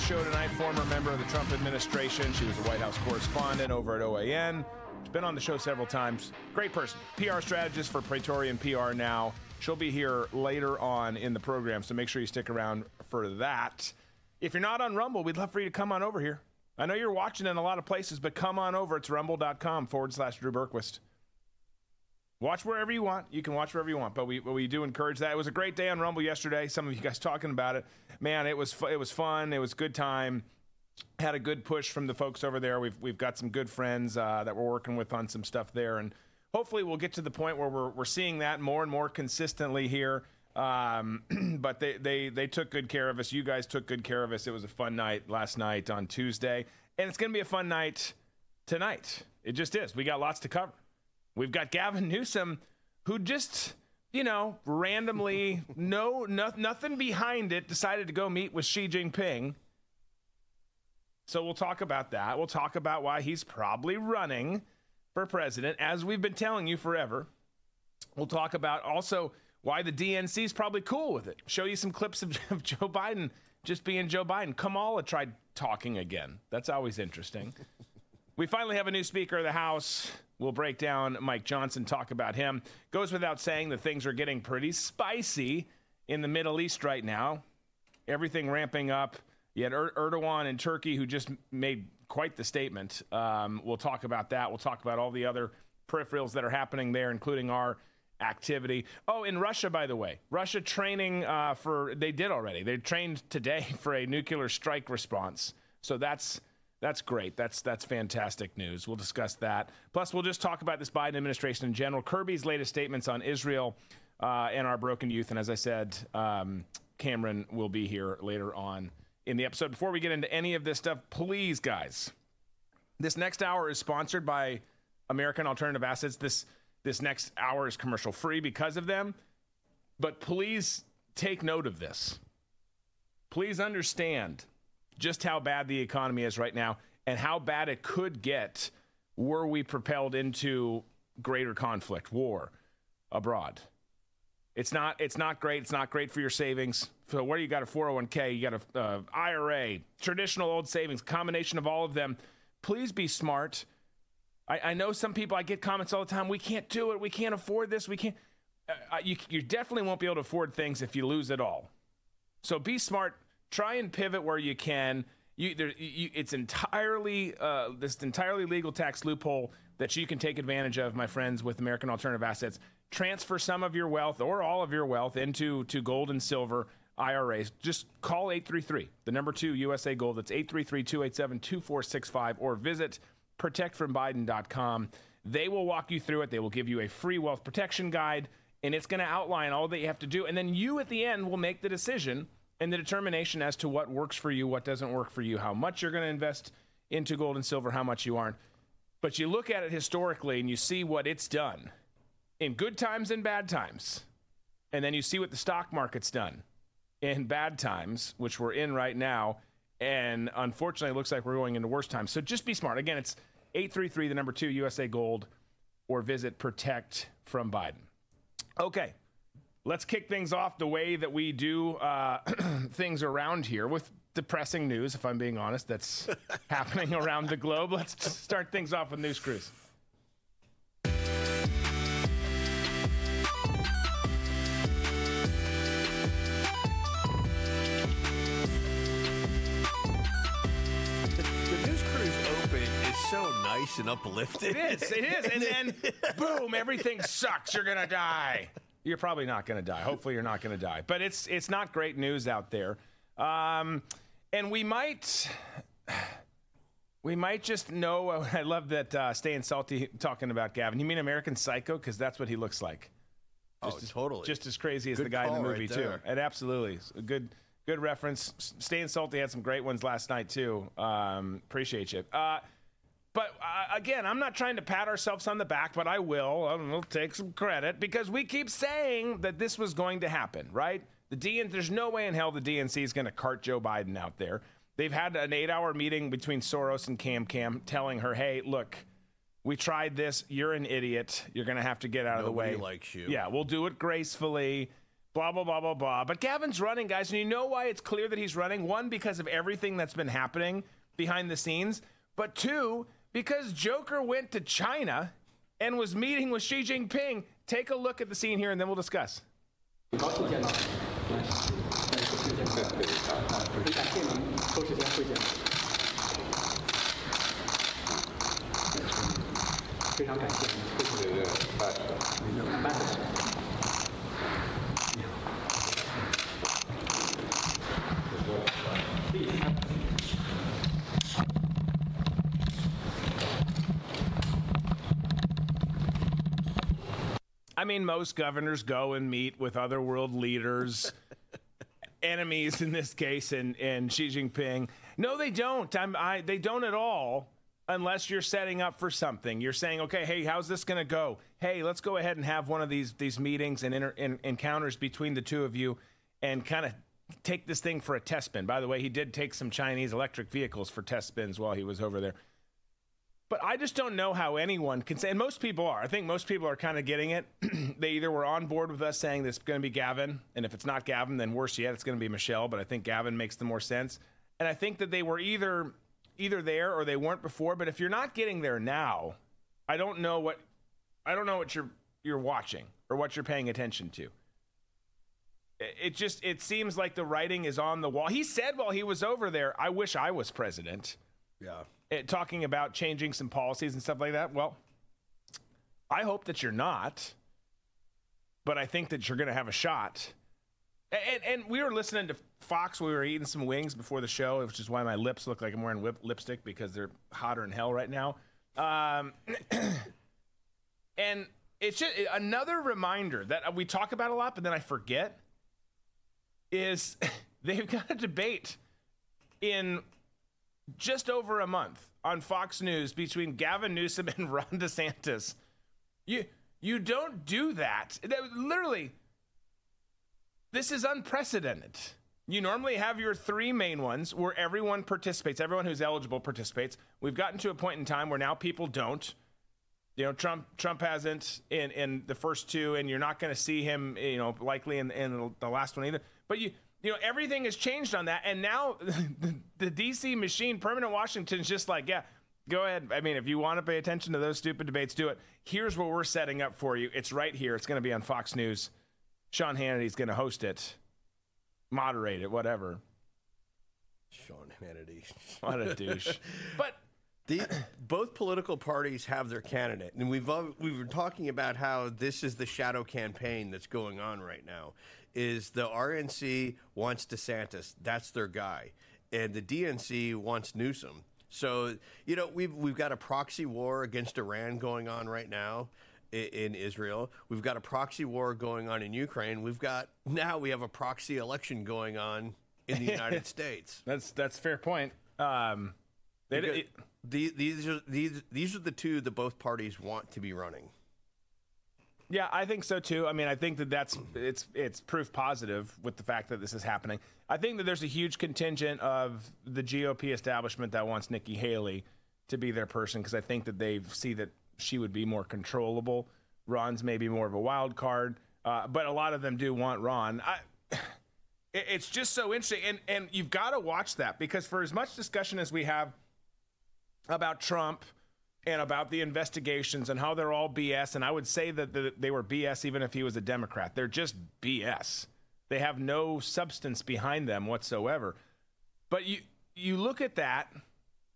the show tonight, former member of the Trump administration. She was a White House correspondent over at OAN. She's been on the show several times. Great person. PR strategist for Praetorian PR now. She'll be here later on in the program, so make sure you stick around for that. If you're not on Rumble, we'd love for you to come on over here. I know you're watching in a lot of places, but come on over. It's rumble.com forward slash Drew Berquist. Watch wherever you want. You can watch wherever you want, but we we do encourage that. It was a great day on Rumble yesterday. Some of you guys talking about it. Man, it was it was fun. It was good time. Had a good push from the folks over there. We've we've got some good friends uh, that we're working with on some stuff there, and hopefully we'll get to the point where we're we're seeing that more and more consistently here. Um, but they, they they took good care of us. You guys took good care of us. It was a fun night last night on Tuesday, and it's going to be a fun night tonight. It just is. We got lots to cover. We've got Gavin Newsom, who just you know randomly, no, no nothing behind it, decided to go meet with Xi Jinping. So we'll talk about that. We'll talk about why he's probably running for president, as we've been telling you forever. We'll talk about also why the DNC is probably cool with it. Show you some clips of, of Joe Biden just being Joe Biden. Kamala tried talking again. That's always interesting. We finally have a new Speaker of the House. We'll break down Mike Johnson, talk about him. Goes without saying that things are getting pretty spicy in the Middle East right now. Everything ramping up. You had er- Erdogan in Turkey, who just made quite the statement. Um, we'll talk about that. We'll talk about all the other peripherals that are happening there, including our activity. Oh, in Russia, by the way, Russia training uh, for they did already. They trained today for a nuclear strike response. So that's that's great. That's that's fantastic news. We'll discuss that. Plus, we'll just talk about this Biden administration in general. Kirby's latest statements on Israel uh, and our broken youth. And as I said, um, Camryn will be here later on in the episode. Before we get into any of this stuff, please, guys, this next hour is sponsored by American Alternative Assets. This this next hour is commercial free because of them. But please take note of this. Please understand just how bad the economy is right now and how bad it could get were we propelled into greater conflict, war abroad. It's not it's not great. It's not great for your savings. So where you got a 401k, you got a uh, IRA, traditional old savings, combination of all of them. Please be smart I, I, know some people, I get comments all the time, we can't do it, we can't afford this, we can't. Uh, uh, you, you definitely won't be able to afford things if you lose it all. So be smart, try and pivot where you can. You, there, you, it's entirely uh, this entirely legal tax loophole that you can take advantage of, my friends, with American Alternative Assets. Transfer some of your wealth or all of your wealth into to gold and silver IRAs. Just call 833, the number two USA Gold. That's 833 287 2465, or visit protectfrombiden.com. They will walk you through it. They will give you a free wealth protection guide, and it's going to outline all that you have to do. And then you at the end will make the decision and the determination as to what works for you, what doesn't work for you, how much you're going to invest into gold and silver, how much you aren't. But you look at it historically and you see what it's done in good times and bad times. And then you see what the stock market's done in bad times, which we're in right now. And unfortunately, it looks like we're going into worse times. So just be smart. Again, it's 833, the number two, USA Gold, or visit Protect from Biden. Okay, let's kick things off the way that we do uh, things around here with depressing news, if I'm being honest, that's happening around the globe. Let's start things off with News Cruise. The News Cruise open is so nice and uplifting. It is. It is. And then, boom, everything sucks. You're gonna die. You're probably not gonna die. Hopefully, you're not gonna die. But it's it's not great news out there. Um, and we might. We might just know. I love that uh, staying salty talking about Gavin. You mean American Psycho? Because that's what he looks like. Just oh, as, totally. Just as crazy as good the guy in the movie right too. And absolutely, a good good reference. Staying salty had some great ones last night too. Um, appreciate you. Uh, but uh, again, I'm not trying to pat ourselves on the back, but I will. I'll take some credit because we keep saying that this was going to happen, right? The DN, there's no way in hell the DNC is going to cart Joe Biden out there. They've had an eight-hour meeting between Soros and Cam Cam, telling her, "Hey, look, We tried this. You're an idiot. You're going to have to get out of the Nobody way. likes you. Yeah, we'll do it gracefully. Blah, blah, blah, blah, blah. But Gavin's running, guys. And you know why it's clear that he's running? One, because of everything that's been happening behind the scenes. But two, because Joker went to China and was meeting with Xi Jinping. Take a look at the scene here and then we'll discuss. I mean, most governors go and meet with other world leaders, enemies in this case, and, and Xi Jinping. No, they don't. I'm, I, they don't at all unless you're setting up for something. You're saying, okay, hey, how's this going to go? Hey, let's go ahead and have one of these, these meetings and inter, in, encounters between the two of you and kind of take this thing for a test spin. By the way, he did take some Chinese electric vehicles for test spins while he was over there. But I just don't know how anyone can say, and most people are. I think most people are kind of getting it. they either were on board with us saying this is going to be Gavin, and if it's not Gavin, then worse yet, it's going to be Michelle. But I think Gavin makes the more sense. And I think that they were either either there or they weren't before. But if you're not getting there now, I don't know what I don't know what you're you're watching or what you're paying attention to. It just it seems like the writing is on the wall. He said while he was over there, "I wish I was president." Yeah. It, talking about changing some policies and stuff like that. Well, I hope that you're not, but I think that you're going to have a shot. And, and we were listening to Fox. We were eating some wings before the show, which is why my lips look like I'm wearing lip, lipstick because they're hotter than hell right now. Um, and it's just eh, another reminder that uh, we talk about a lot, but then I forget. Is they've got a debate in just over a month on Fox News between Gavin Newsom and Ron DeSantis. You you don't do that. That- Literally, this is unprecedented. You normally have your three main ones where everyone participates, everyone who's eligible participates. We've gotten to a point in time where now people don't. You know, Trump Trump hasn't in in the first two, and you're not going to see him. You know, likely in in the last one either. But you you know everything has changed on that, and now the, the DC machine, permanent Washington's just like, yeah, go ahead. I mean, if you want to pay attention to those stupid debates, do it. Here's what we're setting up for you. It's right here. It's going to be on Fox News. Sean Hannity's going to host it, moderate it, whatever. Sean Hannity. What a douche. But The, both political parties have their candidate, and we've we've been talking about how this is the shadow campaign that's going on right now. Is the RNC wants DeSantis, that's their guy, and the DNC wants Newsom. So you know we've we've got a proxy war against Iran going on right now in Israel. We've got a proxy war going on in Ukraine. We've got now we have a proxy election going on in the United States. that's that's a fair point. Um, it- the- these are these these are the two that both parties want to be running. Yeah, I think so too. I mean, I think that that's it's it's proof positive with the fact that this is happening. I think that there's a huge contingent of the GOP establishment that wants Nikki Haley to be their person because I think that they see that she would be more controllable. Ron's maybe more of a wild card, uh, but a lot of them do want Ron. I, it's just so interesting, and and you've got to watch that because for as much discussion as we have about Trump and about the investigations and how they're all BS. And I would say that the, they were BS even if he was a Democrat. They're just BS. They have no substance behind them whatsoever. But you you look at that,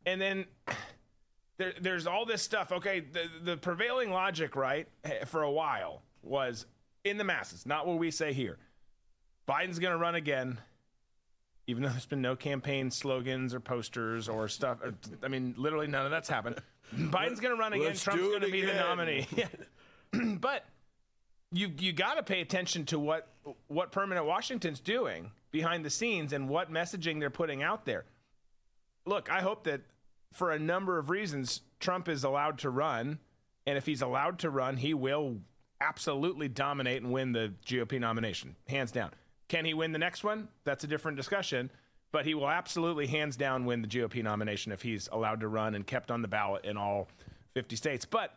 and then there, there's all this stuff. Okay, the, the prevailing logic, right, for a while was in the masses, not what we say here. Biden's going to run again even though there's been no campaign slogans or posters or stuff. I mean, literally none of that's happened. Biden's going to run again. Trump's going to be the nominee. But you you got to pay attention to what what permanent Washington's doing behind the scenes and what messaging they're putting out there. Look, I hope that for a number of reasons Trump is allowed to run, and if he's allowed to run, he will absolutely dominate and win the GOP nomination, hands down. Can he win the next one? That's a different discussion. But he will absolutely, hands down, win the GOP nomination if he's allowed to run and kept on the ballot in all 50 states. But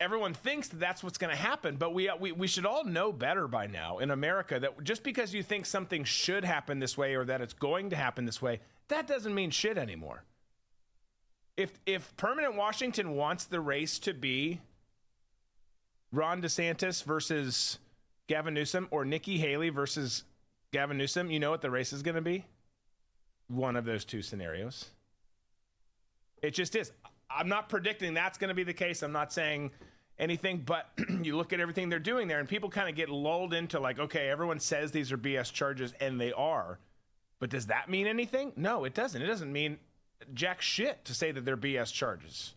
everyone thinks that that's what's going to happen, but we, we we should all know better by now in America that just because you think something should happen this way or that it's going to happen this way, that doesn't mean shit anymore. If if permanent Washington wants the race to be Ron DeSantis versus Gavin Newsom or Nikki Haley versus Gavin Newsom, you know what the race is going to be? One of those two scenarios. It just is. I'm not predicting that's going to be the case. I'm not saying anything, but you look at everything they're doing there, and people kind of get lulled into like, okay, everyone says these are BS charges, and they are. But does that mean anything? No, it doesn't. It doesn't mean jack shit to say that they're BS charges.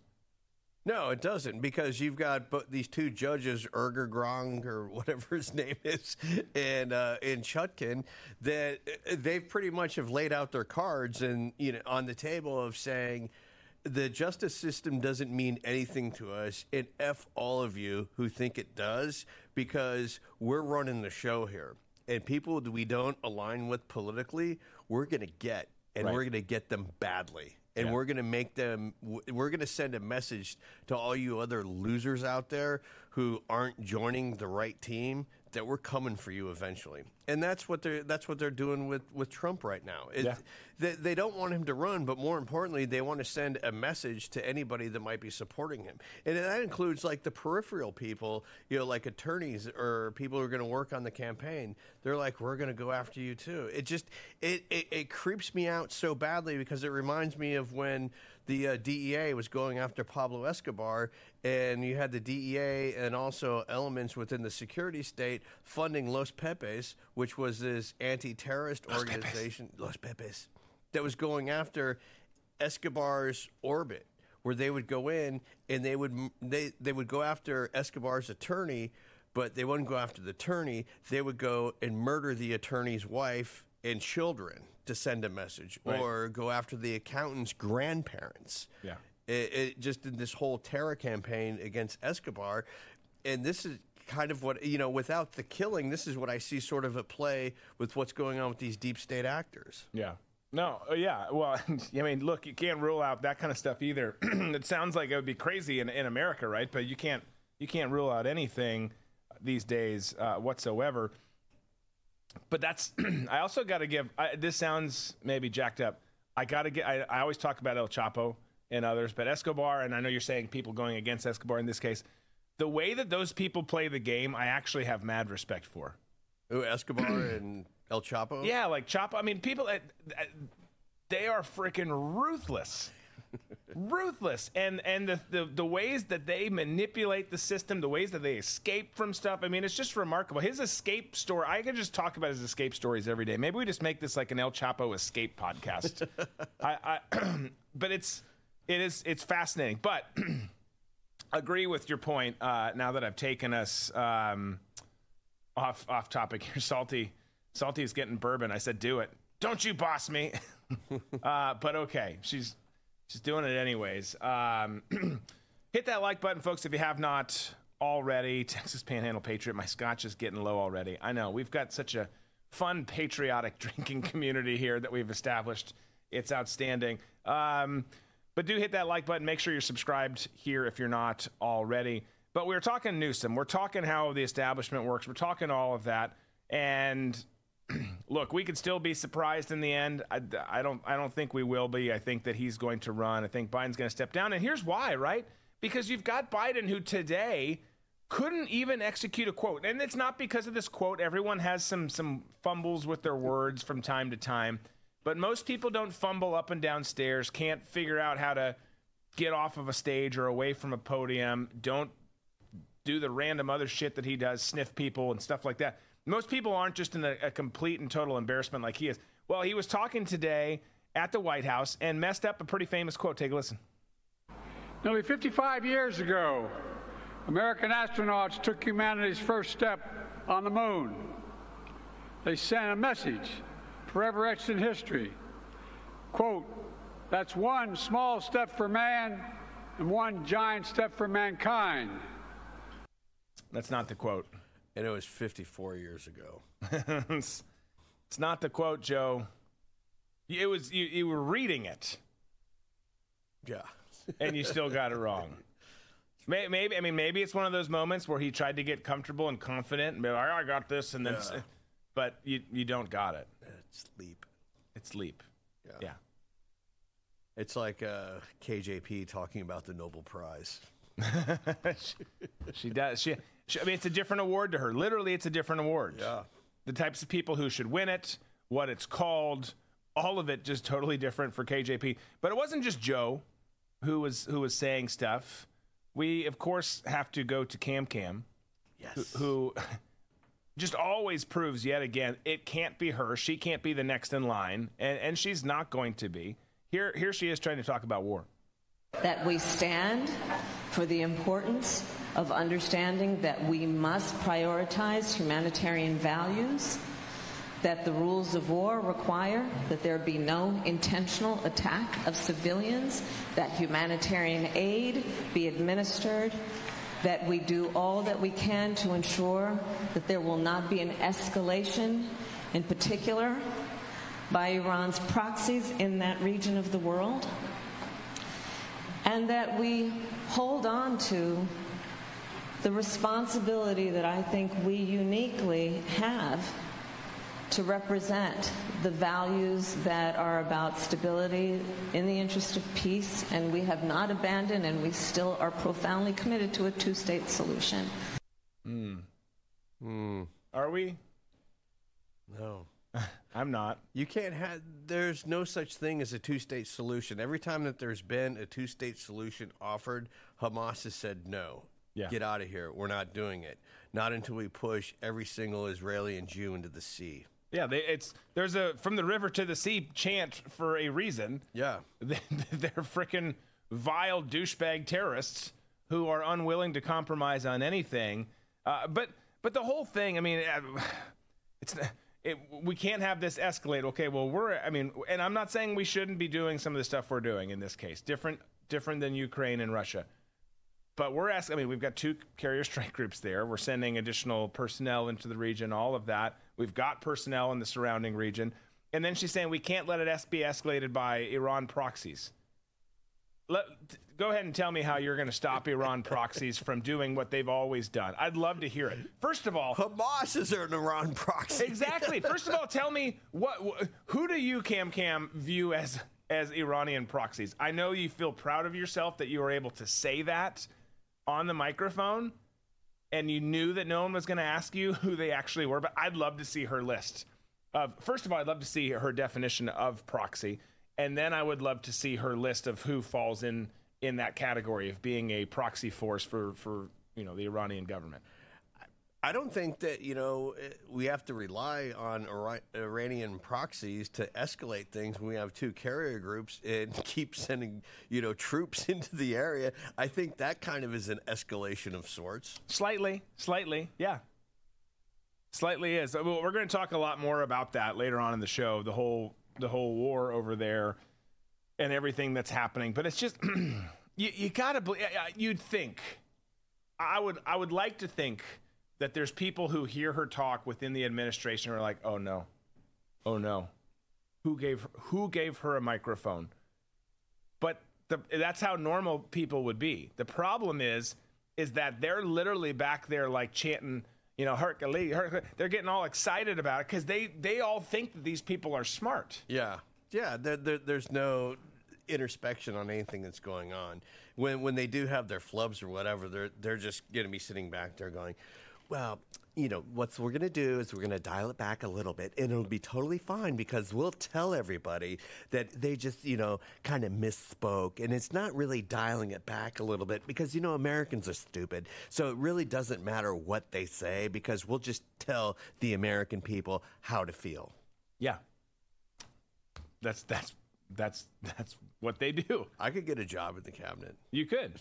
No, it doesn't because you've got but these two judges, Erger Grong or whatever his name is, and uh, and Chutkan, that uh, they pretty much have laid out their cards and you know on the table of saying the justice system doesn't mean anything to us. And f all of you who think it does because we're running the show here, and people that we don't align with politically, we're gonna get, and Right. we're gonna get them badly and Yeah. we're going to make them we're going to send a message to all you other losers out there who aren't joining the right team that we're coming for you eventually. And that's what they're that's what they're doing with with Trump right now. It- Yeah. they, they don't want him to run but more importantly they want to send a message to anybody that might be supporting him. And that includes like the peripheral people you know like attorneys or people who are going to work on the campaign. They're like we're going to go after you too. It just it, it it creeps me out so badly because it reminds me of when the uh, DEA was going after Pablo Escobar, and you had the DEA and also elements within the security state funding Los Pepes, which was this anti-terrorist organization, Los Pepes, that was going after Escobar's orbit, where they would go in and they would they they would go after Escobar's attorney, but they wouldn't go after the attorney. They would go and murder the attorney's wife and children to send a message, Right. or go after the accountant's grandparents. Yeah. It, it just did this whole terror campaign against Escobar, and this is kind of what you know. Without the killing, this is what I see sort of at play with what's going on with these deep state actors. Yeah. No, uh, yeah. Well, I mean, look, you can't rule out that kind of stuff either. it sounds like it would be crazy in, in America, right? But you can't you can't rule out anything these days uh, whatsoever. But that's I also got to give. I, this sounds maybe jacked up. I got to get. I, I always talk about El Chapo and others, but Escobar, and I know you're saying people going against Escobar in this case. The way that those people play the game, I actually have mad respect for. Ooh, Escobar and El Chapo. Yeah, like Chop. I mean, people, uh, uh, they are freaking ruthless, ruthless, and and the, the the ways that they manipulate the system, the ways that they escape from stuff. I mean, it's just remarkable. His escape story. I could just talk about his escape stories every day. Maybe we just make this like an El Chapo escape podcast. I, I but it's it is it's fascinating. But agree with your point. Uh, now that I've taken us. Um, off off topic here. Salty, Salty is getting bourbon. I said, "Do it." Don't you boss me. uh, but okay, she's she's doing it anyways. Um, hit that like button, folks, if you have not already. Texas Panhandle Patriot. My scotch is getting low already. I know we've got such a fun, patriotic drinking community here that we've established. It's outstanding. Um, but do hit that like button. Make sure you're subscribed here if you're not already. But we are talking Newsom. We're talking how the establishment works. We're talking all of that. And look, we could still be surprised in the end. I, I don't. I don't think we will be. I think that he's going to run. I think Biden's going to step down. And here's why, right? Because you've got Biden, who today couldn't even execute a quote, and it's not because of this quote. Everyone has some some fumbles with their words from time to time, but most people don't fumble up and down stairs. Can't figure out how to get off of a stage or away from a podium. Don't do the random other shit that he does, sniff people and stuff like that. Most people aren't just in a, a complete and total embarrassment like he is. Well, he was talking today at the White House and messed up a pretty famous quote. Take a listen. Nearly 55 years ago, American astronauts took humanity's first step on the moon. They sent a message, forever etched in history. Quote, that's one small step for man and one giant step for mankind. That's not the quote. And it was 54 years ago. it's, it's not the quote, Joe. It was you, you were reading it. Yeah. and you still got it wrong. May- Maybe I mean maybe it's one of those moments where he tried to get comfortable and confident and be like, I got this, and then, Yeah. but you you don't got it. Sleep. It's leap. Yeah. Yeah. It's like uh, KJP talking about the Nobel Prize. She does. She, she. I mean, it's a different award to her. Literally, it's a different award. Yeah. The types of people who should win it, what it's called, all of it just totally different for KJP. But it wasn't just Joe who was who was saying stuff. We of course have to go to Cam Cam, Yes. who just always proves yet again it can't be her. She can't be the next in line, and and she's not going to be. Here here she is trying to talk about war. that we stand for the importance of understanding that we must prioritize humanitarian values, that the rules of war require that there be no intentional attack of civilians, that humanitarian aid be administered, that we do all that we can to ensure that there will not be an escalation, in particular by Iran's proxies in that region of the world and that we hold on to the responsibility that I think we uniquely have to represent the values that are about stability in the interest of peace, and we have not abandoned and we still are profoundly committed to a two state solution. Hmm. Hmm. Are we? No. I'm not. You can't have. There's no such thing as a two-state solution. Every time that there's been a two-state solution offered, Hamas has said no. Yeah. Get out of here. We're not doing it. Not until we push every single Israeli and Jew into the sea. Yeah, they, it's there's a from the river to the sea chant for a reason. Yeah. They- They're freaking vile douchebag terrorists who are unwilling to compromise on anything. Uh, but but the whole thing, I mean, uh, it's it, we can't have this escalate. Okay, well we're I mean, and I'm not saying we shouldn't be doing some of the stuff we're doing in this case. Different different than Ukraine and Russia. But we're asking, I mean, we've got two carrier strike groups there. We're sending additional personnel into the region, all of that. We've got personnel in the surrounding region. And then she's saying we can't let it be escalated by Iran proxies. Let, go ahead and tell me how you're going to stop Iran proxies from doing what they've always done. I'd love to hear it. First of all, Hamas is an Iran proxy. exactly. First of all, tell me what who do you Cam Cam view as as Iranian proxies? I know you feel proud of yourself that you were able to say that on the microphone and you knew that no one was going to ask you who they actually were, but I'd love to see her list. Of first of all, I'd love to see her definition of proxy, and then I would love to see her list of who falls in in that category of being a proxy force for for you know the Iranian government. I don't think that you know eh, we have to rely on Ira- Iranian proxies to escalate things when we have two carrier groups and keep sending you know troops into the area. I think that kind of is an escalation of sorts. Slightly, slightly, yeah. Slightly is. Well, We're going to talk a lot more about that later on in the show. The whole the whole war over there and everything that's happening. But it's just you you gotta. bel- yeah, yeah, You'd think. I would I would like to think that there's people who hear her talk within the administration who are like, oh no, oh no, who gave who gave her a microphone? But the, that's how normal people would be. The problem is, is that they're literally back there like chanting, you know, Hercules. Hercules. They're getting all excited about it because they they all think that these people are smart. Yeah, yeah. There, there, there's no introspection on anything that's going on. When when they do have their flubs or whatever, they're they're just going to be sitting back there going, "Well, you know, what we're going to do is we're going to dial it back a little bit, and it'll be totally fine because we'll tell everybody that they just, you know, kind of misspoke, and it's not really dialing it back a little bit because you know Americans are stupid, so it really doesn't matter what they say because we'll just tell the American people how to feel." Yeah, that's that's that's that's what they do. I could get a job in the cabinet. You could.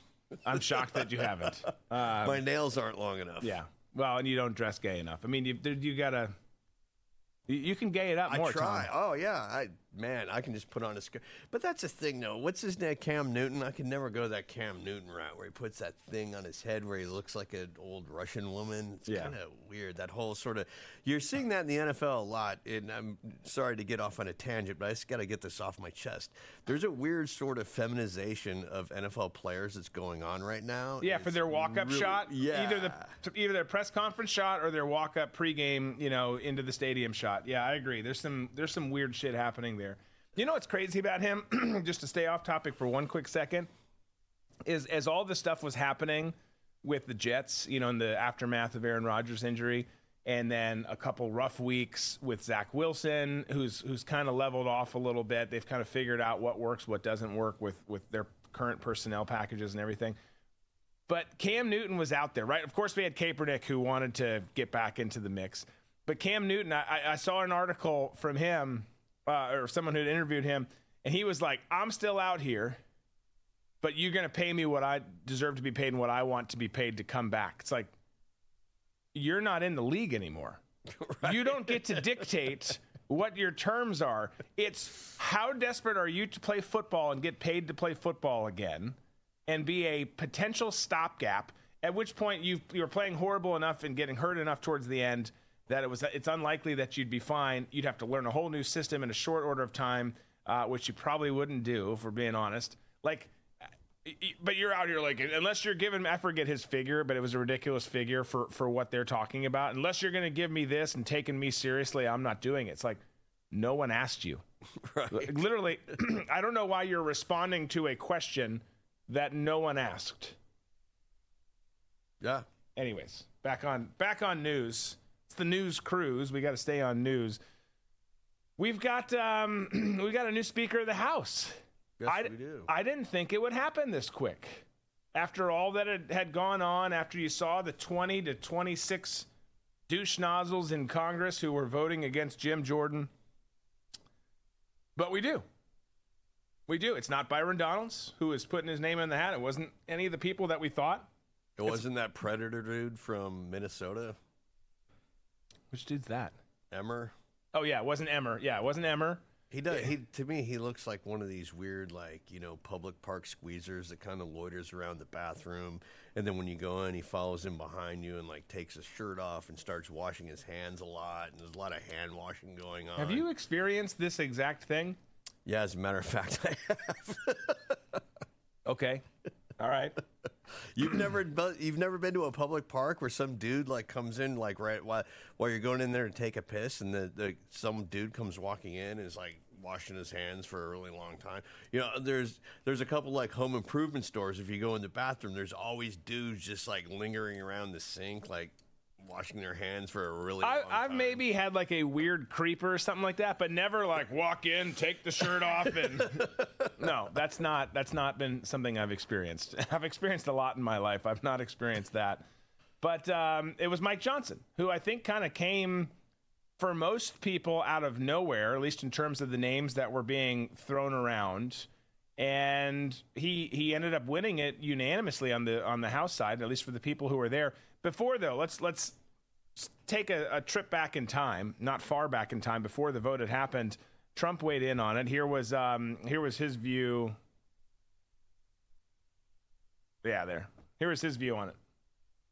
I'm shocked that you haven't. Uh, My nails aren't long enough. yeah. Well, and you don't dress gay enough. I mean, you you gotta. You, can gay it up I more. try. Tom. Oh yeah, I man, I can just put on a skirt. But that's the thing, though. What's his name? Cam Newton. I can never go that Cam Newton route where he puts that thing on his head where he looks like an old Russian woman. It's Yeah. kind of weird. That whole sort of. You're seeing that in the NFL a lot, and I'm sorry to get off on a tangent, but I just got to get this off my chest. There's a weird sort of feminization of NFL players that's going on right now. Yeah, for their walk-up really- shot, Yeah. either the either their press conference shot or their walk-up pregame, you know, into the stadium shot. Yeah, I agree. There's some there's some weird shit happening there. You know what's crazy about him? Just to stay off topic for one quick second, is as all this stuff was happening with the Jets, you know, in the aftermath of Aaron Rodgers' injury, and then a couple rough weeks with Zach Wilson, who's who's kind of leveled off a little bit. They've kind of figured out what works, what doesn't work with with their current personnel packages and everything. But Cam Newton was out there, right? Of course, we had Kaepernick who wanted to get back into the mix. But Cam Newton, I, I saw an article from him uh, or someone who had interviewed him, and he was like, "I'm still out here, but you're going to pay me what I deserve to be paid and what I want to be paid to come back." It's like you're not in the league anymore. You don't get to dictate what your terms are. It's how desperate are you to play football and get paid to play football again and be a potential stopgap, at which point you you're playing horrible enough and getting hurt enough towards the end that it was it's unlikely that you'd be fine. You'd have to learn a whole new system in a short order of time, uh, which you probably wouldn't do, if we're being honest. Like but you're out here like unless you're giving I forget his figure, but it was a ridiculous figure for for what they're talking about. Unless you're going to give me this and taking me seriously, I'm not doing it. It's like no one asked you. Right. Literally, I don't know why you're responding to a question that no one asked. Yeah. Anyways, back on back on news. It's the news cruise. We got to stay on news. We've got um, we got a new Speaker of the House. Yes, I, we do. I didn't think it would happen this quick. After all that had, had gone on, after you saw the 20 to 26 douche nozzles in Congress who were voting against Jim Jordan. But we do. We do. It's not Byron Donalds who is putting his name in the hat. It wasn't any of the people that we thought. It wasn't that predator dude from Minnesota, Which dude's that? Emmer. Oh, yeah, it wasn't Emmer. Yeah, it wasn't Emmer. He does. He to me, he looks like one of these weird, like you know, public park squeezers that kind of loiters around the bathroom, and then when you go in, he follows in behind you and like takes his shirt off and starts washing his hands a lot, and there's a lot of hand washing going on. Have you experienced this exact thing? Yeah, as a matter of fact, I have. Okay. All right. You've never, you've never been to a public park where some dude like comes in like right while while you're going in there to take a piss, and the, the some dude comes walking in and is like washing his hands for a really long time. You know, there's there's a couple like home improvement stores. If you go in the bathroom, there's always dudes just like lingering around the sink, like washing their hands for a really. I, long I've time. maybe had like a weird creeper or something like that, but never like walk in, take the shirt off, and no, that's not that's not been something I've experienced. I've experienced a lot in my life. I've not experienced that, but um, it was Mike Johnson who I think kind of came for most people out of nowhere, at least in terms of the names that were being thrown around. And he he ended up winning it unanimously on the on the House side, at least for the people who were there. Before though, let's let's take a, a trip back in time, not far back in time, before the vote had happened. Trump weighed in on it. Here was um, here was his view. Yeah, there. Here was his view on it.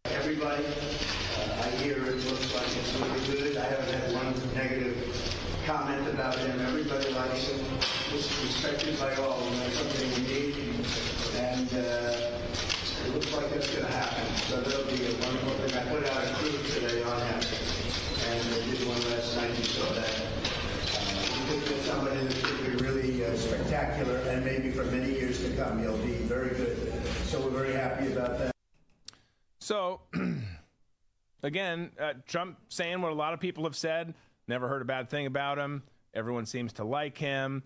Everybody, uh, I hear it looks like it's really good. I haven't had one negative comment about him. Everybody likes him. He's respected by all, and that's something we need. And uh, it looks like that's going to happen. So that'll be a wonderful thing. I put out a crew today on him, and I did one last night. You saw that. Uh, think that somebody that could be really uh, spectacular, and maybe for many years to come, he'll be very good. So we're very happy about that. So, again, uh, Trump saying what a lot of people have said. Never heard a bad thing about him. Everyone seems to like him.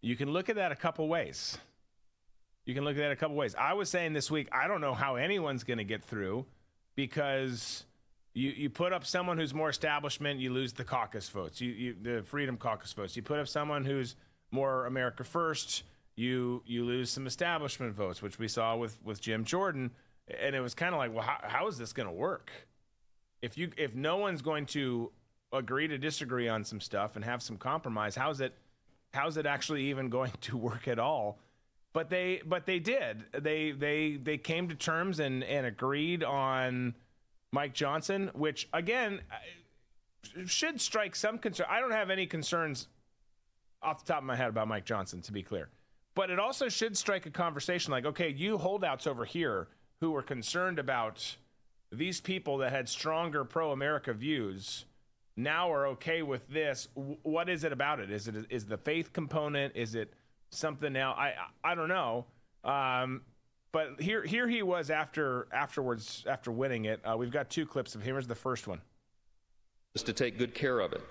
You can look at that a couple ways. You can look at that a couple ways. I was saying this week, I don't know how anyone's going to get through because you, you put up someone who's more establishment, you lose the caucus votes, you, you the Freedom Caucus votes. You put up someone who's more America First, you you lose some establishment votes, which we saw with with Jim Jordan, and it was kind of like, well, how, how is this going to work? If you if no one's going to agree to disagree on some stuff and have some compromise, how's it how's it actually even going to work at all? But they but they did. They they they came to terms and and agreed on Mike Johnson, which again should strike some concern. I don't have any concerns off the top of my head about Mike Johnson, to be clear. But it also should strike a conversation like, okay, you holdouts over here who were concerned about these people that had stronger pro America views now are okay with this. What is it about it? Is it is the faith component? Is it something else? I I don't know. Um, but here here he was after afterwards after winning it. Uh, we've got two clips of him. Here's the first one. Just to take good care of it.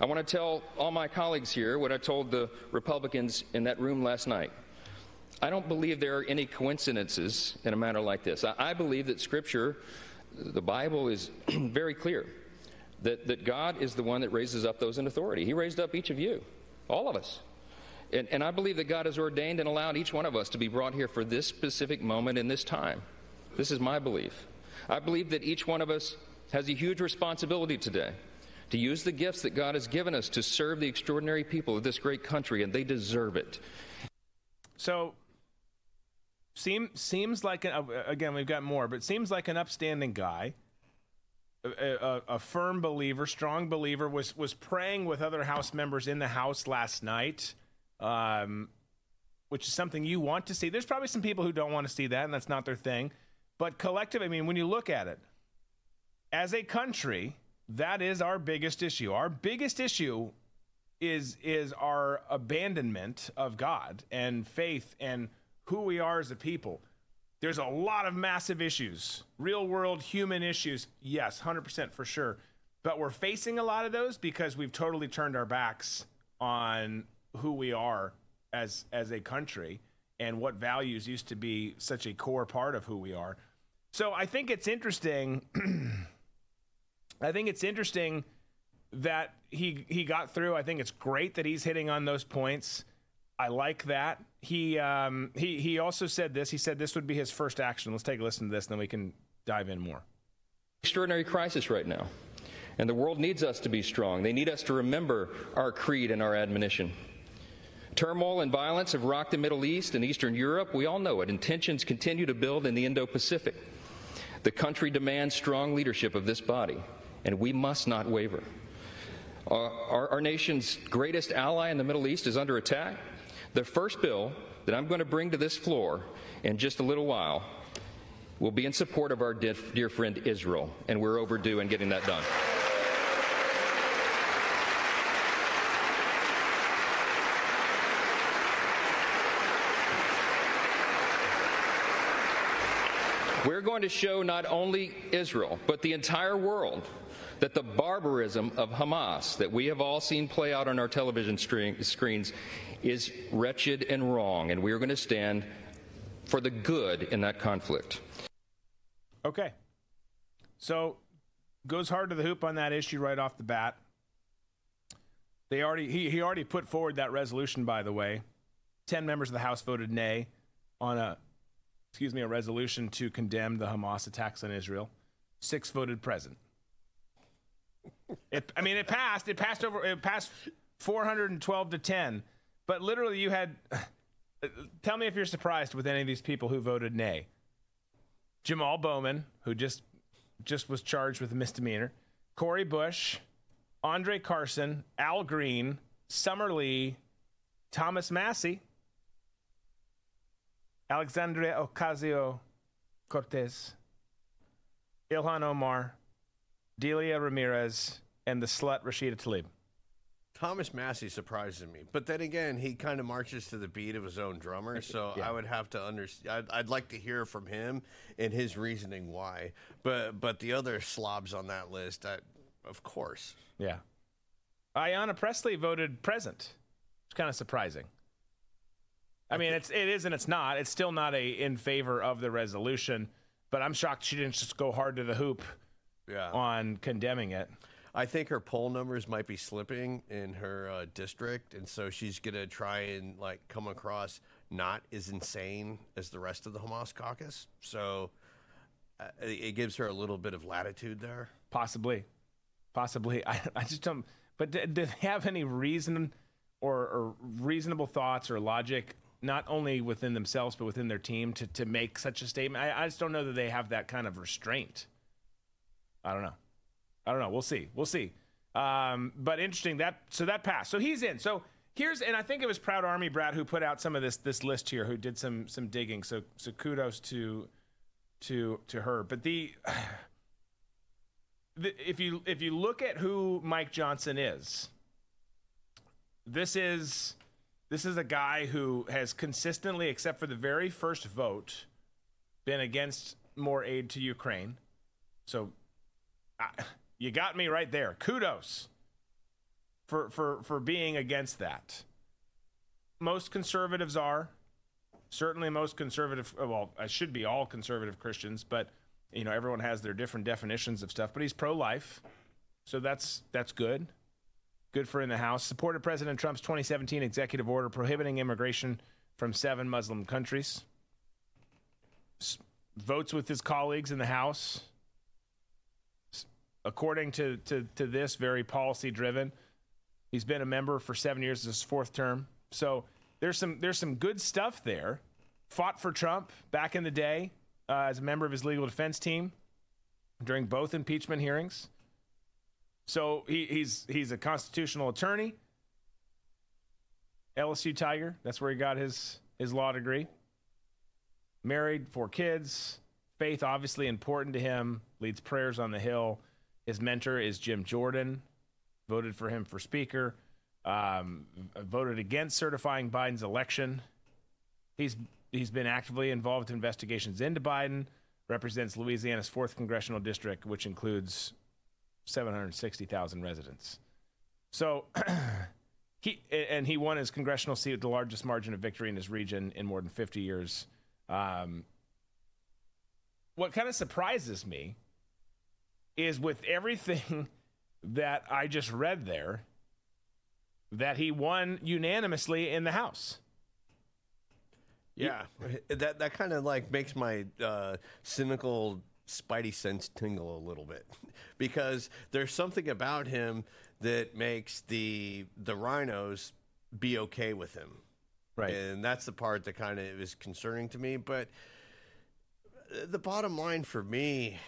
I want to tell all my colleagues here what I told the Republicans in that room last night. I don't believe there are any coincidences in a matter like this. I, I believe that Scripture, the Bible, is very clear that, that God is the one that raises up those in authority. He raised up each of you, all of us. And, and I believe that God has ordained and allowed each one of us to be brought here for this specific moment in this time. This is my belief. I believe that each one of us has a huge responsibility today to use the gifts that God has given us to serve the extraordinary people of this great country, and they deserve it. So, seem, seems like, an, again, we've got more, but seems like an upstanding guy. A, a, a, firm believer, strong believer, was was praying with other House members in the House last night, um, which is something you want to see. There's probably some people who don't want to see that, and that's not their thing. But collective, I mean, when you look at it, as a country, that is our biggest issue. Our biggest issue is is our abandonment of God and faith and who we are as a people. There's a lot of massive issues, real world human issues. Yes, 100% for sure. But we're facing a lot of those because we've totally turned our backs on who we are as as a country and what values used to be such a core part of who we are. So I think it's interesting I think it's interesting that he he got through. I think it's great that he's hitting on those points. I like that. He um, he he also said this. He said this would be his first action. Let's take a listen to this, and then we can dive in more. Extraordinary crisis right now, and the world needs us to be strong. They need us to remember our creed and our admonition. Turmoil and violence have rocked the Middle East and Eastern Europe. We all know it. And tensions continue to build in the Indo Pacific. The country demands strong leadership of this body and we must not waver. Our, our, our, nation's greatest ally in the Middle East is under attack. The first bill that I'm going to bring to this floor in just a little while will be in support of our dear, dear friend Israel, and we're overdue in getting that done. We're going to show not only Israel, but the entire world that the barbarism of Hamas that we have all seen play out on our television screens is wretched and wrong, and we are going to stand for the good in that conflict. Okay. So goes hard to the hoop on that issue right off the bat. They already he, he already put forward that resolution, by the way. Ten members of the House voted nay on a excuse me, a resolution to condemn the Hamas attacks on Israel. Six voted present. It, I mean, it passed. It passed over. It passed 412 to 10. But literally, you had. Tell me if you're surprised with any of these people who voted nay. Jamal Bowman, who just just was charged with a misdemeanor. Cori Bush, Andre Carson, Al Green, Summer Lee, Thomas Massie, Alexandria Ocasio Cortez, Ilhan Omar, Delia Ramirez, and the slut Rashida Tlaib. Thomas Massie surprises me, but then again, he kind of marches to the beat of his own drummer. So yeah. I would have to understand. I'd, I'd, like to hear from him and his reasoning why. But but the other slobs on that list, I, of course. Yeah. Ayanna Pressley voted present. It's kind of surprising. I mean, it's it is and it's not. It's still not a in favor of the resolution, but I'm shocked she didn't just go hard to the hoop yeah. on condemning it. I think her poll numbers might be slipping in her uh, district, and so she's gonna try and like come across not as insane as the rest of the Hamas caucus. So uh, it gives her a little bit of latitude there. Possibly, possibly. I, I just don't. But do, do they have any reason or, or reasonable thoughts or logic, not only within themselves but within their team, to to make such a statement. I, I just don't know that they have that kind of restraint. I don't know. I don't know. We'll see. We'll see. Um, but interesting that so that passed. So he's in. So here's and I think it was Proud Army Brat who put out some of this this list here, who did some some digging. So so kudos to to to her. But the, the if you if you look at who Mike Johnson is, this is this is a guy who has consistently, except for the very first vote, been against more aid to Ukraine. So. I, you got me right there. Kudos for for for being against that. Most conservatives are certainly most conservative. Well, I should be all conservative Christians, but you know everyone has their different definitions of stuff. But he's pro-life, so that's that's good. Good for in the House. Supported President Trump's 2017 executive order prohibiting immigration from seven Muslim countries. S- votes with his colleagues in the House according to, to, to this, very policy driven. He's been a member for seven years, this fourth term. So there's some there's some good stuff there. Fought for Trump back in the day uh, as a member of his legal defense team during both impeachment hearings. So he, he's he's a constitutional attorney. LSU Tiger, that's where he got his his law degree. Married, four kids. Faith obviously important to him. Leads prayers on the Hill his mentor is Jim Jordan, voted for him for Speaker, um, voted against certifying Biden's election. He's he's been actively involved in investigations into Biden. Represents Louisiana's fourth congressional district, which includes 760,000 residents. So he and he won his congressional seat with the largest margin of victory in his region in more than 50 years. Um, what kind of surprises me is with everything that I just read there, that he won unanimously in the House. Yeah, that that kind of like makes my uh, cynical spidey sense tingle a little bit because there's something about him that makes the the RINOs be okay with him, right? And that's the part that kind of is concerning to me. But uh, the bottom line for me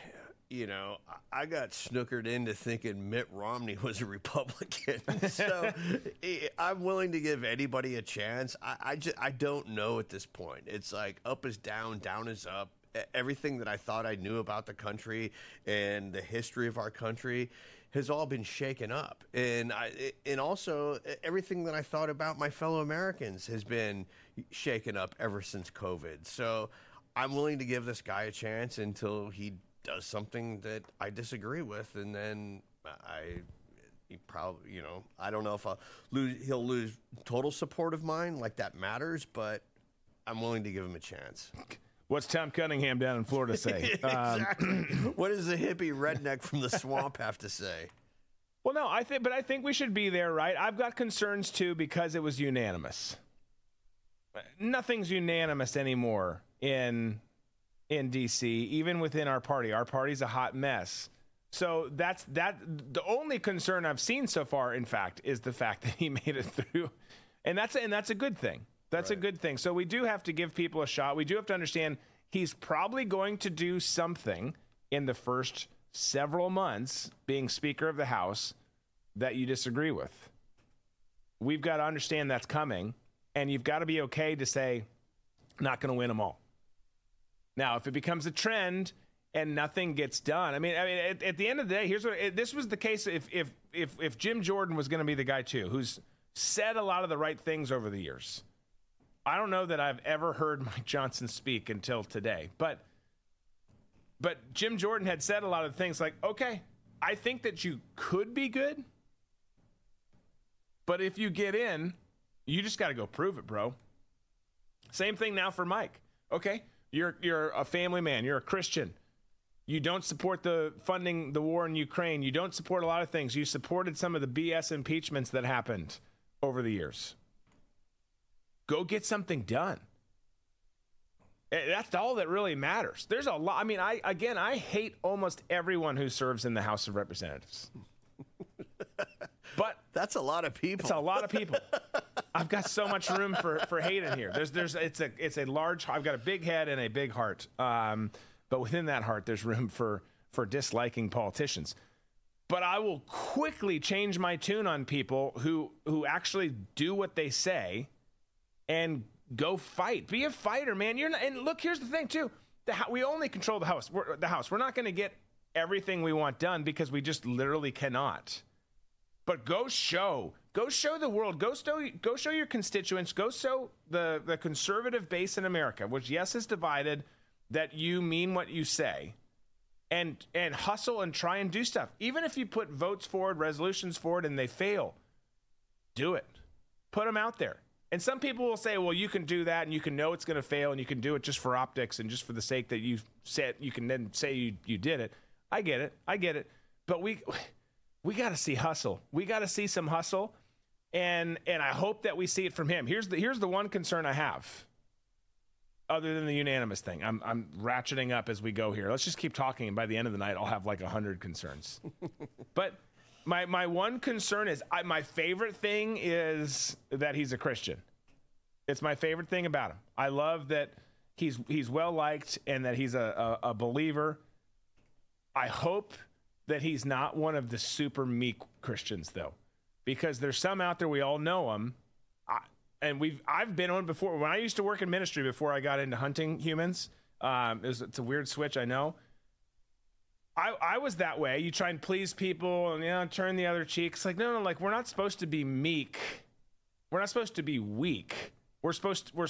you know, I got snookered into thinking Mitt Romney was a Republican. so I'm willing to give anybody a chance. I, I, just, I don't know at this point. It's like up is down, down is up. Everything that I thought I knew about the country and the history of our country has all been shaken up. And I, and also everything that I thought about my fellow Americans has been shaken up ever since COVID. So I'm willing to give this guy a chance until he does something that I disagree with, and then I he probably you know I don't know if I'll lose he'll lose total support of mine like that matters, but I'm willing to give him a chance. What's Tom Cunningham down in Florida say? exactly. Um, what does the hippie redneck from the swamp have to say? Well, no, I think, but I think we should be there, right? I've got concerns too because it was unanimous. Nothing's unanimous anymore in in DC, even within our party. Our party's a hot mess. So that's that. The only concern I've seen so far, in fact, is the fact that he made it through, and that's and that's a good thing. That's right. a good thing. So we do have to give people a shot. We do have to understand he's probably going to do something in the first several months being Speaker of the House that you disagree with. We've got to understand that's coming, and you've got to be okay to say, not going to win them all. Now, if it becomes a trend and nothing gets done, I mean, I mean, at, at the end of the day, here's what it, this was the case. If if if if Jim Jordan was going to be the guy too, who's said a lot of the right things over the years, I don't know that I've ever heard Mike Johnson speak until today, but but Jim Jordan had said a lot of things like, okay, I think that you could be good, but if you get in, you just got to go prove it, bro. Same thing now for Mike. Okay, you're you're a family man. You're a Christian. You don't support the funding the war in Ukraine. You don't support a lot of things. You supported some of the BS impeachments that happened over the years. Go get something done. Eh, that's all that really matters. There's a lot. I mean, I again, I hate almost everyone who serves in the House of Representatives. but that's a lot of people. It's a lot of people. I've got so much room for, for hate in here. There's there's it's a it's a large. I've got a big head and a big heart. Um, but within that heart, there's room for for disliking politicians. But I will quickly change my tune on people who who actually do what they say and go fight. Be a fighter, man. You're not, and look. Here's the thing, too. The, we only control the house. We're, the house. We're not going to get everything we want done because we just literally cannot. But go show, go show the world, go show, go show your constituents, go show the the conservative base in America, which yes is divided, that you mean what you say, and and hustle and try and do stuff. Even if you put votes forward, resolutions forward, and they fail, do it. Put them out there. And some people will say, well, you can do that and you can know it's going to fail and you can do it just for optics and just for the sake that you said, you can then say you, you did it. I get it. I get it. But we, we got to see hustle. We got to see some hustle. And, and I hope that we see it from him. Here's the, here's the one concern I have other than the unanimous thing. I'm, I'm ratcheting up as we go here. Let's just keep talking. And by the end of the night, I'll have like hundred concerns. but my my one concern is I, my favorite thing is that he's a Christian. It's my favorite thing about him. I love that he's he's well liked and that he's a, a, a believer. I hope that he's not one of the super meek Christians though, because there's some out there we all know him, I, and we've I've been on before. When I used to work in ministry before I got into hunting humans, um, it was, it's a weird switch, I know I, I was that way. You try and please people and you know turn the other cheek. It's like no, no, like we're not supposed to be meek. We're not supposed to be weak. We're supposed to, we're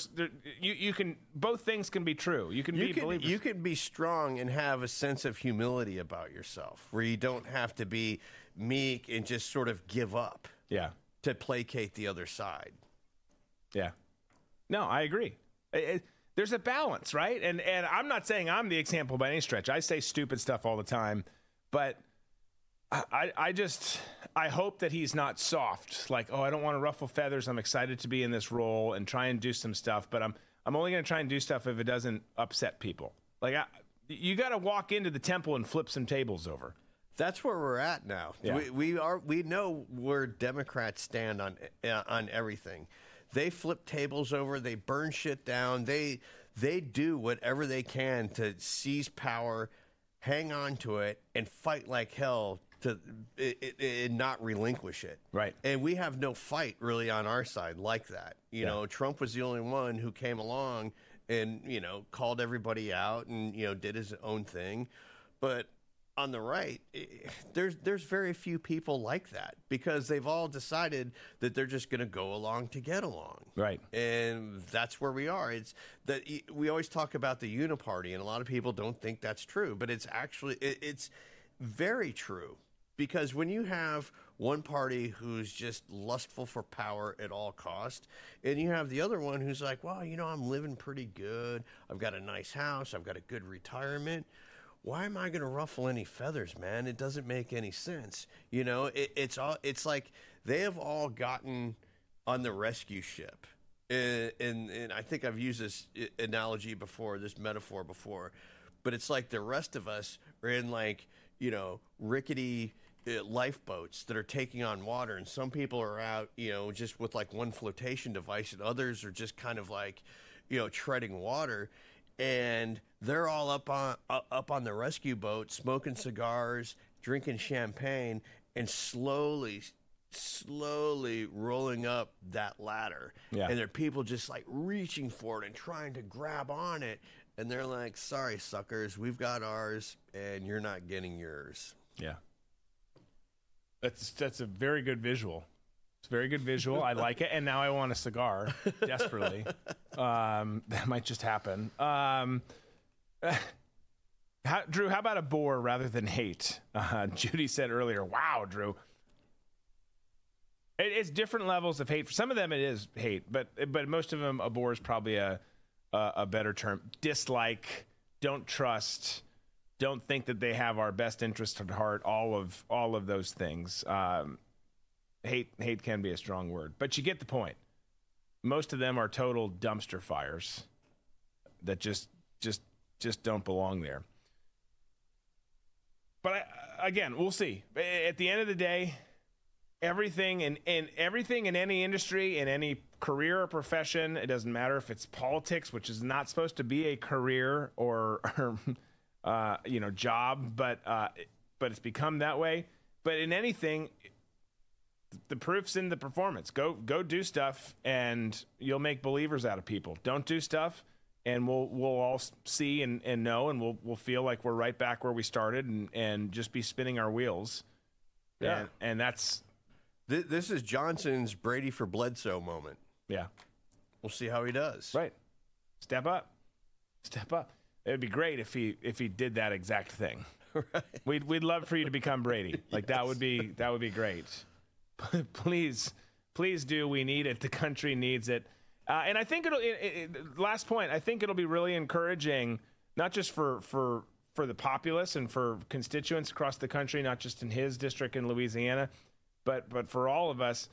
you you can both things can be true. You can you be can, believers. You can be strong and have a sense of humility about yourself, where you don't have to be meek and just sort of give up. Yeah. To placate the other side. Yeah. No, I agree. It, it, there's a balance, right? And and I'm not saying I'm the example by any stretch. I say stupid stuff all the time, but I I just I hope that he's not soft. Like, oh, I don't want to ruffle feathers. I'm excited to be in this role and try and do some stuff, but I'm I'm only going to try and do stuff if it doesn't upset people. Like, I, you got to walk into the temple and flip some tables over. That's where we're at now. Yeah. We, we are we know where Democrats stand on uh, on everything. They flip tables over. They burn shit down. They they do whatever they can to seize power, hang on to it, and fight like hell to it, it, it not relinquish it. Right. And we have no fight really on our side like that. You Yeah. know, Trump was the only one who came along and you know called everybody out and you know did his own thing, but on the right, eh, there's there's very few people like that because they've all decided that they're just going to go along to get along. Right. And that's where we are. It's that we always talk about the uniparty, and a lot of people don't think that's true, but it's actually it, it's very true because when you have one party who's just lustful for power at all cost, and you have the other one who's like, well, you know, I'm living pretty good. I've got a nice house. I've got a good retirement why am I going to ruffle any feathers, man? It doesn't make any sense. You know, it, it's all. It's like they have all gotten on the rescue ship, and, and and I think I've used this analogy before, this metaphor before, but it's like the rest of us are in like you know rickety uh, lifeboats that are taking on water, and some people are out, you know, just with like one flotation device, and others are just kind of like, you know, treading water and they're all up on uh, up on the rescue boat, smoking cigars, drinking champagne, and slowly, slowly rolling up that ladder. Yeah. And there are people just like reaching for it and trying to grab on it, and they're like, "Sorry, suckers, we've got ours, and you're not getting yours." Yeah. That's that's a very good visual. It's a very good visual. I like it, and now I want a cigar desperately. Um, that might just happen. Um, how, Drew, how about a bore rather than hate? Uh, Judy said earlier. Wow, Drew. It, it's different levels of hate. For some of them, it is hate, but but most of them, a bore is probably a a, a better term. Dislike, don't trust, don't think that they have our best interest at heart. All of all of those things. Um, hate hate can be a strong word, but you get the point. Most of them are total dumpster fires that just just just don't belong there. But I, again, we'll see. At the end of the day, everything in, in everything in any industry, in any career or profession, it doesn't matter if it's politics, which is not supposed to be a career or, or uh, you know, job, but uh, but it's become that way. But in anything, the proof's in the performance. Go go do stuff, and you'll make believers out of people. Don't do stuff, and we'll we'll all see and, and know, and we'll we'll feel like we're right back where we started, and and just be spinning our wheels. Yeah. and, and that's Th- this is Johnson's Brady for Bledsoe moment. yeah, We'll see how he does. right. Step up, step up. It would be great if he if he did that exact thing. Right. We'd we'd love for you to become Brady. Like that would be that would be great. please, please do. We need it. The country needs it. Uh, and I think it'll. It, it, last point. I think it'll be really encouraging, not just for for for the populace and for constituents across the country, not just in his district in Louisiana, but but for all of us.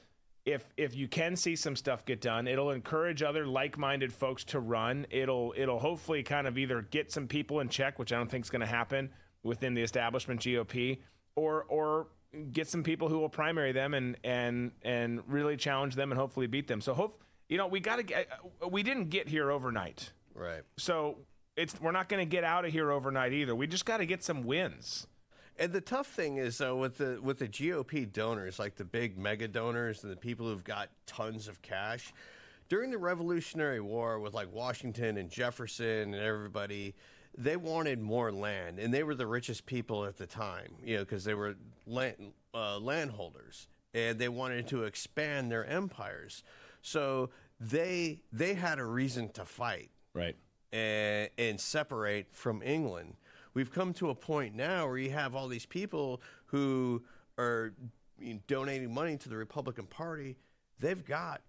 If if you can see some stuff get done, it'll encourage other like-minded folks to run. It'll it'll hopefully kind of either get some people in check, which I don't think is going to happen within the establishment GOP, or or get some people who will primary them and and and really challenge them and hopefully beat them. So hope you know we got to get we didn't get here overnight. Right. So it's we're not going to get out of here overnight either. We just got to get some wins. And the tough thing is though with the with the GOP donors, like the big mega donors and the people who've got tons of cash, during the Revolutionary War with like Washington and Jefferson and everybody, they wanted more land, and they were the richest people at the time, you know, because they were land uh, landholders, and they wanted to expand their empires. So they they had a reason to fight Right. and, and separate from England. We've come to a point now where you have all these people who are you know, donating money to the Republican Party. They've got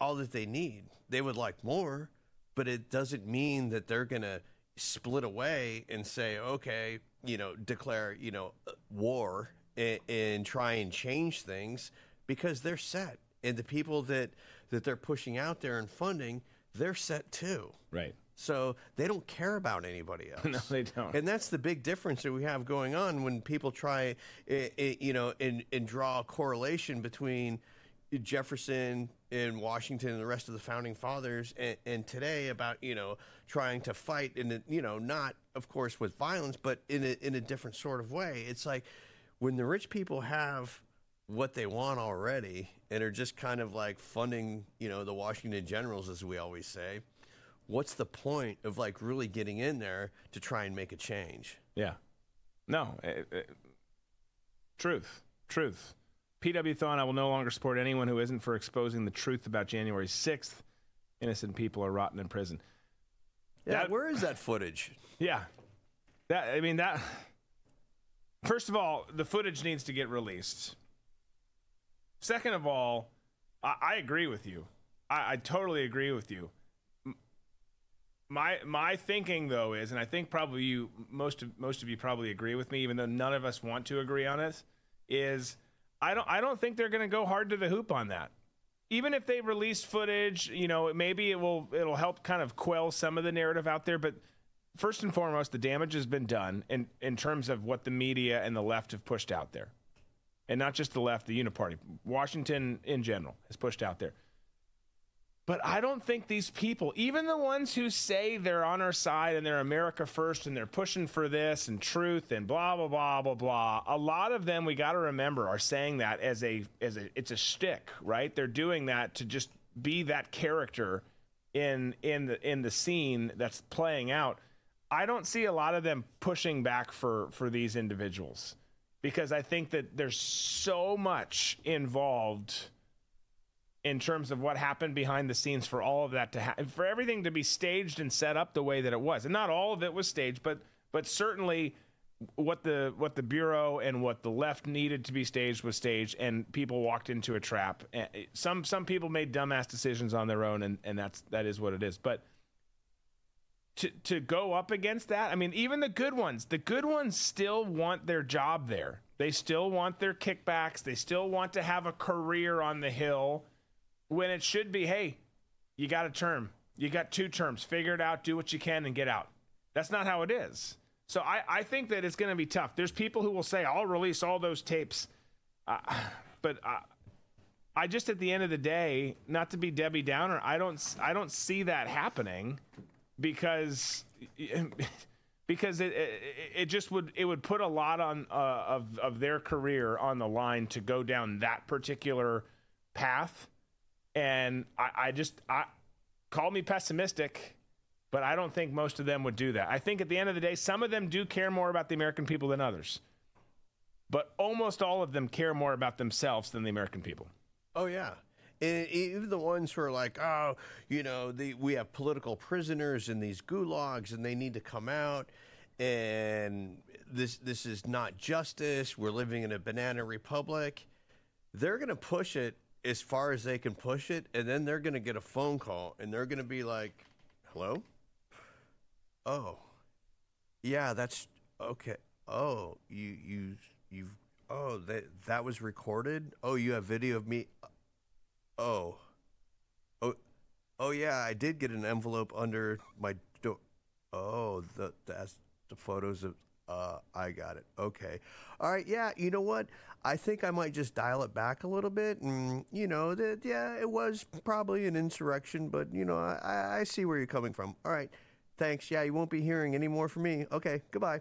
all that they need. They would like more, but it doesn't mean that they're going to split away and say, okay, you know, declare, you know, war and, and try and change things because they're set. And the people that, that they're pushing out there and funding, they're set too. Right. So they don't care about anybody else. No, they don't. And that's the big difference that we have going on when people try, you know, and, and draw a correlation between Jefferson and Washington and the rest of the founding fathers and, and today about, you know, trying to fight in, a, you know, not, of course, with violence, but in a, in a different sort of way. It's like when the rich people have what they want already and are just kind of like funding, you know, the Washington Generals, as we always say what's the point of like really getting in there to try and make a change? Yeah. No. eh, eh, truth. Truth. PW Thon, I will no longer support anyone who isn't for exposing the truth about January 6th. Innocent people are rotting in prison. Yeah, That- where is that footage? Yeah. That I mean that First of all, the footage needs to get released. Second of all, I, I agree with you. I, I totally agree with you. My my thinking though is, and I think probably you most of most of you probably agree with me, even though none of us want to agree on it, is I don't I don't think they're going to go hard to the hoop on that even if they release footage, you know, maybe it will it'll help kind of quell some of the narrative out there. But first and foremost, the damage has been done in in terms of what the media and the left have pushed out there, and not just the left, the Uniparty, Washington in general has pushed out there. But I don't think these people, even the ones who say they're on our side and they're America first and they're pushing for this and truth and blah blah blah blah blah, a lot of them we got to remember are saying that as a as a it's a stick, right? They're doing that to just be that character in in the in the scene that's playing out. I don't see a lot of them pushing back for for these individuals because I think that there's so much involved in terms of what happened behind the scenes for all of that to happen for everything to be staged and set up the way that it was. And not all of it was staged but but certainly what the what the bureau and what the left needed to be staged was staged and people walked into a trap. Eh, some some people made dumbass decisions on their own and and that's that is what it is. But to to go up against that i mean even the good ones the good ones still want their job there they still want their kickbacks they still want to have a career on the hill when it should be, hey, you got a term. You got two terms. Figure it out, do what you can, and get out. That's not how it is. So I, I think that it's going to be tough. There's people who will say, I'll release all those tapes. Uh, but I, I just at the end of the day, not to be Debbie Downer, I don't I don't see that happening because because it, it it just would it would put a lot on uh, of of their career on the line to go down that particular path, and I, I just I call me pessimistic. But I don't think most of them would do that. I think at the end of the day, some of them do care more about the American people than others. But almost all of them care more about themselves than the American people. Oh yeah. And even the ones who are like, oh, you know, the, we have political prisoners in these gulags, and they need to come out, and this this is not justice. We're living in a banana republic. They're going to push it as far as they can push it, and then they're going to get a phone call, and they're going to be like, "Hello, oh, yeah, that's okay. Oh, you you you've oh that that was recorded. Oh, you have video of me. Oh, oh, oh yeah, I did get an envelope under my door. Oh, the that's the photos of. Uh, I got it. Okay. All right. Yeah. You know what? I think I might just dial it back a little bit, and you know that yeah, it was probably an insurrection, but you know I, I- see where you're coming from. All right. Thanks. Yeah, you won't be hearing any more from me. Okay. Goodbye.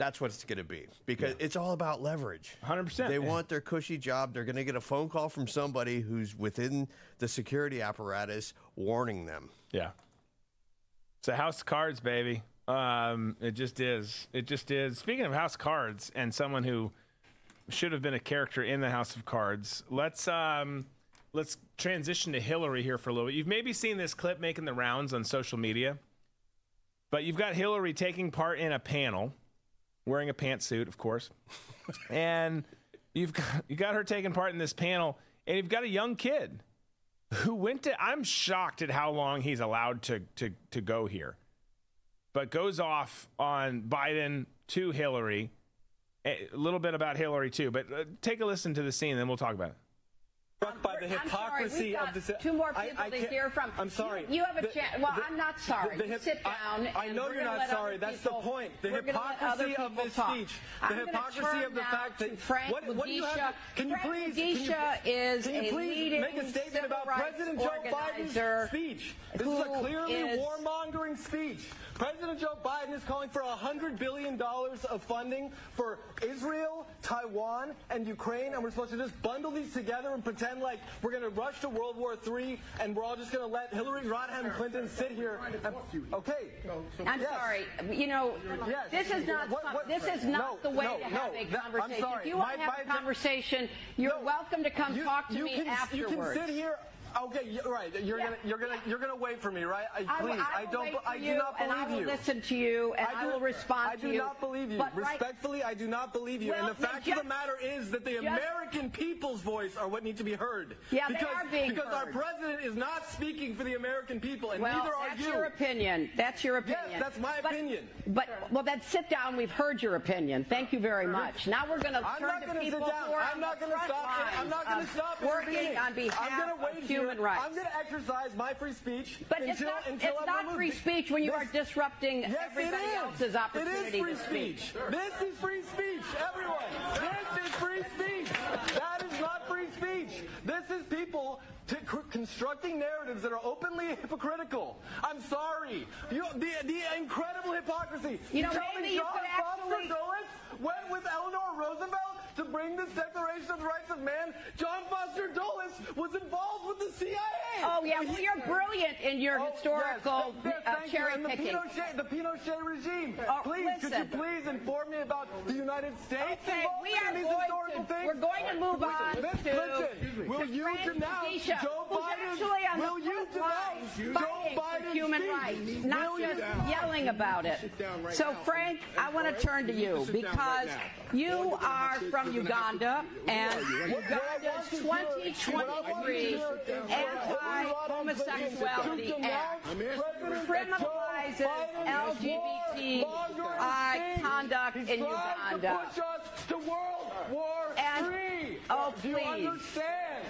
That's what it's going to be because it's all about leverage. 100%. They want their cushy job. They're going to get a phone call from somebody who's within the security apparatus warning them. Yeah. It's a house of cards, baby. Um, it just is. It just is. Speaking of house cards and someone who should have been a character in the House of Cards, let's um, let's transition to Hillary here for a little bit. You've maybe seen this clip making the rounds on social media, but you've got Hillary taking part in a panel, wearing a pantsuit, of course, and you've got you got her taking part in this panel, and you've got a young kid who went to I'm shocked at how long he's allowed to to to go here. But goes off on Biden to Hillary. A little bit about Hillary too, but uh, take a listen to the scene, then we'll talk about it. Struck by the I'm sorry, we've got of the. Uh, two more people I to hear from. I'm sorry. You, you have a chance. Well, the- I'm not sorry. the hip- Sit I- down. I, and know you're not sorry. other That's the point. The we're gonna let other hypocrisy of this talk. speech. The I'm hypocrisy of the fact that Frank what, what do you have? Can you please? Can you, is can you please make a statement about President Joe Biden's speech? This is a clearly warmongering speech. President Joe Biden is calling for $100 billion of funding for Israel, Taiwan, and Ukraine, and we're supposed to just bundle these together and pretend like we're going to rush to World War III and we're all just going to let Hillary Rodham Clinton sit here. And, okay. I'm Yes. sorry. You know, Yes. this is not What- what- this is not no, the way no, to have no, a that- I'm conversation. sorry. If you want to have a conversation, you're No. welcome to come You- talk to you me can, afterwards. You can sit here. Okay, right. You're Yeah. gonna you're gonna you're gonna wait for me, right? I, I, please, I, will don't. I do not believe and I will you. listen to you, and I, do- will respond to you. I do not believe you. But right- Respectfully, I do not believe you. Well, and the fact just- of the matter is that the just- American people's voice are what need to be heard. Yeah, they because, are being because our president is not speaking for the American people, and well, neither are that's you. your opinion. That's your opinion. Yes, that's my But- opinion. But well, then sit down. We've heard your opinion. Thank you very much. Now we're going to I'm turn not to people sit down. who are I'm not going to stop. I'm not going to stop working on behalf I'm going to of human here. rights. I'm going to exercise my free speech But until it's not, until it's I'm not free speech when you This- are disrupting Yes, everybody it is. else's opportunity It is free to speak. speech. This is free speech, everyone. This is free speech. That is not free speech. This is people t- cr- constructing narratives that are openly hypocritical. I'm sorry. You, the, the incredible hypocrisy. You know, tell maybe me you John could Foster actually- Dulles went with Eleanor Roosevelt to bring this Declaration of the Rights of Man. John Foster Dulles was involved with the CIA. Oh yeah, well you're brilliant in your Oh, historical yes, uh, thank you. cherry And the picking. Pinochet, the Pinochet regime. Oh, please, could you please inform me about the United States Okay, we are in these historical to things? we're going to move on Miss to, Clinton, will you denounce Joe Biden? will you denounce Joe Biden's human rights, not you- just yelling about it. So Frank, I want to turn to you because you are from Uganda and Uganda's 2023 Anti-Homosexuality Act criminalizes LGBTI conduct in Uganda. Push us to World War And III. Oh, Do you please. understand?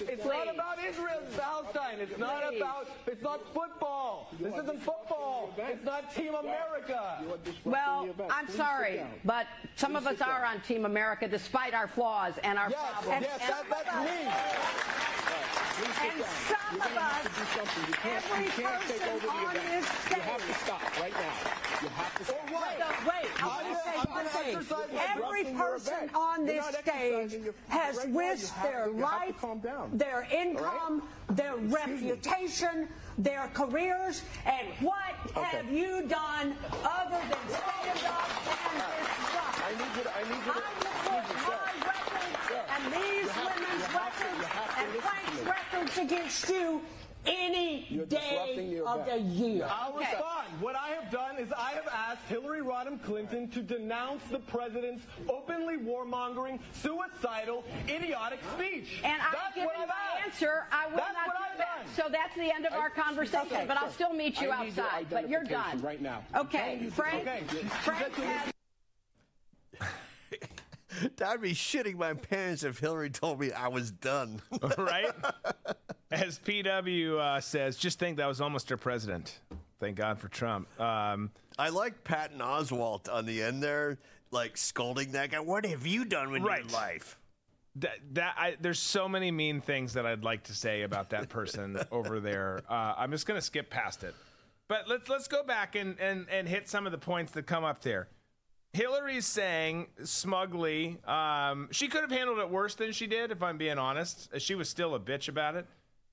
It's not about Israel and Palestine. It's not Please. about. It's not football. This isn't football. It's not Team America. Well, I'm sorry, but some of us are on Team America despite our flaws and our Yes, problems. yes, that, that's me. And some of us, every person on this stage. You have to stop right now. You have to stop. Or what? So, wait, I I'm gonna- say one thing. Every person on this stage has right risked their to life, their income, their reputation, their careers, and what have you done other than stand up and disrupt? I need you to. I need you to. I'm going to put my these women's records and Frank's records against you any You're day of the year. I'll Okay. respond. What I have done is I have asked Hillary Rodham Clinton to denounce the president's openly warmongering, suicidal, idiotic speech. And I've given my asked. answer. I will That's not do that. So that's the end of our conversation. Okay, but I'll still meet you I your outside. But you're done right now. Okay, Frank. Okay. Frank has I'd be shitting my pants if Hillary told me I was done. right? As PW uh, says, just think that was almost our president. Thank God for Trump. Um, I like Patton Oswalt on the end there, like scolding that guy. What have you done with Right. your life? that that I, there's so many mean things that I'd like to say about that person over there. Uh, I'm just gonna skip past it. But let's let's go back and, and and hit some of the points that come up there. Hillary's saying smugly, um, she could have handled it worse than she did, if I'm being honest. She was still a bitch about it.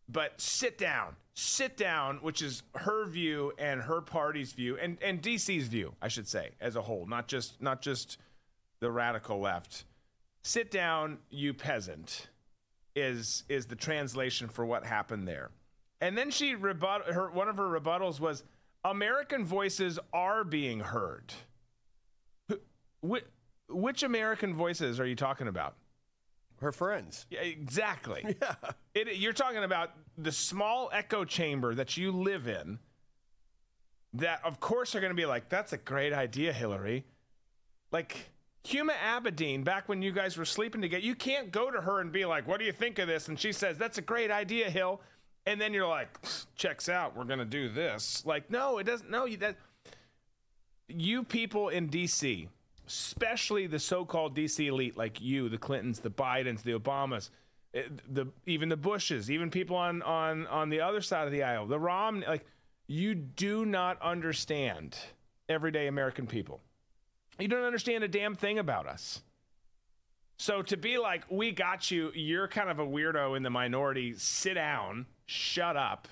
But sit down, sit down, which is her view and her party's view, and and DC's view, I should say, as a whole, not just not just the radical left. Sit down, you peasant, is is the translation for what happened there. And then she rebut her one of her rebuttals was American voices are being heard. Which, which American voices are you talking about? Her friends. Yeah, exactly. Yeah. It, you're talking about the small echo chamber that you live in. That, of course, are going to be like, "That's a great idea, Hillary." Like Huma Abedin, back when you guys were sleeping together, you can't go to her and be like, "What do you think of this?" And she says, "That's a great idea, Hill." And then you're like, "Checks out. We're going to do this." Like, no, it doesn't. No, you that. You people in D.C especially the so-called DC elite like you, the Clintons, the Bidens, the Obamas, eh, the even the Bushes, even people on on on the other side of the aisle, the Romney, like you do not understand everyday American people. You don't understand a damn thing about us. So to be like, we got you, you're kind of a weirdo in the minority, sit down, shut up.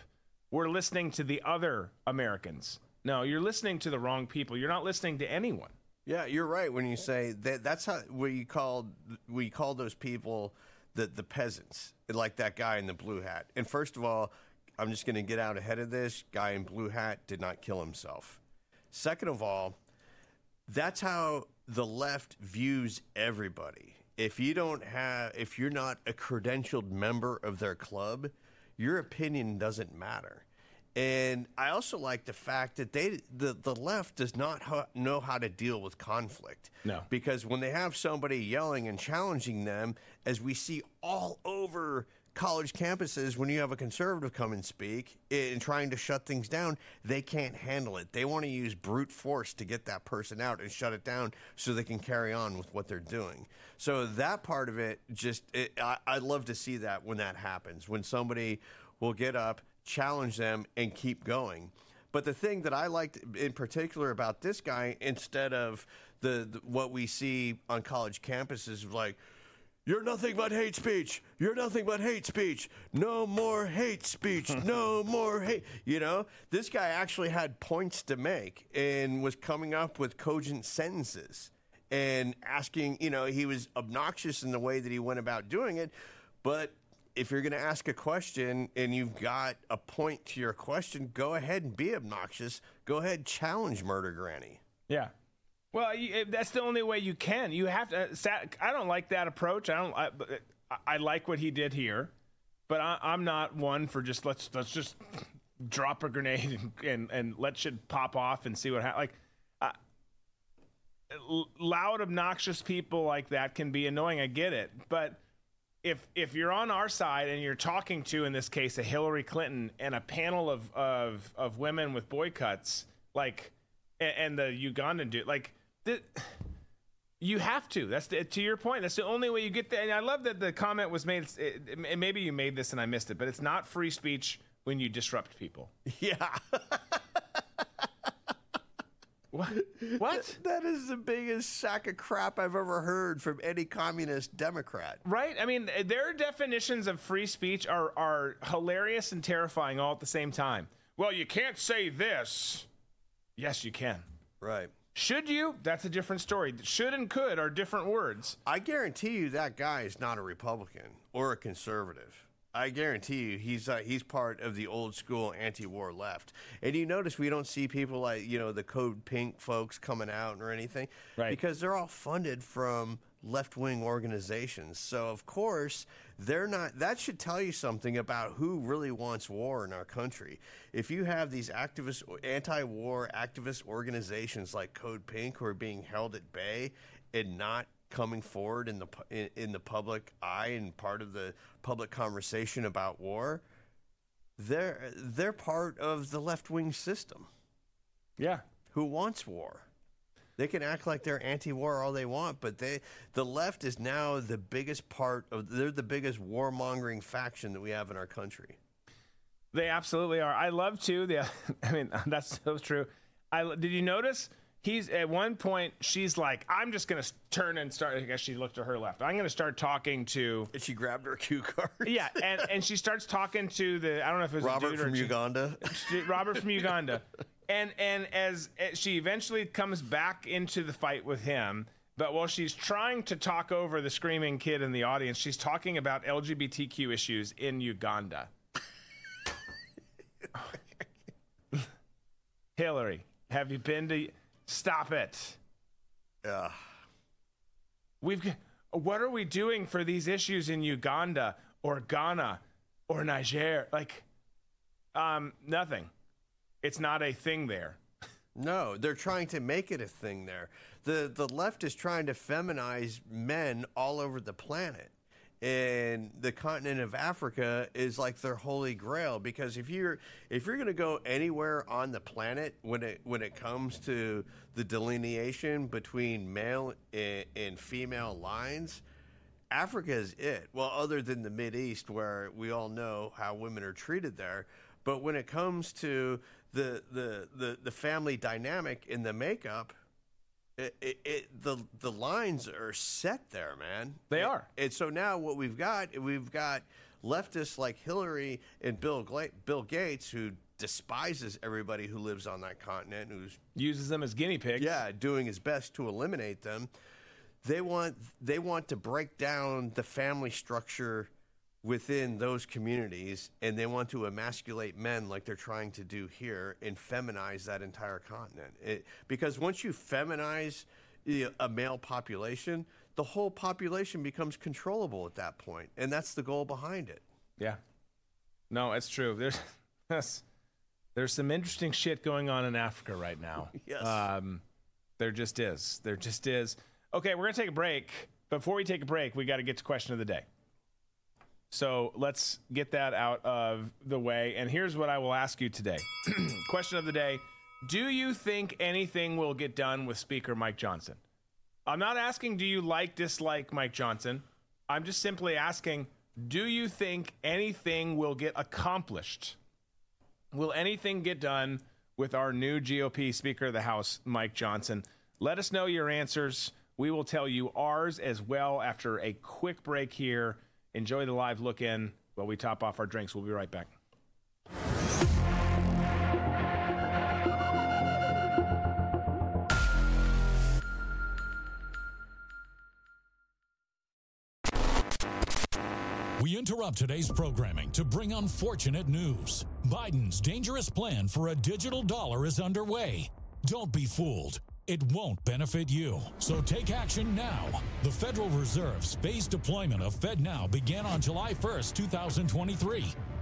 We're listening to the other Americans. No, you're listening to the wrong people. You're not listening to anyone. Yeah, you're right when you say that. That's how we called we call those people the the peasants, like that guy in the blue hat. And first of all, I'm just going to get out ahead of this. Guy in blue hat did not kill himself. Second of all, that's how the left views everybody. If you don't have, if you're not a credentialed member of their club, your opinion doesn't matter. And I also like the fact that they the, the left does not ho- know how to deal with conflict. No. Because when they have somebody yelling and challenging them, as we see all over college campuses, when you have a conservative come and speak and trying to shut things down, they can't handle it. They want to use brute force to get that person out and shut it down so they can carry on with what they're doing. So that part of it, just it, I, I love to see that when that happens, when somebody will get up challenge them and keep going. But the thing that I liked in particular about this guy, instead of the, the what we see on college campuses, like you're nothing but hate speech. You're nothing but hate speech. No more hate speech. No more hate. You know, this guy actually had points to make and was coming up with cogent sentences and asking, you know, he was obnoxious in the way that he went about doing it, but if you're going to ask a question and you've got a point to your question, go ahead and be obnoxious. Go ahead, challenge Murder Granny. Yeah. Well, that's the only way you can. You have to. I don't like that approach. I don't. I, I like what he did here, but I, I'm not one for just let's let's just drop a grenade and and, and let shit pop off and see what happens. Like. Uh, loud, obnoxious people like that can be annoying. I get it, but if if you're on our side and you're talking to in this case a Hillary Clinton and a panel of of of women with boycotts like and, and the Ugandan dude like the, you have to. That's the, to your point that's the only way you get there. And I love that the comment was made it, it, maybe you made this and I missed it but it's not free speech when you disrupt people. Yeah. what what That is the biggest sack of crap I've ever heard from any communist Democrat. Right? I mean, their definitions of free speech are are hilarious and terrifying all at the same time. Well, you can't say this. Yes, you can. Right. Should you? That's a different story. Should and could are different words. I guarantee you that guy is not a Republican or a conservative. I guarantee you he's uh, he's part of the old school anti-war left. And you notice we don't see people like you know the Code Pink folks coming out or anything, Right. Because they're all funded from left-wing organizations. So of course they're not. That should tell you something about who really wants war in our country. If you have these activist, anti-war activist organizations like Code Pink who are being held at bay and not coming forward in the in, in the public eye and part of the public conversation about war, they're they're part of the left wing system Yeah. who wants war. They can act like they're anti-war all they want, but they the left is now the biggest part of they're the biggest warmongering faction that we have in our country. They absolutely are. I love too. The I mean, that's so true. I did you notice? He's at one point. She's like, "I'm just gonna turn and start." I guess she looked to her left. I'm gonna start talking to. And she grabbed her cue card. Yeah, and and she starts talking to the. I don't know if it was a Robert dude from. Uganda. Robert from Uganda. And and as, as she eventually comes back into the fight with him, but while she's trying to talk over the screaming kid in the audience, she's talking about LGBTQ issues in Uganda. Hillary, have you been to Stop it. Yeah. We've what are we doing for these issues in Uganda or Ghana or Niger? Like um nothing. It's not a thing there. No, they're trying to make it a thing there. The the left is trying to feminize men all over the planet. And the continent of Africa is like their holy grail because if you're if you're going to go anywhere on the planet when it when it comes to the delineation between male and, and female lines, Africa is it. Well, other than the Mid East, where we all know how women are treated there, but when it comes to the the the, the family dynamic in the makeup, it, it, it the the lines are set there, man. They are. And so now what we've got, we've got leftists like Hillary and Bill Gla- Bill Gates who despises everybody who lives on that continent, who's Uses them as guinea pigs. yeah, doing his best to eliminate them. They want they want to break down the family structure within those communities, and they want to emasculate men like they're trying to do here and feminize that entire continent. It, because once you feminize a male population, the whole population becomes controllable at that point, and that's the goal behind it. Yeah. No, it's true. There's there's, there's some interesting shit going on in Africa right now. Yes. Um, there just is. There just is. Okay, we're gonna take a break. Before we take a break, we got to get to question of the day. So let's get that out of the way. And here's what I will ask you today. question of the day: Do you think anything will get done with Speaker Mike Johnson? I'm not asking do you like dislike Mike Johnson. I'm just simply asking do you think anything will get accomplished? Will anything get done with our new GOP Speaker of the House, Mike Johnson? Let us know your answers. We will tell you ours as well after a quick break here. Enjoy the live look in while we top off our drinks. We'll be right back. We interrupt today's programming to bring unfortunate news. Biden's dangerous plan for a digital dollar is underway. Don't be fooled. It won't benefit you. So take action now. The Federal Reserve's phased deployment of FedNow began on July 1st, 2023.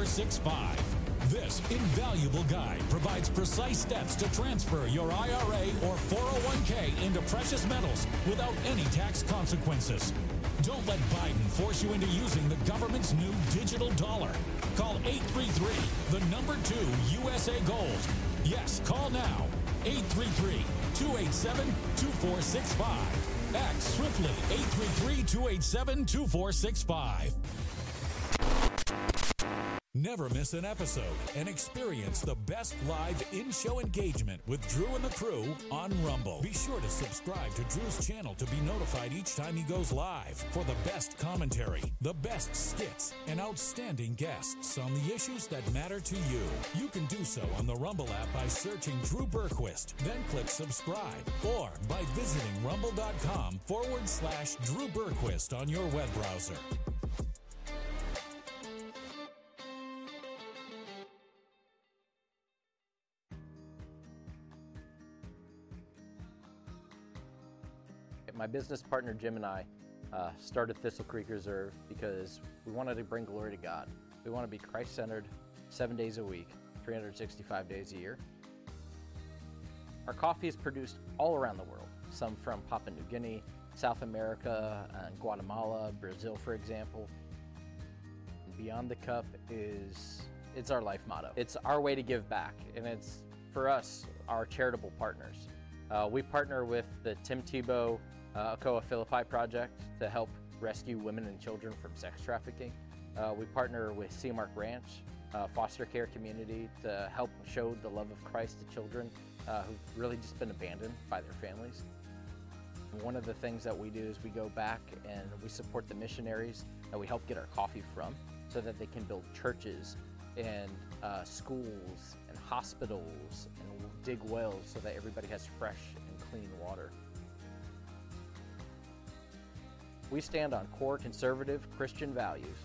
2465. This invaluable guide provides precise steps to transfer your IRA or 401k into precious metals without any tax consequences. Don't let Biden force you into using the government's new digital dollar. Call 833, the number 2 USA Gold. Yes, call now 833 287 2465. Act swiftly 833 287 2465. Never miss an episode and experience the best live in show engagement with Drew and the crew on Rumble. Be sure to subscribe to Drew's channel to be notified each time he goes live for the best commentary, the best skits, and outstanding guests on the issues that matter to you. You can do so on the Rumble app by searching Drew Berquist, then click subscribe, or by visiting rumble.com forward slash Drew Berquist on your web browser. My business partner Jim and I uh, started Thistle Creek Reserve because we wanted to bring glory to God. We want to be Christ centered seven days a week, 365 days a year. Our coffee is produced all around the world, some from Papua New Guinea, South America, and Guatemala, Brazil, for example. Beyond the Cup is it's our life motto. It's our way to give back, and it's for us our charitable partners. Uh, we partner with the Tim Tebow uh, Ocoa Philippi Project to help rescue women and children from sex trafficking. Uh, we partner with Seamark Ranch, uh, foster care community, to help show the love of Christ to children uh, who've really just been abandoned by their families. One of the things that we do is we go back and we support the missionaries that we help get our coffee from so that they can build churches and uh, schools and hospitals and dig wells so that everybody has fresh and clean water. We stand on core conservative Christian values,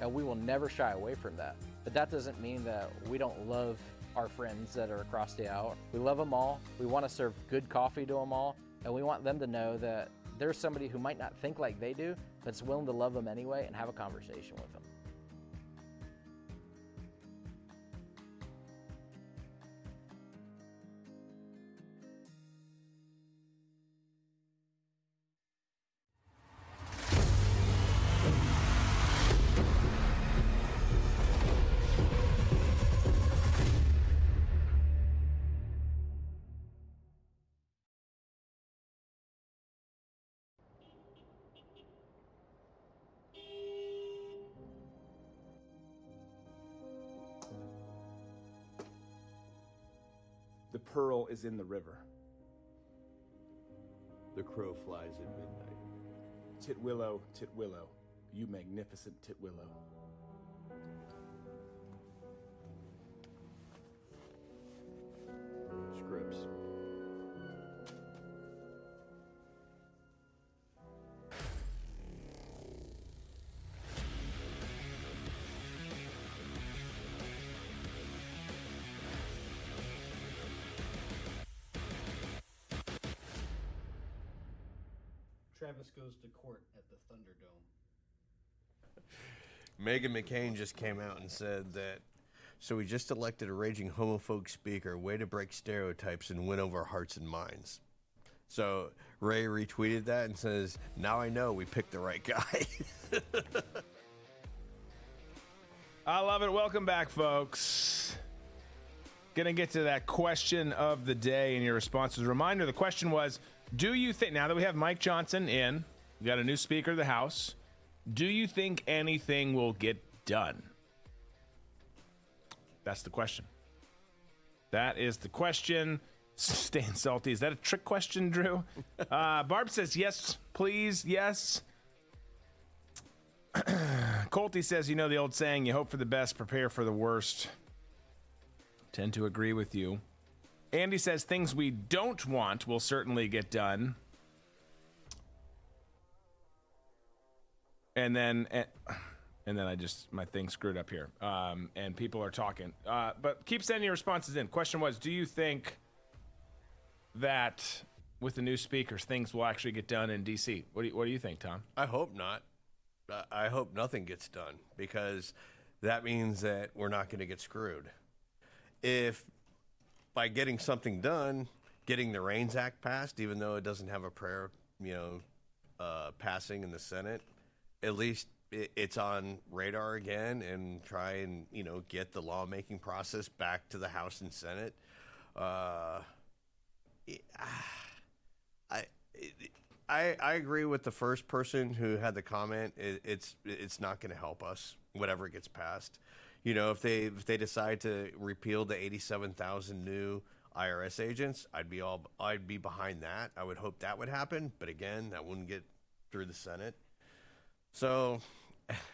and we will never shy away from that. But that doesn't mean that we don't love our friends that are across the aisle. We love them all. We want to serve good coffee to them all, and we want them to know that there's somebody who might not think like they do, but is willing to love them anyway and have a conversation with them. The pearl is in the river. The crow flies at midnight. Titwillow, Titwillow, you magnificent Titwillow. Travis goes to court at the Thunderdome. Meghan McCain just came out and said that. So we just elected a raging homophobe speaker. Way to break stereotypes and win over hearts and minds. So Ray retweeted that and says, "Now I know we picked the right guy." I love it. Welcome back, folks. Gonna get to that question of the day and your responses. Reminder: the question was, do you think now that we have Mike Johnson in, we got a new Speaker of the House, do you think anything will get done? That's the question. That is the question. Staying salty. Is that a trick question, Drew? Uh, Barb says yes, please, yes. Colty says, you know the old saying, you hope for the best, prepare for the worst. Tend to agree with you. Andy says things we don't want will certainly get done. And then, and, then I just my thing screwed up here. Um, and people are talking, uh, but keep sending your responses in. Question was, do you think that with the new speakers, things will actually get done in D.C.? What do you, what do you think, Tom? I hope not. I hope nothing gets done because that means that we're not going to get screwed. If by getting something done, getting the REINS Act passed, even though it doesn't have a prayer, you know, uh, passing in the Senate, at least it, it's on radar again, and try and you know get the lawmaking process back to the House and Senate. Uh, I. It, I, I agree with the first person who had the comment. It, it's it's not going to help us whatever gets passed. You know, if they if they decide to repeal the eighty seven thousand new IRS agents, I'd be all I'd be behind that. I would hope that would happen, but again, that wouldn't get through the Senate. So,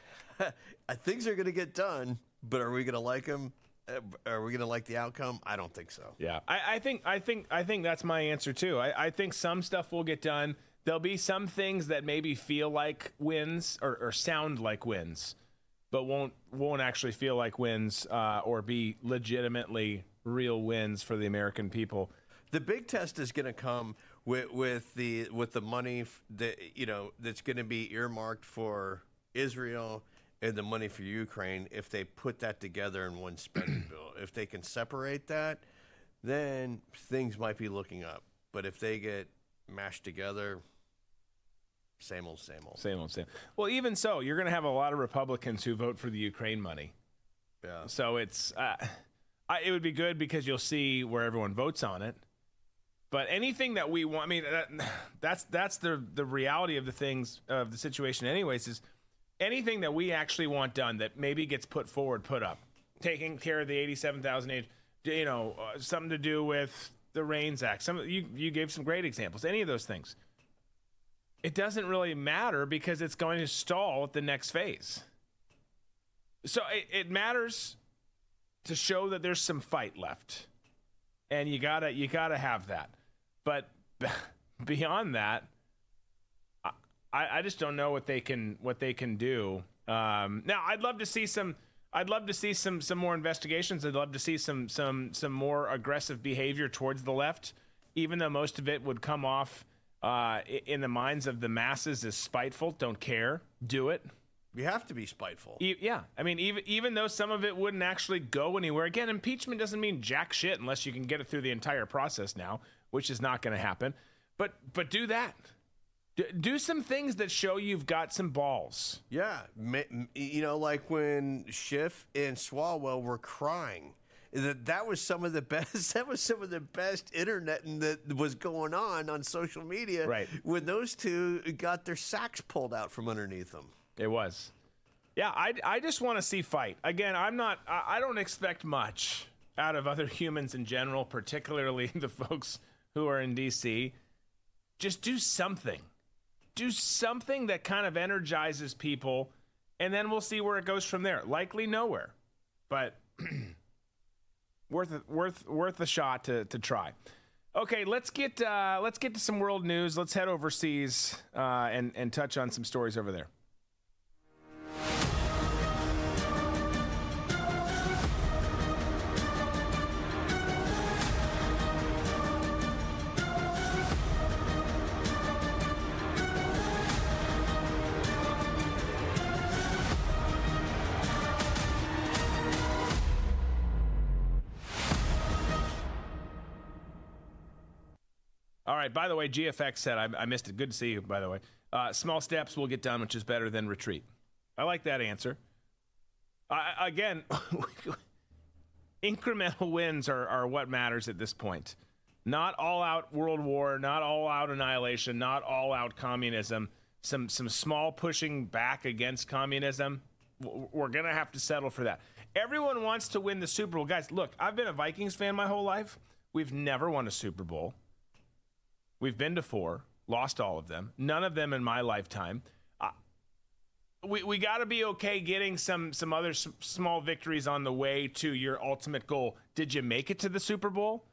things are going to get done, but are we going to like them? Uh, are we going to like the outcome? I don't think so. Yeah, I, I, think I think I think that's my answer too. I, I think some stuff will get done there'll be some things that maybe feel like wins or, or sound like wins, but won't won't actually feel like wins uh, or be legitimately real wins for the American people. The big test is going to come with with the with the money that you know that's going to be earmarked for Israel and the money for Ukraine. If they put that together in one spending bill, if they can separate that, then things might be looking up. But if they get mashed together, same old, same old. Same old, same. Well, even so, you're going to have a lot of Republicans who vote for the Ukraine money. Yeah. So it's uh, I, it would be good because you'll see where everyone votes on it. But anything that we want, I mean, that, that's that's the the reality of the things of the situation. Anyways, is anything that we actually want done that maybe gets put forward, put up, taking care of the eighty-seven thousand age, you know, uh, something to do with the REINS Act. Some you you gave some great examples. Any of those things it doesn't really matter because it's going to stall at the next phase. So it, it matters to show that there's some fight left, and you gotta you gotta have that. But beyond that, I, I just don't know what they can what they can do. Um, now, I'd love to see some. I'd love to see some some more investigations. I'd love to see some some some more aggressive behavior towards the left, even though most of it would come off uh, in the minds of the masses is spiteful, don't care, do it. You have to be spiteful. E- yeah, I mean, even even though some of it wouldn't actually go anywhere. Again, impeachment doesn't mean jack shit unless you can get it through the entire process now, which is not going to happen. But but do that. D- do some things that show you've got some balls. Yeah, you know, like when Schiff and Swalwell were crying that that was some of the best that was some of the best internet that was going on on social media right. when those two got their sacks pulled out from underneath them. It was. Yeah i, I just want to see fight. Again i'm not I, I don't expect much out of other humans in general particularly the folks who are in dc just do something. Do something that kind of energizes people and then we'll see where it goes from there. Likely nowhere but worth worth worth a shot to to try. Okay, let's get uh, let's get to some world news. Let's head overseas uh, and and touch on some stories over there. Right. By the way, GFX said I, I missed it. Good to see you. By the way, uh, small steps will get done, which is better than retreat. I like that answer. I, again, incremental wins are, are what matters at this point. Not all out world war, not all out annihilation, not all out communism. Some some small pushing back against communism. We're gonna have to settle for that. Everyone wants to win the Super Bowl, guys. Look, I've been a Vikings fan my whole life. We've never won a Super Bowl. We've been to four, lost all of them. None of them in my lifetime. Uh, we, we got to be okay getting some some other s- small victories on the way to your ultimate goal. Did you make it to the Super Bowl?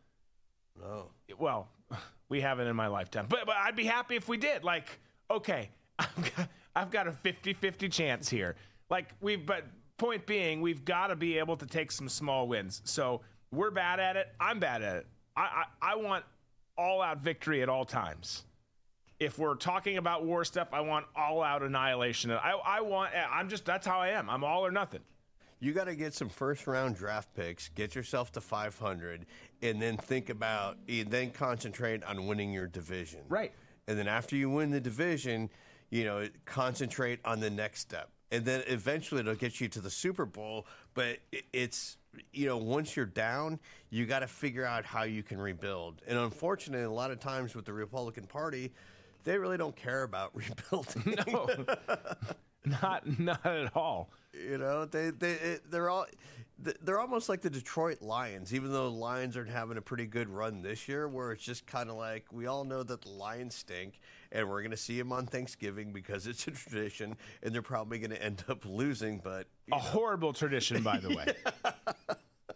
No. Well, we haven't in my lifetime, but but I'd be happy if we did. Like, okay, I've got, I've got a 50-50 chance here. Like we, but point being, we've got to be able to take some small wins. So we're bad at it. I'm bad at it. I I, I want all out victory at all times if we're talking about war stuff, I want all out annihilation. I, I want, I'm just, that's how I am. I'm all or nothing. You got to get some first round draft picks, get yourself to 500, and then think about, and then concentrate on winning your division. Right. And then after you win the division, you know, concentrate on the next step. And then eventually it'll get you to the Super Bowl. But it's, you know, once you're down, you got to figure out how you can rebuild. And unfortunately, a lot of times with the Republican Party, they really don't care about rebuilding. No, not not at all. You know, they they they're all they're almost like the Detroit Lions, even though the Lions are having a pretty good run this year. Where it's just kind of like we all know that the Lions stink, and we're going to see them on Thanksgiving because it's a tradition, and they're probably going to end up losing. But A horrible tradition, by the way.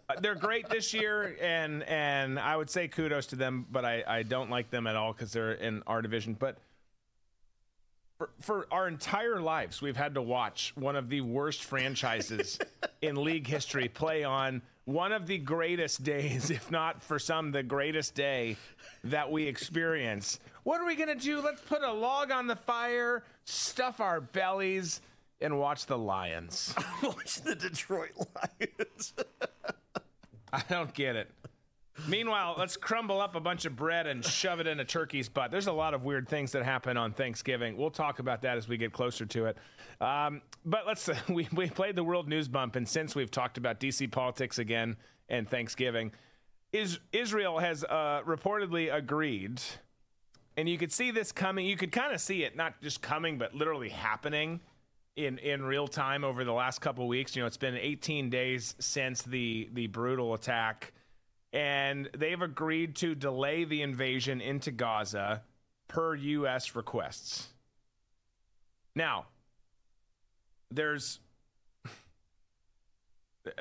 Uh, They're great this year, and and I would say kudos to them, but I, I don't like them at all because they're in our division. But for, for our entire lives, we've had to watch one of the worst franchises in league history play on one of the greatest days, if not for some, the greatest day that we experience. What are we going to do? Let's put a log on the fire, stuff our bellies, and watch the Lions. watch the Detroit Lions. I don't get it. Meanwhile, let's crumble up a bunch of bread and shove it in a turkey's butt. There's a lot of weird things that happen on Thanksgiving. We'll talk about that as we get closer to it. Um, but let's we we played the world news bump, and since we've talked about DC politics again and Thanksgiving, is Israel has uh, reportedly agreed, and you could see this coming. You could kind of see it not just coming, but literally happening in in real time over the last couple weeks. You know, it's been 18 days since the the brutal attack, and they've agreed to delay the invasion into Gaza per U.S. requests. Now, there's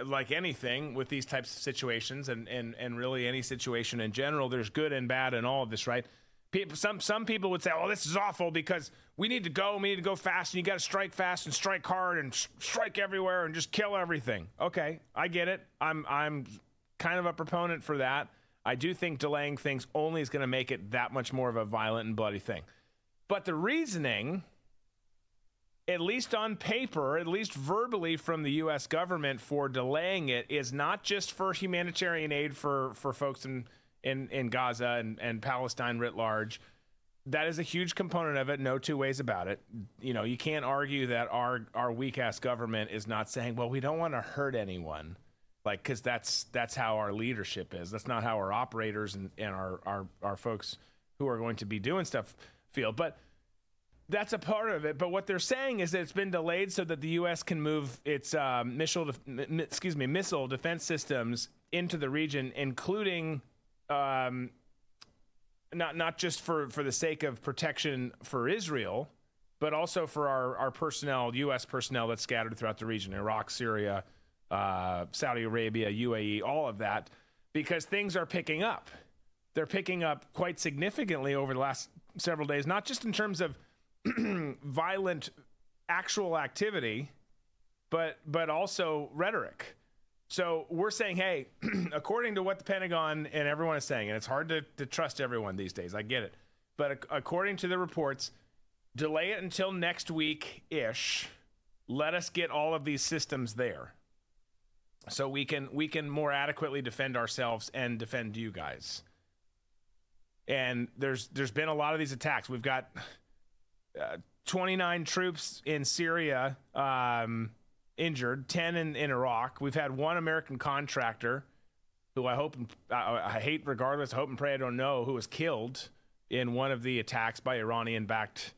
like anything with these types of situations, and and and really any situation in general, there's good and bad in all of this, right? People, some some people would say, "Oh, this is awful because we need to go, we need to go fast, and you got to strike fast and strike hard and s- strike everywhere and just kill everything." Okay, I get it. I'm I'm kind of a proponent for that. I do think delaying things only is going to make it that much more of a violent and bloody thing. But the reasoning, at least on paper, at least verbally from the U.S. government for delaying it, is not just for humanitarian aid for for folks in in, in Gaza and, and Palestine writ large. That is a huge component of it. No two ways about it. You know, you can't argue that our our weak ass government is not saying, well, we don't want to hurt anyone, like because that's that's how our leadership is. That's not how our operators and, and our, our our folks who are going to be doing stuff feel. But that's a part of it. But what they're saying is that it's been delayed so that the U.S. can move its um, missile, m- excuse me, missile defense systems into the region, including um, not not just for for the sake of protection for Israel, but also for our our personnel, U.S. personnel that's scattered throughout the region, Iraq, Syria, uh, Saudi Arabia, UAE, all of that, because things are picking up. They're picking up quite significantly over the last several days, not just in terms of violent actual activity, but but also rhetoric. So we're saying, hey, according to what the Pentagon and everyone is saying, and it's hard to, to trust everyone these days, I get it. But ac- according to the reports, delay it until next week ish. Let us get all of these systems there. So we can we can more adequately defend ourselves and defend you guys. And there's there's been a lot of these attacks. We've got uh, 29 troops in Syria um, injured, 10 in, in Iraq. We've had one American contractor who I hope, I, I hate regardless, I hope and pray I don't know, who was killed in one of the attacks by Iranian backed,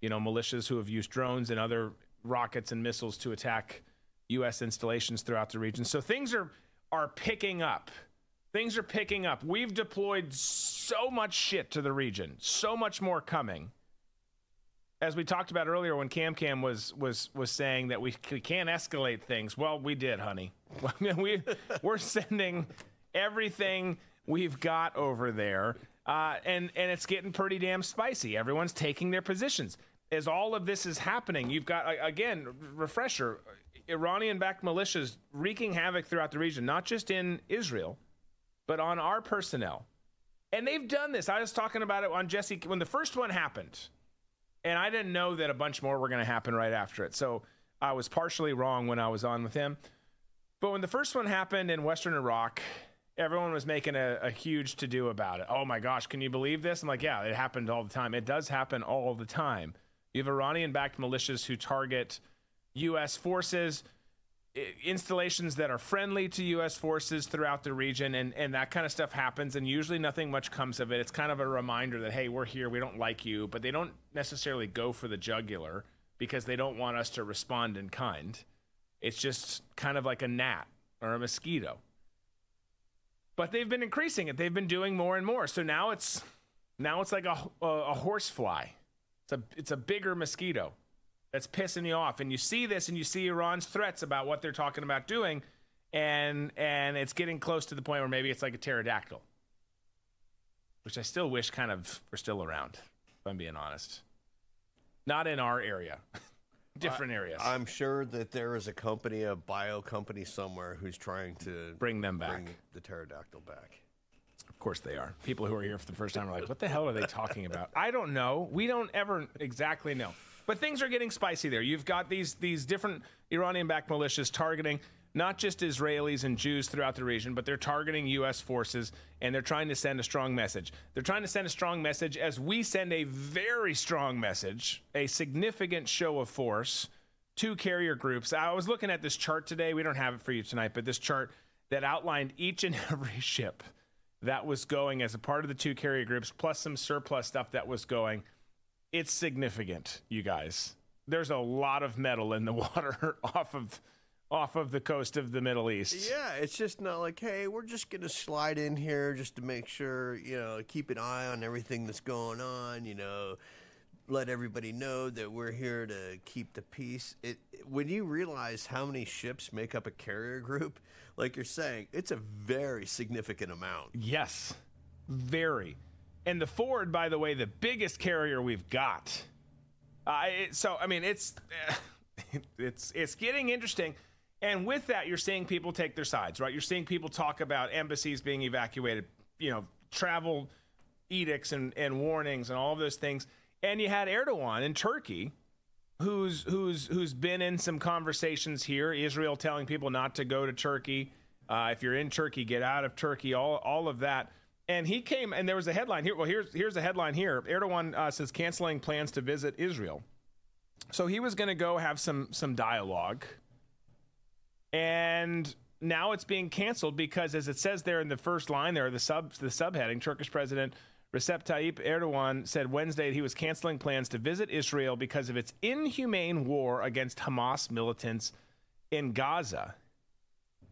you know, militias who have used drones and other rockets and missiles to attack U.S. installations throughout the region. So things are, are picking up. Things are picking up. We've deployed so much shit to the region, so much more coming as we talked about earlier when Cam Cam was was was saying that we, we can't escalate things. Well, we did, honey. we we're sending everything we've got over there, uh, and and it's getting pretty damn spicy. Everyone's taking their positions. As all of this is happening, you've got again refresher, Iranian-backed militias wreaking havoc throughout the region, not just in Israel, but on our personnel. And they've done this. I was talking about it on Jesse when the first one happened and I didn't know that a bunch more were going to happen right after it. So I was partially wrong when I was on with him. But when the first one happened in Western Iraq, everyone was making a, a huge to do about it. Oh my gosh, can you believe this? I'm like, yeah, it happened all the time. It does happen all the time. You have Iranian backed militias who target U.S. forces, installations that are friendly to U.S. forces throughout the region, and, and that kind of stuff happens, and usually nothing much comes of it. It's kind of a reminder that, hey, we're here, we don't like you, but they don't necessarily go for the jugular because they don't want us to respond in kind. It's just kind of like a gnat or a mosquito. But they've been increasing it. They've been doing more and more. So now it's now it's like a, a, a horsefly. It's a it's a bigger mosquito that's pissing you off. And you see this and you see Iran's threats about what they're talking about doing and and it's getting close to the point where maybe it's like a pterodactyl which I still wish kind of were still around if I'm being honest. Not in our area. Different areas. I'm sure that there is a company a bio company somewhere who's trying to bring them back. bring the pterodactyl back. Of course they are. People who are here for the first time are like what the hell are they talking about? I don't know. We don't ever exactly know but things are getting spicy there. You've got these these different Iranian-backed militias targeting not just Israelis and Jews throughout the region, but they're targeting U.S. forces and they're trying to send a strong message. They're trying to send a strong message as we send a very strong message, a significant show of force to carrier groups. I was looking at this chart today. We don't have it for you tonight, but this chart that outlined each and every ship that was going as a part of the two carrier groups, plus some surplus stuff that was going it's significant, you guys. There's a lot of metal in the water off of off of the coast of the Middle East. Yeah, it's just not like, hey, we're just going to slide in here just to make sure, you know, keep an eye on everything that's going on, you know, let everybody know that we're here to keep the peace. It when you realize how many ships make up a carrier group, like you're saying, it's a very significant amount. Yes. Very. And the Ford, by the way, the biggest carrier we've got. Uh, it, so I mean, it's it's it's getting interesting. And with that, you're seeing people take their sides, right? You're seeing people talk about embassies being evacuated, you know, travel edicts and, and warnings and all of those things. And you had Erdogan in Turkey, who's who's who's been in some conversations here. Israel telling people not to go to Turkey. Uh, if you're in Turkey, get out of Turkey. All all of that. And he came, and there was a headline here. Well, here's here's a headline here. Erdogan uh, says canceling plans to visit Israel. So he was going to go have some some dialogue, and now it's being canceled because, as it says there in the first line, there the sub the subheading. Turkish President Recep Tayyip Erdogan said Wednesday he was canceling plans to visit Israel because of its inhumane war against Hamas militants in Gaza.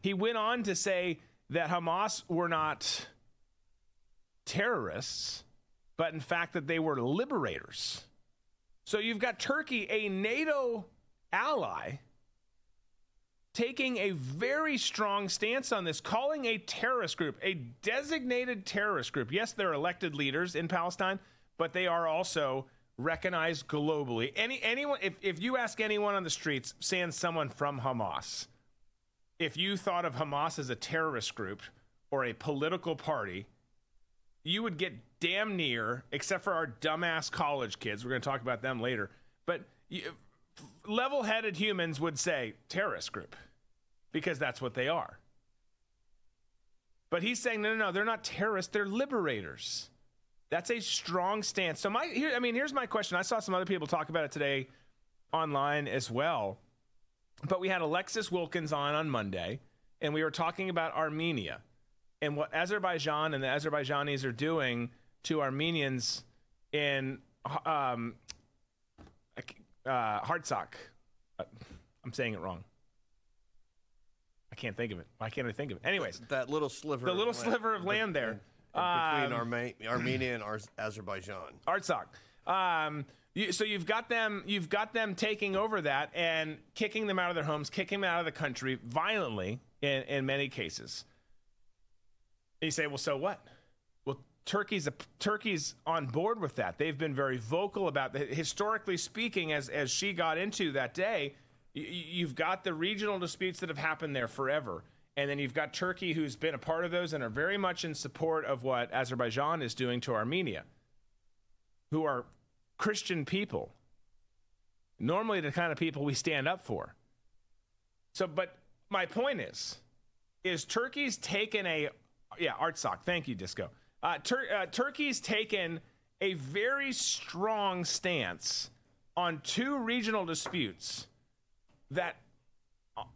He went on to say that Hamas were not terrorists, but in fact that they were liberators. So you've got Turkey, a NATO ally, taking a very strong stance on this, calling a terrorist group, a designated terrorist group. Yes, they're elected leaders in Palestine, but they are also recognized globally. Any anyone if, if you ask anyone on the streets, saying someone from Hamas, if you thought of Hamas as a terrorist group or a political party, you would get damn near, except for our dumbass college kids. We're going to talk about them later. But level headed humans would say terrorist group because that's what they are. But he's saying, no, no, no, they're not terrorists, they're liberators. That's a strong stance. So, my, here, I mean, here's my question. I saw some other people talk about it today online as well. But we had Alexis Wilkins on on Monday, and we were talking about Armenia and what Azerbaijan and the Azerbaijanis are doing to Armenians in um, uh, Hartsock. Uh, I'm saying it wrong. I can't think of it. Why can't I think of it? Anyways, that little sliver, the little sliver of land there between um, Arma- Armenia and Ar- Azerbaijan. Artsakh. Um, you, so you've got them, you've got them taking over that and kicking them out of their homes, kicking them out of the country violently in, in many cases. And you say, well, so what? Well, Turkey's a, Turkey's on board with that. They've been very vocal about that. Historically speaking, as as she got into that day, you, you've got the regional disputes that have happened there forever. And then you've got Turkey, who's been a part of those and are very much in support of what Azerbaijan is doing to Armenia, who are Christian people. Normally, the kind of people we stand up for. So, but my point is, is Turkey's taken a, yeah, Artsakh, thank you, Disco. Uh, Tur- uh, Turkey's taken a very strong stance on two regional disputes that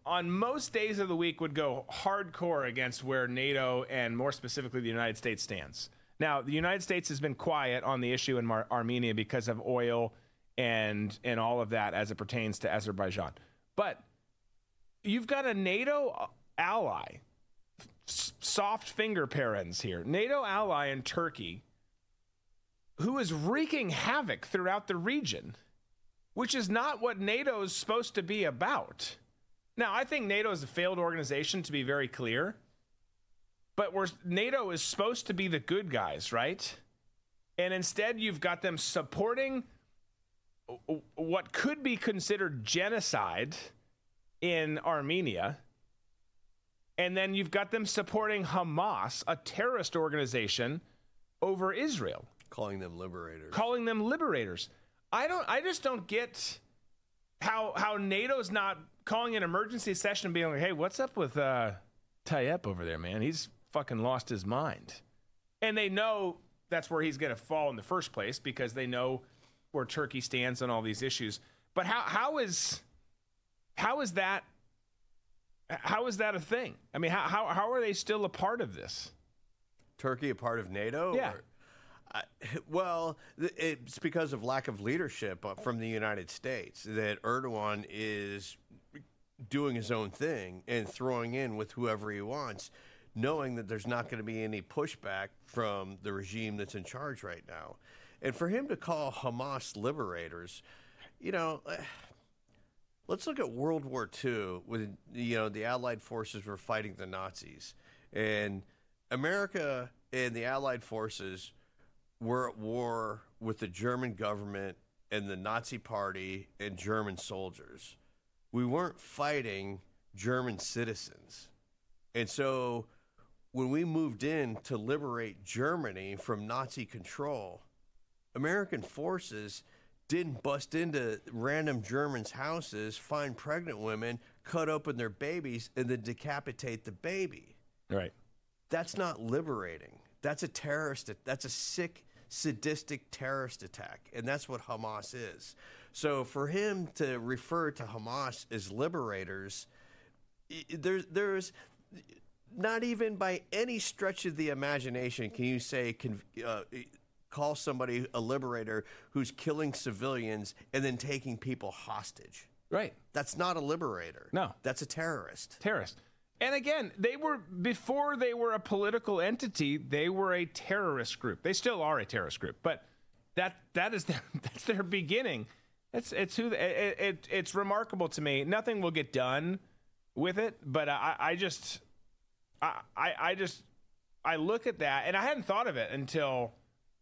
on most days of the week would go hardcore against where NATO and more specifically the United States stands. Now, the United States has been quiet on the issue in Mar- Armenia because of oil and and all of that as it pertains to Azerbaijan. But you've got a NATO ally, soft finger parents here, NATO ally in Turkey, who is wreaking havoc throughout the region, which is not what NATO is supposed to be about. Now, I think NATO is a failed organization, to be very clear. But we're, NATO is supposed to be the good guys, right? And instead, you've got them supporting what could be considered genocide in Armenia. And then you've got them supporting Hamas, a terrorist organization, over Israel. Calling them liberators. Calling them liberators. I don't I just don't get how how NATO's not calling an emergency session and being like, hey, what's up with uh Tayyip over there, man? He's fucking lost his mind. And they know that's where he's going to fall in the first place because they know where Turkey stands on all these issues. But how how is how is that how is that a thing? I mean, how how, how are they still a part of this? Turkey a part of NATO? Yeah. Or- I, well, it's because of lack of leadership uh, from the United States that Erdogan is doing his own thing and throwing in with whoever he wants, knowing that there's not going to be any pushback from the regime that's in charge right now. And for him to call Hamas liberators, you know, eh, let's look at World War II when you know the Allied forces were fighting the Nazis, and America and the Allied forces were at war with the German government and the Nazi Party and German soldiers. We weren't fighting German citizens. And so when we moved in to liberate Germany from Nazi control, American forces didn't bust into random Germans' houses, find pregnant women, cut open their babies, and then decapitate the baby. Right. That's not liberating. That's a terrorist. That's a sick, sadistic terrorist attack, and that's what Hamas is. So for him to refer to Hamas as liberators, there's there's not even by any stretch of the imagination can you say uh, call somebody a liberator who's killing civilians and then taking people hostage. Right. That's not a liberator. No. That's a terrorist. Terrorist. And again, they were before they were a political entity, they were a terrorist group. They still are a terrorist group, but that that is their, that's their beginning. It's it's who it, it, it's remarkable to me. Nothing will get done with it, but I I just I I, I just I look at that and I hadn't thought of it until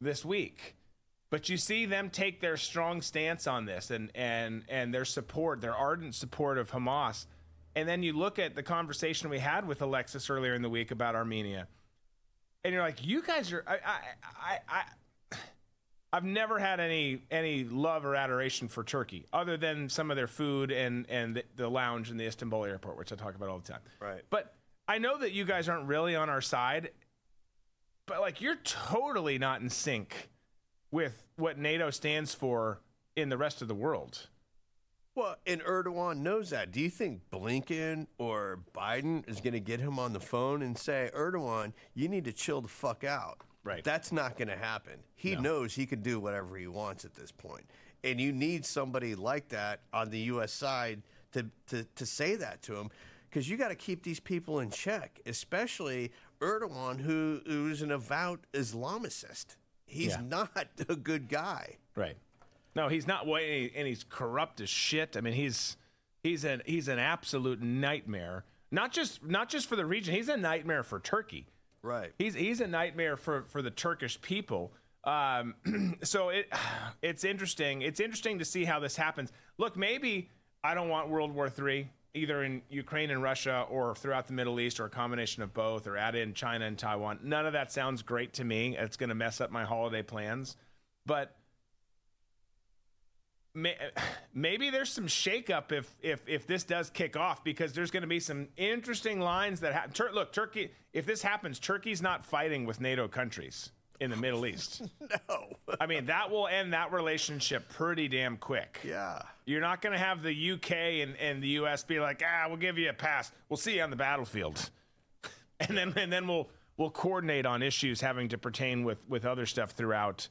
this week. But you see them take their strong stance on this and and and their support, their ardent support of Hamas. And then you look at the conversation we had with Alexis earlier in the week about Armenia. And you're like, you guys are I I I, I I've never had any any love or adoration for Turkey, other than some of their food and and the, the lounge in the Istanbul airport, which I talk about all the time. Right. But I know that you guys aren't really on our side, but like you're totally not in sync with what NATO stands for in the rest of the world. Well, and Erdogan knows that. Do you think Blinken or Biden is going to get him on the phone and say, Erdogan, you need to chill the fuck out? Right. That's not going to happen. He No. knows he can do whatever he wants at this point. And you need somebody like that on the U.S. side to, to, to say that to him because you got to keep these people in check, especially Erdogan, who, who's an avowed Islamicist. He's Yeah. not a good guy. Right. No, he's not. And and he's corrupt as shit. I mean, he's he's an he's an absolute nightmare. Not just not just for the region. He's a nightmare for Turkey. Right. He's he's a nightmare for for the Turkish people. Um, so it it's interesting. It's interesting to see how this happens. Look, maybe I don't want World War III either in Ukraine and Russia or throughout the Middle East or a combination of both or add in China and Taiwan. None of that sounds great to me. It's going to mess up my holiday plans. But may, maybe there's some shakeup if if if this does kick off because there's going to be some interesting lines that happen. Tur- look, Turkey. If this happens, Turkey's not fighting with NATO countries in the Middle East. no, I mean that will end that relationship pretty damn quick. Yeah, you're not going to have the UK and, and the US be like, ah, we'll give you a pass. We'll see you on the battlefield, and then and then we'll we'll coordinate on issues having to pertain with with other stuff throughout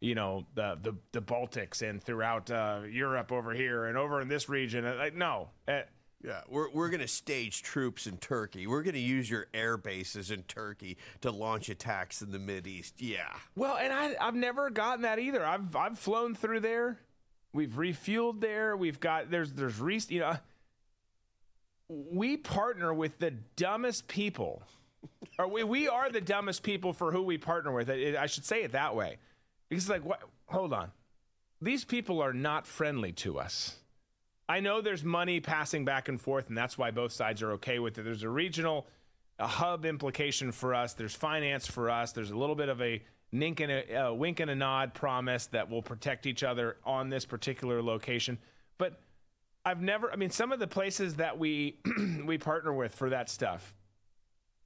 you know the the, the Baltics and throughout uh, Europe over here and over in this region. Like no, uh, Yeah, we're, we're going to stage troops in Turkey. We're going to use your air bases in Turkey to launch attacks in the Mid East. Yeah. well, and I I've never gotten that either. I've I've flown through there. We've refueled there. We've got there's there's re, you know we partner with the dumbest people. or we, we are the dumbest people for who we partner with. I, I should say it that way. Because like what hold on. These people are not friendly to us. I know there's money passing back and forth, and that's why both sides are okay with it. There's a regional, a hub implication for us. There's finance for us. There's a little bit of a nink and a, a wink and a nod promise that will protect each other on this particular location. But I've never. I mean, some of the places that we we partner with for that stuff,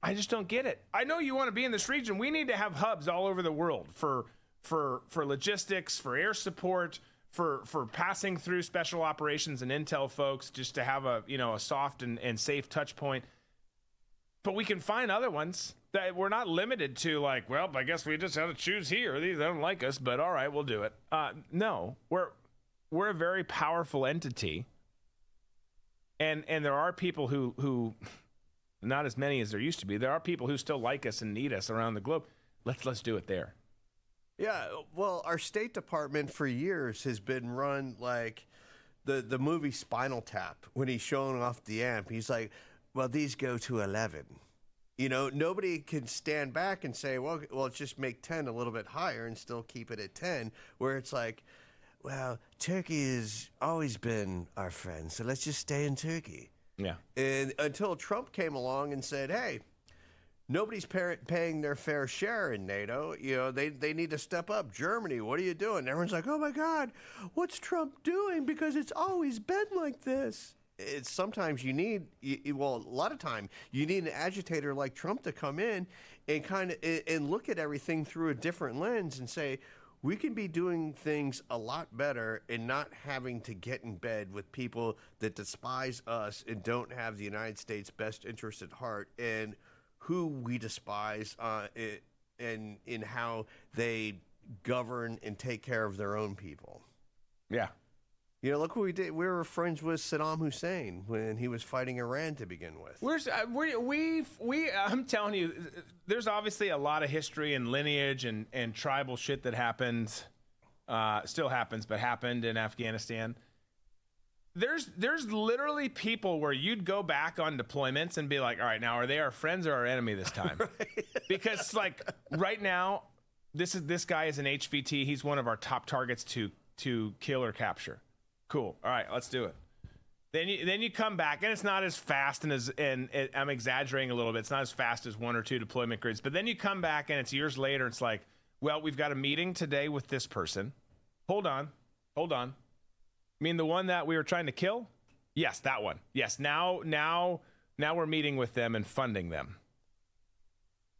I just don't get it. I know you want to be in this region. We need to have hubs all over the world for for for logistics, for air support, for for passing through special operations and intel folks, just to have a you know a soft and, and safe touch point. But we can find other ones that we're not limited to. Like, well, I guess we just have to choose here. These don't like us, but all right, we'll do it. Uh, no, we're we're a very powerful entity, and and there are people who who not as many as there used to be. There are people who still like us and need us around the globe. Let's let's do it there. Yeah, well, our State Department for years has been run like the the movie Spinal Tap when he's showing off the amp. He's like, "Well, these go to 11." You know, nobody can stand back and say, "Well, well, just make 10 a little bit higher and still keep it at 10." Where it's like, "Well, Turkey has always been our friend, so let's just stay in Turkey." Yeah. And until Trump came along and said, "Hey, nobody's paying their fair share in NATO. You know, they they need to step up. Germany, what are you doing?" Everyone's like, "Oh my God, what's Trump doing? Because it's always been like this." It's sometimes you need, well, a lot of time you need an agitator like Trump to come in and kind of and look at everything through a different lens and say. We can be doing things a lot better and not having to get in bed with people that despise us and don't have the United States' best interest at heart and who we despise uh, it, and in how they govern and take care of their own people. Yeah. You know, look what we did. We were friends with Saddam Hussein when he was fighting Iran to begin with. Where's uh, we we we? I'm telling you, there's obviously a lot of history and lineage and and tribal shit that happens, uh, still happens, but happened in Afghanistan. There's there's literally people where you'd go back on deployments and be like, all right, now are they our friends or our enemy this time? because like right now, this is this guy is an HVT. He's one of our top targets to to kill or capture. Cool. All right, let's do it. Then you then you come back and it's not as fast and as and it, I'm exaggerating a little bit. It's not as fast as one or two deployment grids. But then you come back and it's years later. It's like, well, we've got a meeting today with this person. Hold on, hold on. I mean the one that we were trying to kill? Yes, that one. Yes. Now now now we're meeting with them and funding them.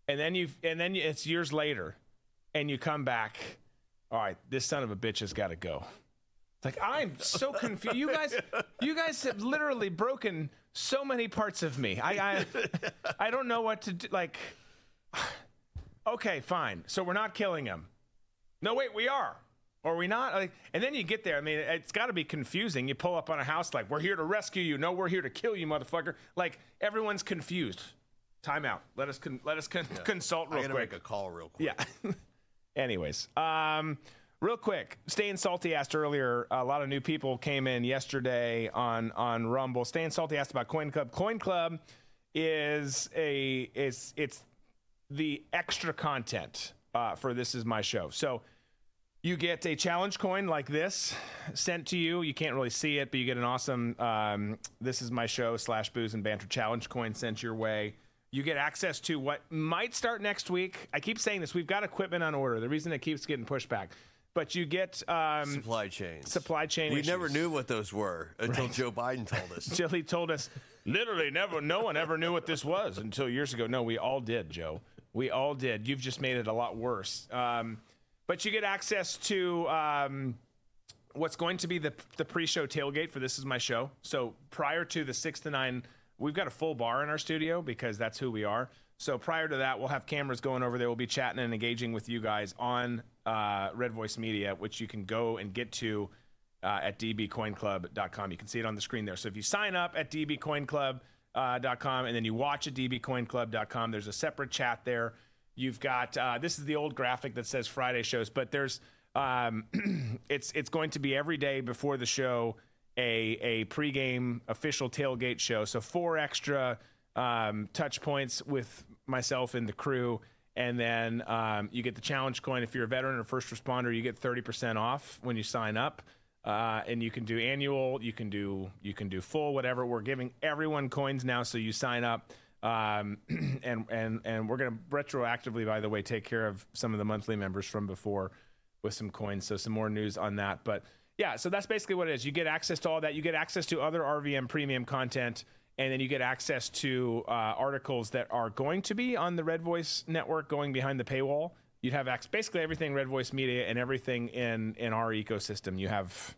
And then you and then it's years later, and you come back. All right, this son of a bitch has got to go. Like I'm so confused. You guys, you guys have literally broken so many parts of me. I, I, I don't know what to do. Like, okay, fine. So we're not killing him. No, wait, we are. Or are we not? Like, and then you get there. I mean, it's got to be confusing. You pull up on a house like, "We're here to rescue you." No, we're here to kill you, motherfucker. Like everyone's confused. Time out. Let us con- let us con- consult I real gotta quick. make a call real quick. Yeah. Anyways, um, real quick, staying salty asked earlier. A lot of new people came in yesterday on on Rumble. Staying salty asked about Coin Club. Coin Club is a is it's the extra content uh, for this is my show. So you get a challenge coin like this sent to you. You can't really see it, but you get an awesome um, this is my show slash booze and banter challenge coin sent your way. You get access to what might start next week. I keep saying this. We've got equipment on order. The reason it keeps getting pushed back. But you get um, supply chain. Supply chain. We issues. never knew what those were until Joe Biden told us. Until he told us, literally, never. No one ever knew what this was until years ago. No, we all did, Joe. We all did. You've just made it a lot worse. Um, but you get access to um, what's going to be the the pre-show tailgate for this is my show. So prior to the six to nine, we've got a full bar in our studio because that's who we are. So prior to that, we'll have cameras going over there. We'll be chatting and engaging with you guys on uh, Red Voice Media, which you can go and get to uh, at dbcoinclub.com. You can see it on the screen there. So if you sign up at dbcoinclub.com and then you watch at dbcoinclub.com, there's a separate chat there. You've got uh, this is the old graphic that says Friday shows, but there's um, it's it's going to be every day before the show a a pregame official tailgate show. So four extra um, touch points with myself and the crew. And then um, you get the challenge coin. If you're a veteran or first responder, you get 30% off when you sign up. Uh, and you can do annual, you can do you can do full, whatever. We're giving everyone coins now, so you sign up. Um, and and and we're going to retroactively, by the way, take care of some of the monthly members from before with some coins. So some more news on that. But yeah, so that's basically what it is. You get access to all that. You get access to other RVM premium content, and then you get access to uh, articles that are going to be on the Red Voice network, going behind the paywall. You'd have access, basically everything Red Voice Media and everything in in our ecosystem. You have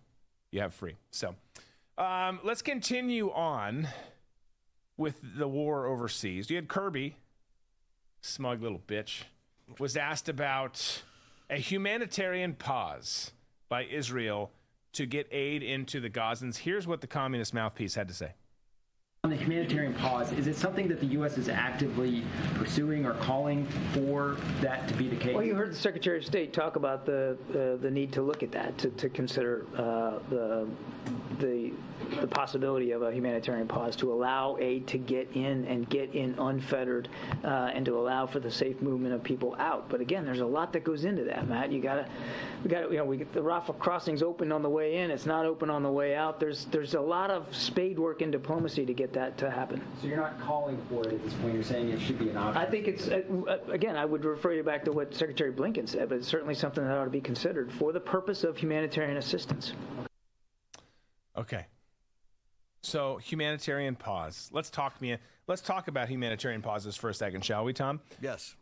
you have free. So um, let's continue on with the war overseas. You had Kirby, smug little bitch, was asked about a humanitarian pause by Israel to get aid into the Gazans. Here's what the communist mouthpiece had to say. On the humanitarian pause, is it something that the U.S. is actively pursuing or calling for that to be the case? Well, you heard the Secretary of State talk about the uh, the need to look at that, to, to consider uh, the the the possibility of a humanitarian pause to allow aid to get in and get in unfettered uh, and to allow for the safe movement of people out. But again, there's a lot that goes into that, Matt. You gotta, we got to, you know, we get the Rafah crossing's open on the way in. It's not open on the way out. There's there's a lot of spade work in diplomacy to get that to happen. So you're not calling for it at this point. You're saying it should be an option. I think it's uh, again. I would refer you back to what Secretary Blinken said, but it's certainly something that ought to be considered for the purpose of humanitarian assistance. Okay. So humanitarian pause. Let's talk me. Let's talk about humanitarian pauses for a second, shall we, Tom? Yes.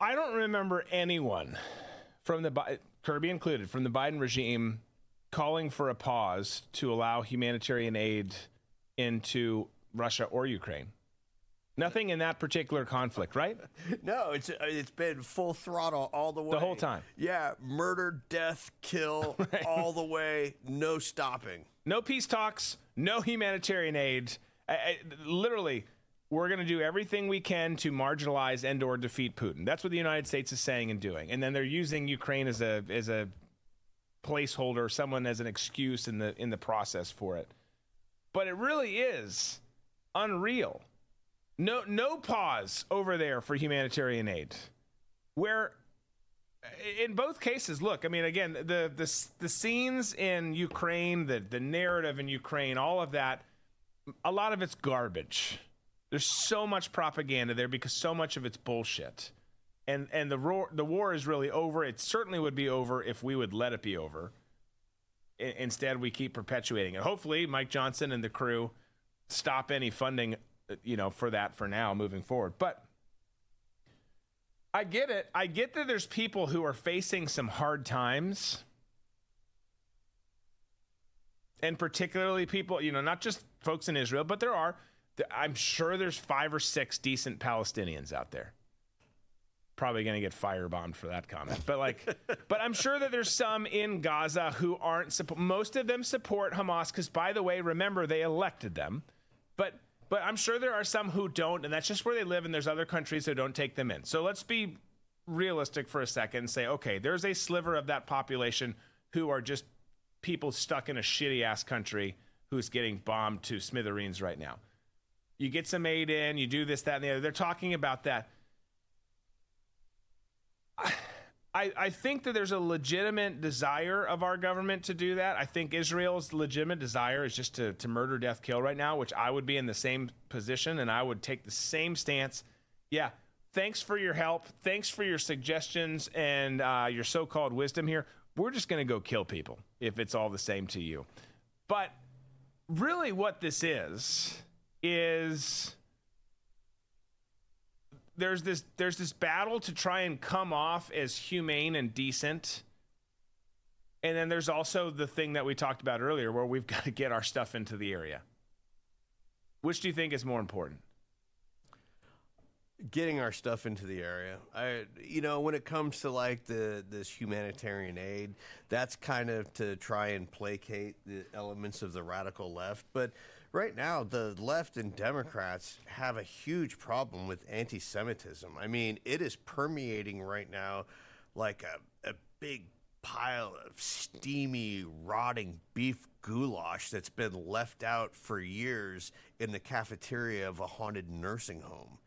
I don't remember anyone from the Kirby included from the Biden regime calling for a pause to allow humanitarian aid into Russia or Ukraine. Nothing in that particular conflict, right? no, it's uh, it's been full throttle all the way. The whole time. Yeah, murder, death, kill, right. all the way, no stopping. No peace talks, no humanitarian aid. I, I, literally, we're going to do everything we can to marginalize and or defeat Putin. That's what the United States is saying and doing. And then they're using Ukraine as a as a placeholder, someone as an excuse in the in the process for it. But it really is unreal no, no pause over there for humanitarian aid. Where, in both cases, look, I mean, again, the the the scenes in Ukraine, the the narrative in Ukraine, all of that, a lot of it's garbage. There's so much propaganda there because so much of it's bullshit. And and the war the war is really over. It certainly would be over if we would let it be over. I, instead, we keep perpetuating it. Hopefully, Mike Johnson and the crew stop any funding Uh, you know, for that for now moving forward. But I get it. I get that there's people who are facing some hard times. And particularly people, you know, not just folks in Israel, but there are, I'm sure there's five or six decent Palestinians out there. Probably going to get firebombed for that comment. But like, but I'm sure that there's some in Gaza who aren't, most of them support Hamas because, by the way, remember, they elected them. But but I'm sure there are some who don't, and that's just where they live, and there's other countries that don't take them in. So let's be realistic for a second and say, okay, there's a sliver of that population who are just people stuck in a shitty ass country who's getting bombed to smithereens right now. You get some aid in, you do this, that, and the other. They're talking about that. I, I think that there's a legitimate desire of our government to do that. I think Israel's legitimate desire is just to, to murder, death, kill right now, which I would be in the same position and I would take the same stance. Yeah, thanks for your help. Thanks for your suggestions and uh, your so called wisdom here. We're just going to go kill people if it's all the same to you. But really, what this is, is there's this there's this battle to try and come off as humane and decent. And then there's also the thing that we talked about earlier where we've got to get our stuff into the area. Which do you think is more important? Getting our stuff into the area. I you know, when it comes to like the this humanitarian aid, that's kind of to try and placate the elements of the radical left, but right now the left and Democrats have a huge problem with anti-Semitism. I mean, it is permeating right now like a, a big pile of steamy, rotting beef goulash that's been left out for years in the cafeteria of a haunted nursing home.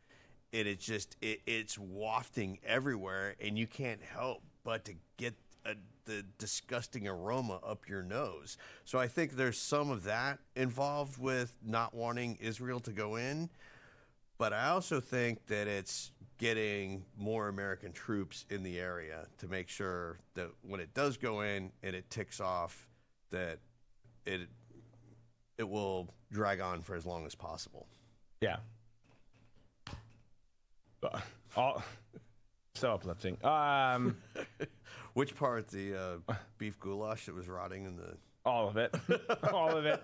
And it's just it, it's wafting everywhere, and you can't help but to get a the disgusting aroma up your nose. So I think there's some of that involved with not wanting Israel to go in. But I also think that it's getting more American troops in the area to make sure that when it does go in and it ticks off, that it it will drag on for as long as possible. Yeah. All so uplifting. Um, Which part? The uh, beef goulash that was rotting in the. All of it. All of it.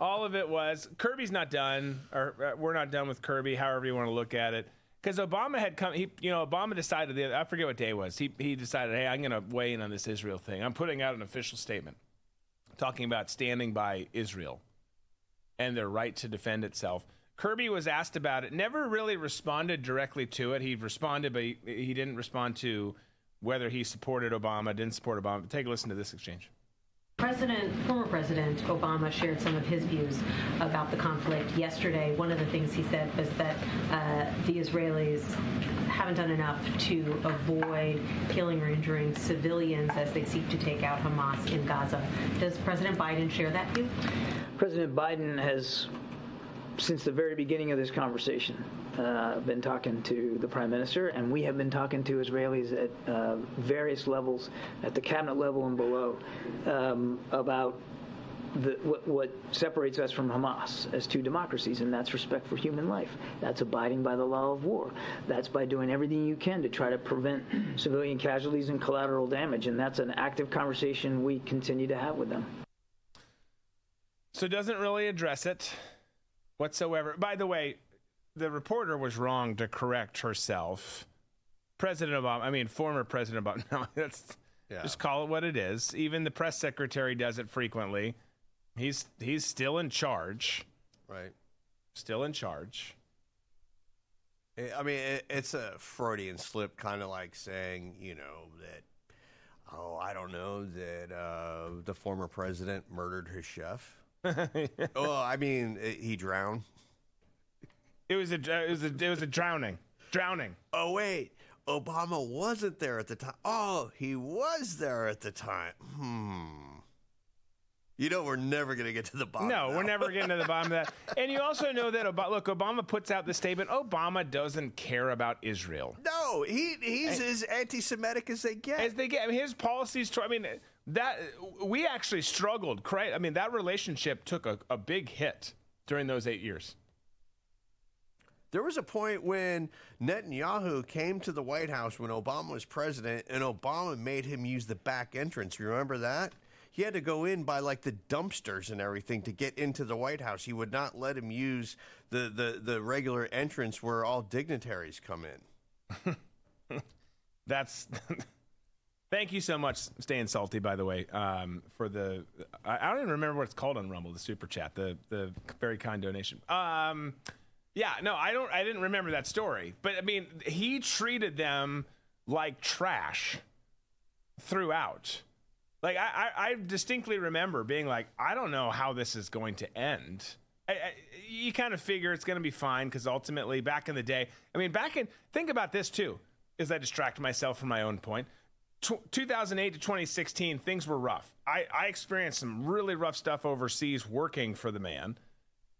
All of it was. Kirby's not done, or uh, we're not done with Kirby, however you want to look at it. Because Obama had come, he, you know, Obama decided, the, I forget what day it was. He, he decided, hey, I'm going to weigh in on this Israel thing. I'm putting out an official statement talking about standing by Israel and their right to defend itself. Kirby was asked about it, never really responded directly to it. He responded, but he, he didn't respond to whether he supported Obama, didn't support Obama. Take a listen to this exchange. President, former President Obama shared some of his views about the conflict yesterday. One of the things he said was that uh, the Israelis haven't done enough to avoid killing or injuring civilians as they seek to take out Hamas in Gaza. Does President Biden share that view? President Biden has since the very beginning of this conversation, uh, I've been talking to the prime minister, and we have been talking to Israelis at uh, various levels, at the cabinet level and below, um, about the, what, what, separates us from Hamas as two democracies, and that's respect for human life. That's abiding by the law of war. That's by doing everything you can to try to prevent civilian casualties and collateral damage, and that's an active conversation we continue to have with them. So doesn't really address it whatsoever. By the way, the reporter was wrong to correct herself. President Obama, I mean, former President Obama. No, that's yeah. just call it what it is. Even the press secretary does it frequently. He's he's still in charge. Right. Still in charge. I mean, it's a Freudian slip, kind of like saying, you know, that, oh, I don't know, that uh, the former president murdered his chef. oh, I mean, he drowned. It was a it was a it was a drowning. Drowning. Oh wait, Obama wasn't there at the time. Oh, he was there at the time. Hmm. You know, we're never going to get to the bottom. No, we're never getting to the bottom of that. And you also know that, look, Obama puts out the statement Obama doesn't care about Israel. No, he he's and, as anti Semitic as they get. As they get. I mean, his policies, I mean, that we actually struggled. I mean, that relationship took a, a big hit during those eight years. There was a point when Netanyahu came to the White House when Obama was president, and Obama made him use the back entrance. You remember that? He had to go in by like the dumpsters and everything to get into the White House. He would not let him use the, the, the regular entrance where all dignitaries come in. That's Thank you so much, staying salty. By the way, um, for the I, I, don't even remember what it's called on Rumble, the super chat, the the very kind donation. Um, yeah, no, I don't. I didn't remember that story, but I mean, he treated them like trash throughout. Like I, I, I distinctly remember being like, I don't know how this is going to end. I, I, you kind of figure it's going to be fine because ultimately, back in the day, I mean, back in think about this too, as I distract myself from my own point. T- 2008 to 2016, things were rough. I, I experienced some really rough stuff overseas working for the man.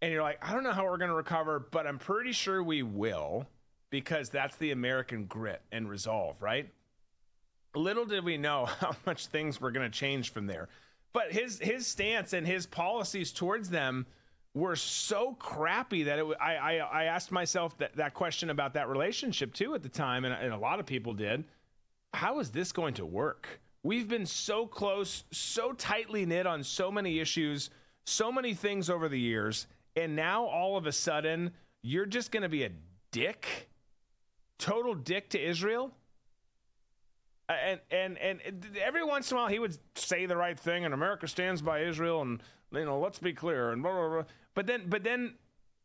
And you're like, I don't know how we're going to recover, but I'm pretty sure we will because that's the American grit and resolve, right? Little did we know how much things were going to change from there. But his his stance and his policies towards them were so crappy that it, I, I, I asked myself that, that question about that relationship too at the time, and, and a lot of people did. How is this going to work? We've been so close, so tightly knit on so many issues, so many things over the years, and now all of a sudden you're just going to be a dick, total dick to Israel. And, and and every once in a while he would say the right thing and America stands by Israel and you know let's be clear and blah blah blah but then but then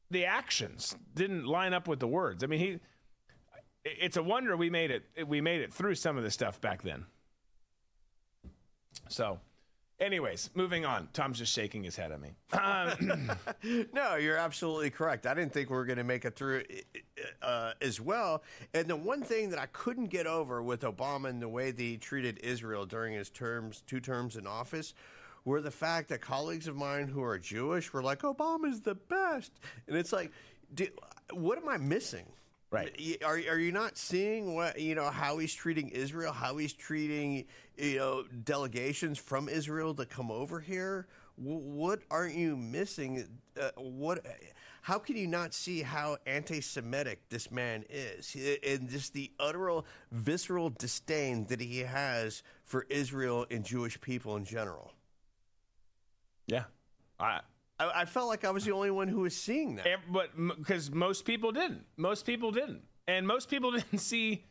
the actions didn't line up with the words I mean he it's a wonder we made it we made it through some of the stuff back then so anyways moving on Tom's just shaking his head at me um, no, you're absolutely correct. I didn't think we were going to make it through uh, as well. And the one thing that I couldn't get over with Obama and the way that he treated Israel during his terms, two terms in office, were the fact that colleagues of mine who are Jewish were like, Obama's the best. And it's like, what am I missing? Right. Are, are you not seeing what you know how he's treating Israel, how he's treating you know delegations from Israel to come over here? What aren't you missing? Uh, what? How can you not see how anti-Semitic this man is, and just the utter visceral disdain that he has for Israel and Jewish people in general? Yeah, I I, I felt like I was the only one who was seeing that. but because most people didn't, most people didn't, and most people didn't see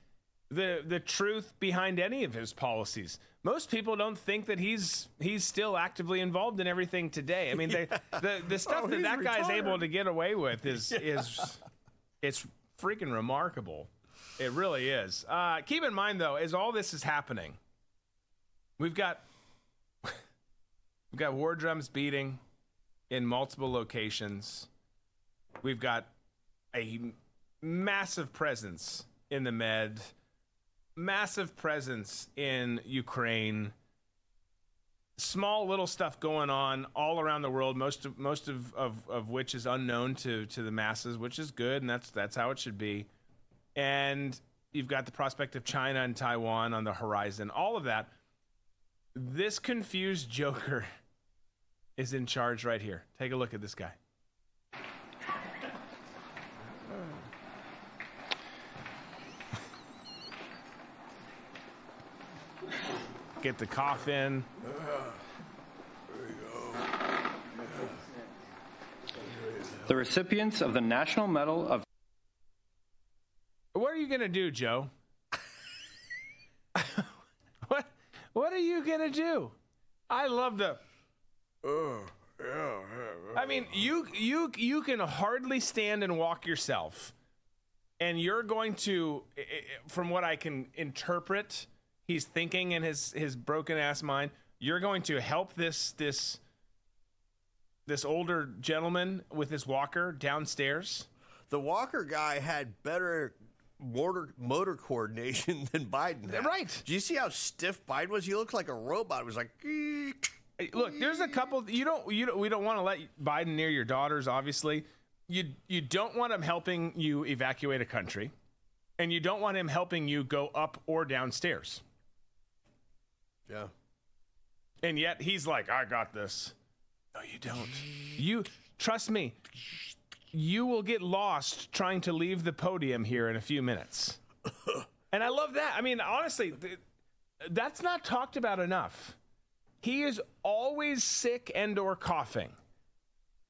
the the truth behind any of his policies. Most people don't think that he's he's still actively involved in everything today. I mean, yeah. the, the the stuff oh, that that guy's able to get away with is yeah. is it's freaking remarkable. It really is. Uh, keep in mind though, as all this is happening, we've got we've got war drums beating in multiple locations. We've got a massive presence in the Med, massive presence in Ukraine. Small little stuff going on all around the world, most of most of, of, of which is unknown to, to the masses, which is good, and that's that's how it should be. And you've got the prospect of China and Taiwan on the horizon. All of that. This confused Joker is in charge right here. Take a look at this guy. Get the coffin. The recipients of the National Medal of. What are you going to do, Joe? what What are you going to do? I love the Yeah, I mean, you you you can hardly stand and walk yourself, and you're going to, from what I can interpret, he's thinking in his his broken ass mind. You're going to help this this this older gentleman with his walker downstairs. The walker guy had better motor motor coordination than Biden. Had. Right? Do you see how stiff Biden was? He looked like a robot. It was like. Look, there's a couple. You don't. You don't. We don't want to let Biden near your daughters. Obviously, you you don't want him helping you evacuate a country, and you don't want him helping you go up or downstairs. Yeah. And yet he's like, I got this. No, you don't. You trust me. You will get lost trying to leave the podium here in a few minutes. and I love that. I mean, honestly, th- that's not talked about enough. He is always sick and or coughing.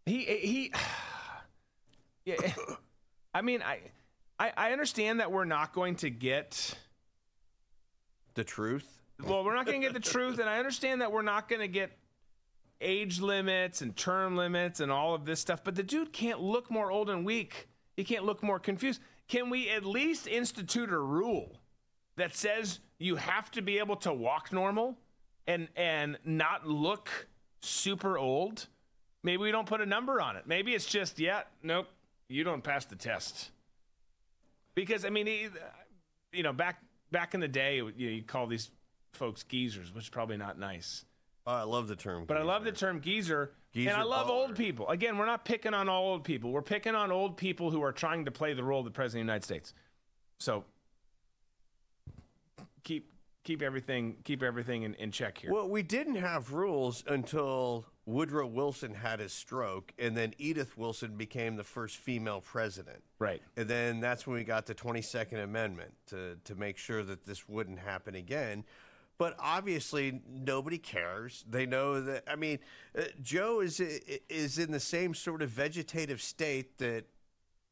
He he. Yeah, I mean, I, I I understand that we're not going to get the truth. Well, we're not going to get the truth, and I understand that we're not going to get age limits and term limits and all of this stuff. But the dude can't look more old and weak. He can't look more confused. Can we at least institute a rule that says you have to be able to walk normal and and not look super old, maybe we don't put a number on it. Maybe it's just, yeah, nope, you don't pass the test. Because I mean, you know, back back in the day, you, know, you call these folks geezers, which is probably not nice. Oh, I love the term. But geezer. I love the term geezer, geezer and I love baller. old people. Again, we're not picking on all old people. We're picking on old people who are trying to play the role of the president of the United States. So keep keep everything keep everything in, in check here. Well, we didn't have rules until Woodrow Wilson had his stroke, and then Edith Wilson became the first female president. Right. And then that's when we got the 22nd Amendment to, to make sure that this wouldn't happen again. But obviously, nobody cares. They know that. I mean, uh, Joe is is in the same sort of vegetative state that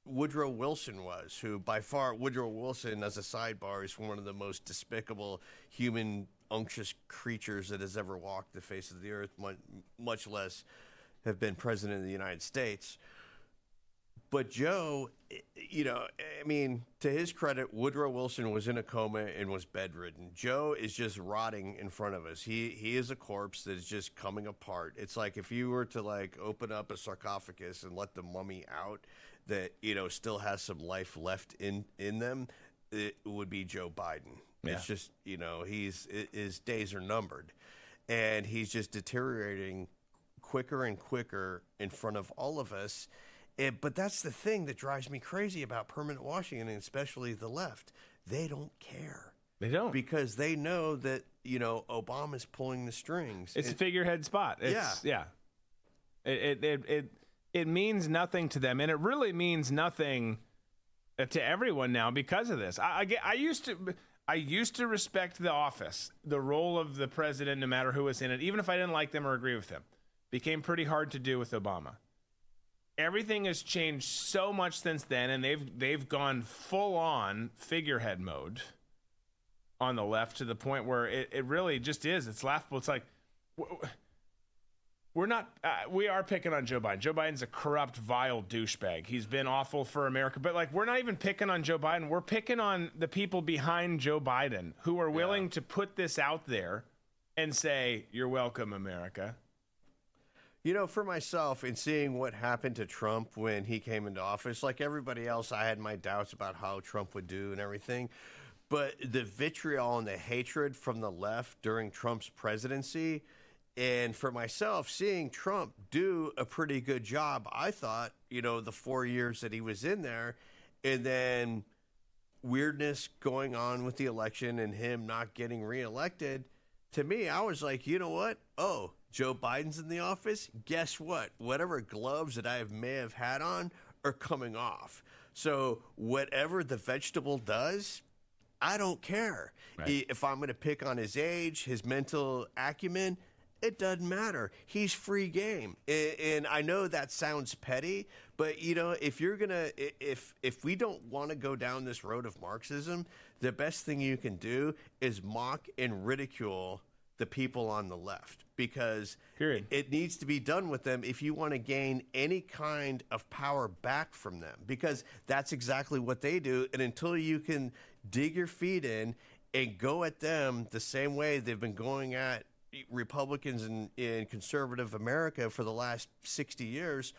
Woodrow Wilson was, who by far Woodrow Wilson, as a sidebar, is one of the most despicable human unctuous creatures that has ever walked the face of the earth, much less have been president of the United States. But Joe, you know, I mean, to his credit, Woodrow Wilson was in a coma and was bedridden. Joe is just rotting in front of us. He he is a corpse that is just coming apart. It's like if you were to like open up a sarcophagus and let the mummy out that, you know, still has some life left in in them, it would be Joe Biden. Yeah. It's just, you know, he's his days are numbered. And he's just deteriorating quicker and quicker in front of all of us it, but that's the thing that drives me crazy about permanent Washington, and especially the left. They don't care. They don't because they know that you know Obama's pulling the strings. It's it, a figurehead spot. It's, yeah, yeah. It, it it it means nothing to them, and it really means nothing to everyone now because of this. I, I, I used to. I used to respect the office, the role of the president, no matter who was in it, even if I didn't like them or agree with them. Became pretty hard to do with Obama everything has changed so much since then, and they've they've gone full on figurehead mode on the left to the point where it, it really just is. It's laughable. It's like we're not uh, we are picking on Joe Biden. Joe Biden's a corrupt, vile douchebag. He's been awful for America, but like we're not even picking on Joe Biden. We're picking on the people behind Joe Biden who are willing yeah. to put this out there and say, "You're welcome, America." You know, for myself, in seeing what happened to Trump when he came into office, like everybody else, I had my doubts about how Trump would do and everything. But the vitriol and the hatred from the left during Trump's presidency, and for myself, seeing Trump do a pretty good job, I thought, you know, the four years that he was in there, and then weirdness going on with the election and him not getting reelected, to me, I was like, you know what? Oh, Joe Biden's in the office, guess what? Whatever gloves that I may have had on are coming off. So whatever the vegetable does, I don't care. Right. If I'm going to pick on his age, his mental acumen, it doesn't matter. He's free game. And I know that sounds petty, but you know, if you're going to if if we don't want to go down this road of Marxism, the best thing you can do is mock and ridicule the people on the left because Period. it needs to be done with them if you want to gain any kind of power back from them because that's exactly what they do and until you can dig your feet in and go at them the same way they've been going at Republicans in, in conservative America for the last 60 years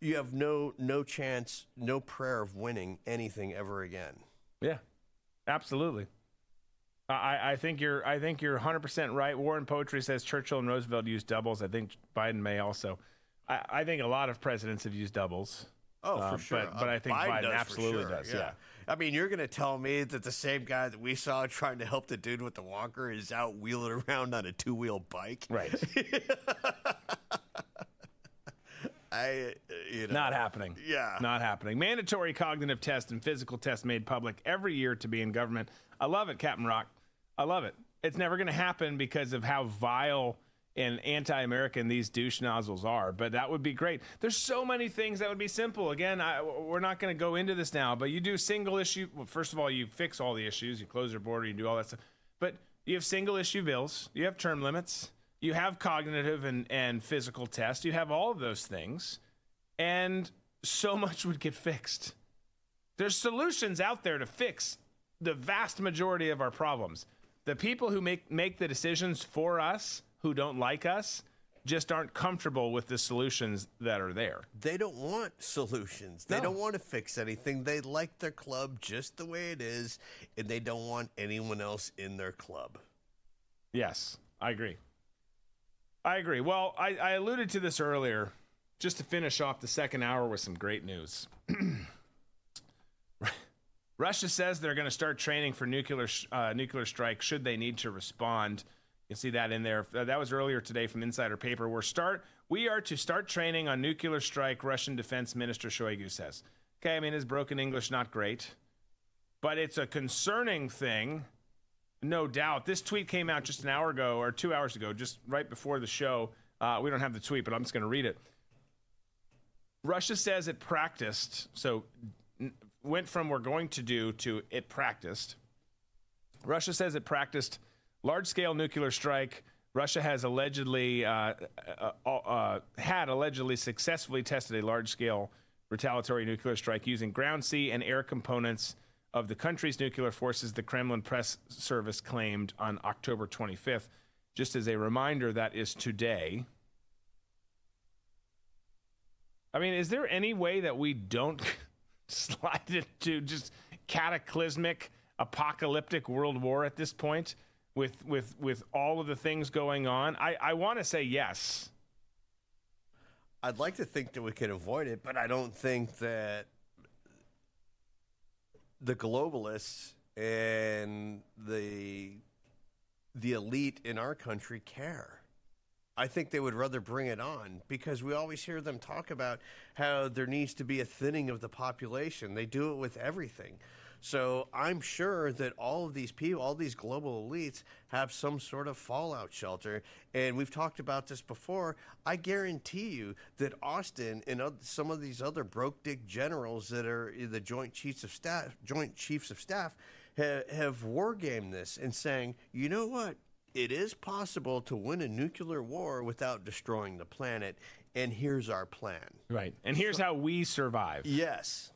you have no no chance no prayer of winning anything ever again yeah absolutely I, I think you're I think you're 100 percent right. Warren Poetry says Churchill and Roosevelt used doubles. I think Biden may also. I, I think a lot of presidents have used doubles. Oh, for uh, sure. But, but I think Biden, Biden, does absolutely sure. does. Yeah. yeah. I mean, you're going to tell me that the same guy that we saw trying to help the dude with the walker is out wheeling around on a two wheel bike? Right. I, you know, not happening. Yeah, not happening. Mandatory cognitive test and physical test made public every year to be in government. I love it, Captain Rock. I love it. It's never going to happen because of how vile and anti-American these douche nozzles are. But that would be great. There's so many things that would be simple. Again, I, we're not going to go into this now, but you do single issue. Well, first of all, you fix all the issues. You close your border. You do all that stuff. But you have single issue bills. You have term limits. You have cognitive and, and physical tests. You have all of those things. And so much would get fixed. There's solutions out there to fix the vast majority of our problems. The people who make make the decisions for us, who don't like us, just aren't comfortable with the solutions that are there. They don't want solutions. They No. don't want to fix anything. They like their club just the way it is, and they don't want anyone else in their club. Yes, I agree. I agree. Well, I, I alluded to this earlier, just to finish off the second hour with some great news. Russia says they're going to start training for nuclear uh, nuclear strike should they need to respond. You can see that in there. Uh, that was earlier today from Insider Paper. We're start we are to start training on nuclear strike. Russian Defense Minister Shoigu says. Okay, I mean his broken English not great, but it's a concerning thing. No doubt. This tweet came out just an hour ago or two hours ago, just right before the show. Uh, we don't have the tweet, but I'm just going to read it. Russia says it practiced, so went from we're going to do to it practiced. Russia says it practiced large scale nuclear strike. Russia has allegedly uh, uh, uh, uh, had allegedly successfully tested a large scale retaliatory nuclear strike using ground, sea, and air components of the country's nuclear forces, the Kremlin press service claimed on October 25th. Just as a reminder, that is today. I mean, is there any way that we don't slide into just cataclysmic, apocalyptic world war at this point with with with all of the things going on? I, I want to say yes. I'd like to think that we could avoid it, but I don't think that the globalists and the the elite in our country care. I think they would rather bring it on because we always hear them talk about how there needs to be a thinning of the population. They do it with everything. So I'm sure that all of these people, all these global elites, have some sort of fallout shelter. And we've talked about this before. I guarantee you that Austin and some of these other broke dick generals that are the Joint Chiefs of Staff, Joint Chiefs of Staff, ha- have wargamed this and saying, you know what? It is possible to win a nuclear war without destroying the planet. And here's our plan. Right. And here's how we survive. Yes.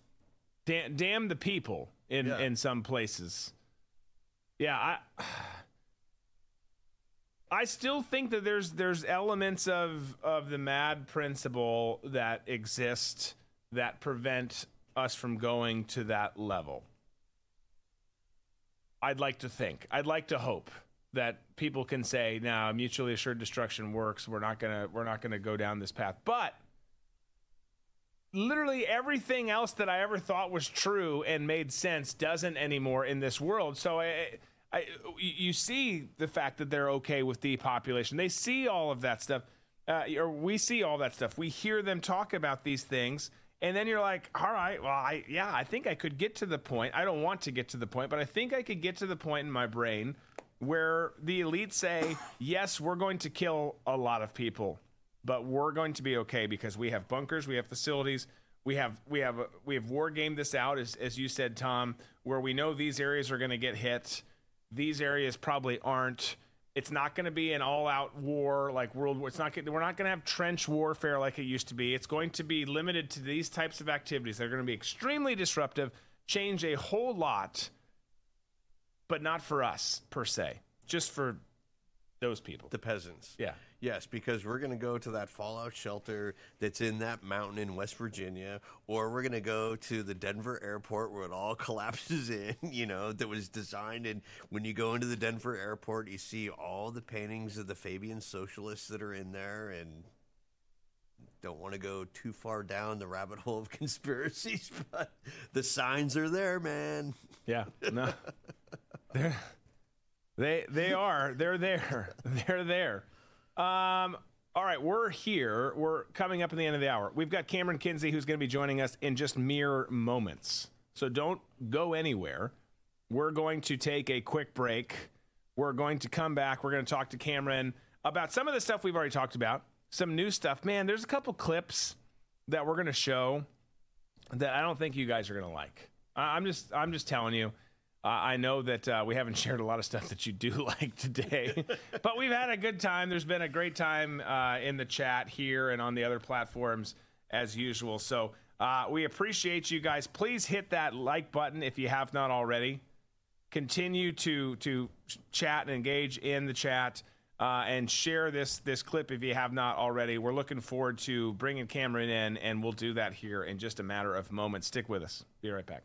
Damn, damn the people in Yeah. in some places. Yeah, I I still think that there's there's elements of of the mad principle that exist that prevent us from going to that level. I'd like to think. I'd like to hope that people can say, "Now, mutually assured destruction works. We're not gonna we're not gonna go down this path." But literally everything else that I ever thought was true and made sense doesn't anymore in this world. So I, I, you see the fact that they're okay with depopulation. They see all of that stuff, uh, or we see all that stuff. We hear them talk about these things, and then you're like, all right, well, I, yeah, I think I could get to the point. I don't want to get to the point, but I think I could get to the point in my brain where the elites say, yes, we're going to kill a lot of people but we're going to be okay because we have bunkers, we have facilities, we have we have we have war gamed this out as as you said, Tom, where we know these areas are going to get hit, these areas probably aren't. It's not going to be an all-out war like World War. It's not. We're not going to have trench warfare like it used to be. It's going to be limited to these types of activities. They're going to be extremely disruptive, change a whole lot, but not for us per se. Just for those people, the peasants. Yeah. Yes, because we're going to go to that fallout shelter that's in that mountain in West Virginia, or we're going to go to the Denver airport where it all collapses in, you know, that was designed. And when you go into the Denver airport, you see all the paintings of the Fabian socialists that are in there and don't want to go too far down the rabbit hole of conspiracies, but the signs are there, man. Yeah. No. They're, they they are. They're there. They're there. Um all right, we're here. We're coming up in the end of the hour. We've got Camryn Kinsey who's going to be joining us in just mere moments. So don't go anywhere. We're going to take a quick break. We're going to come back. We're going to talk to Cameron about some of the stuff we've already talked about, some new stuff. Man, there's a couple clips that we're going to show that I don't think you guys are going to like. I'm just I'm just telling you. Uh, I know that uh, we haven't shared a lot of stuff that you do like today, but we've had a good time. There's been a great time uh, in the chat here and on the other platforms as usual. So uh, we appreciate you guys. Please hit that like button if you have not already. continue to to chat and engage in the chat. Uh, and share this this clip if you have not already. We're looking forward to bringing Camryn in, and we'll do that here in just a matter of moments. Stick with us. Be right back.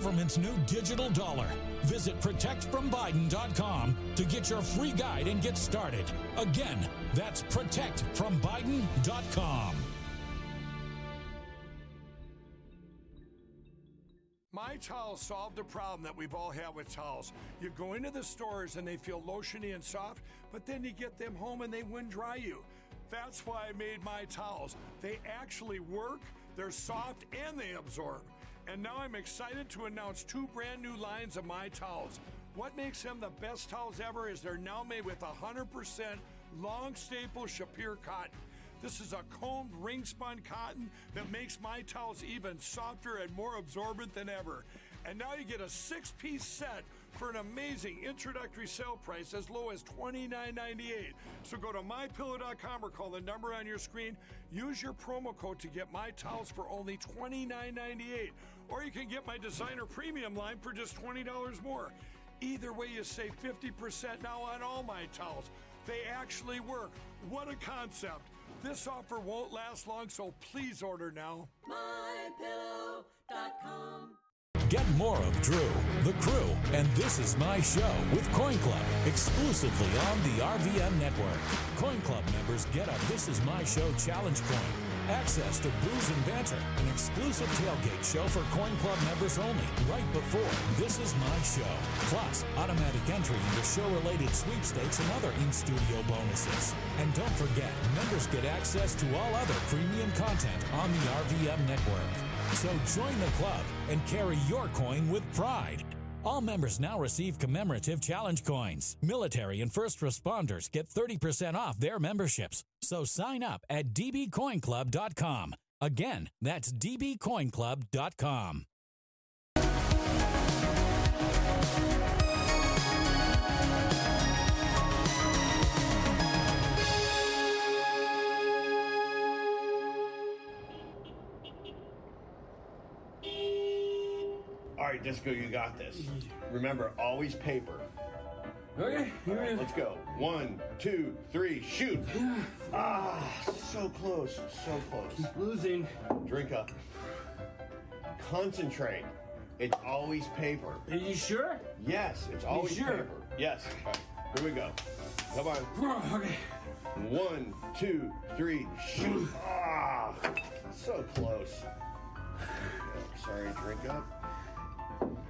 government's new digital dollar. Visit protectfrombiden.com to get your free guide and get started. Again, that's protectfrombiden.com. My towels solved a problem that we've all had with towels. You go into the stores and they feel lotiony and soft, but then you get them home and they wind dry you. That's why I made my towels. They actually work, they're soft, and they absorb. And now I'm excited to announce two brand new lines of my towels. What makes them the best towels ever is they're now made with 100% long staple Supima cotton. This is a combed ring spun cotton that makes my towels even softer and more absorbent than ever. And now you get a six piece set for an amazing introductory sale price as low as $29.98. So go to mypillow.com or call the number on your screen. Use your promo code to get my towels for only $29.98. Or you can get my designer premium line for just $20 more. Either way, you save 50% now on all my towels. They actually work. What a concept! This offer won't last long, so please order now. MyPillow.com. Get more of Drew, the crew, and This Is My Show with Coin Club exclusively on the RVM network. Coin Club members get a This Is My Show challenge coin, access to booze and banter, an exclusive tailgate show for Coin Club members only right before This Is My Show, plus automatic entry into show-related sweepstakes and other in-studio bonuses. And don't forget, members get access to all other premium content on the RVM network. So join the club and carry your coin with pride. All members now receive commemorative challenge coins. Military and first responders get 30% off their memberships. So sign up at dbcoinclub.com. Again, that's dbcoinclub.com. right, Disco, you got this. Remember, always paper. Okay, All right, let's go. One, two, three, shoot. Ah, so close, so close. Losing. Drink up. Concentrate. It's always paper. Are you sure? Yes, it's always sure? paper. Yes. All right, here we go. Come on. Okay. One, two, three, shoot. Ah, so close. Sorry, drink up.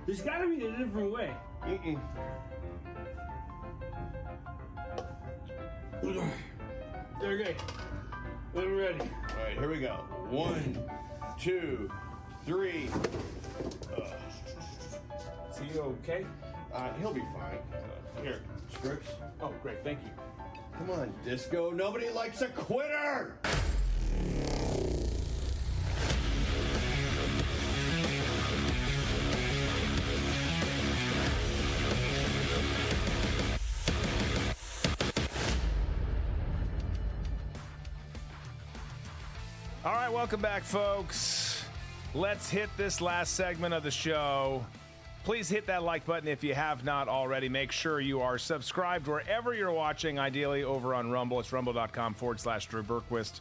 There's got to be a different way. Mm-mm. Okay. I'm ready. All right, here we go. One, two, three. Uh, Is he okay? uh, he'll be fine. Uh, here, strips. Oh, great. Thank you. Come on, Disco. Nobody likes a quitter. All right, welcome back, folks. Let's hit this last segment of the show. Please hit that like button if you have not already. Make sure you are subscribed wherever you're watching, ideally over on Rumble. It's rumble.com forward slash Drew Berquist.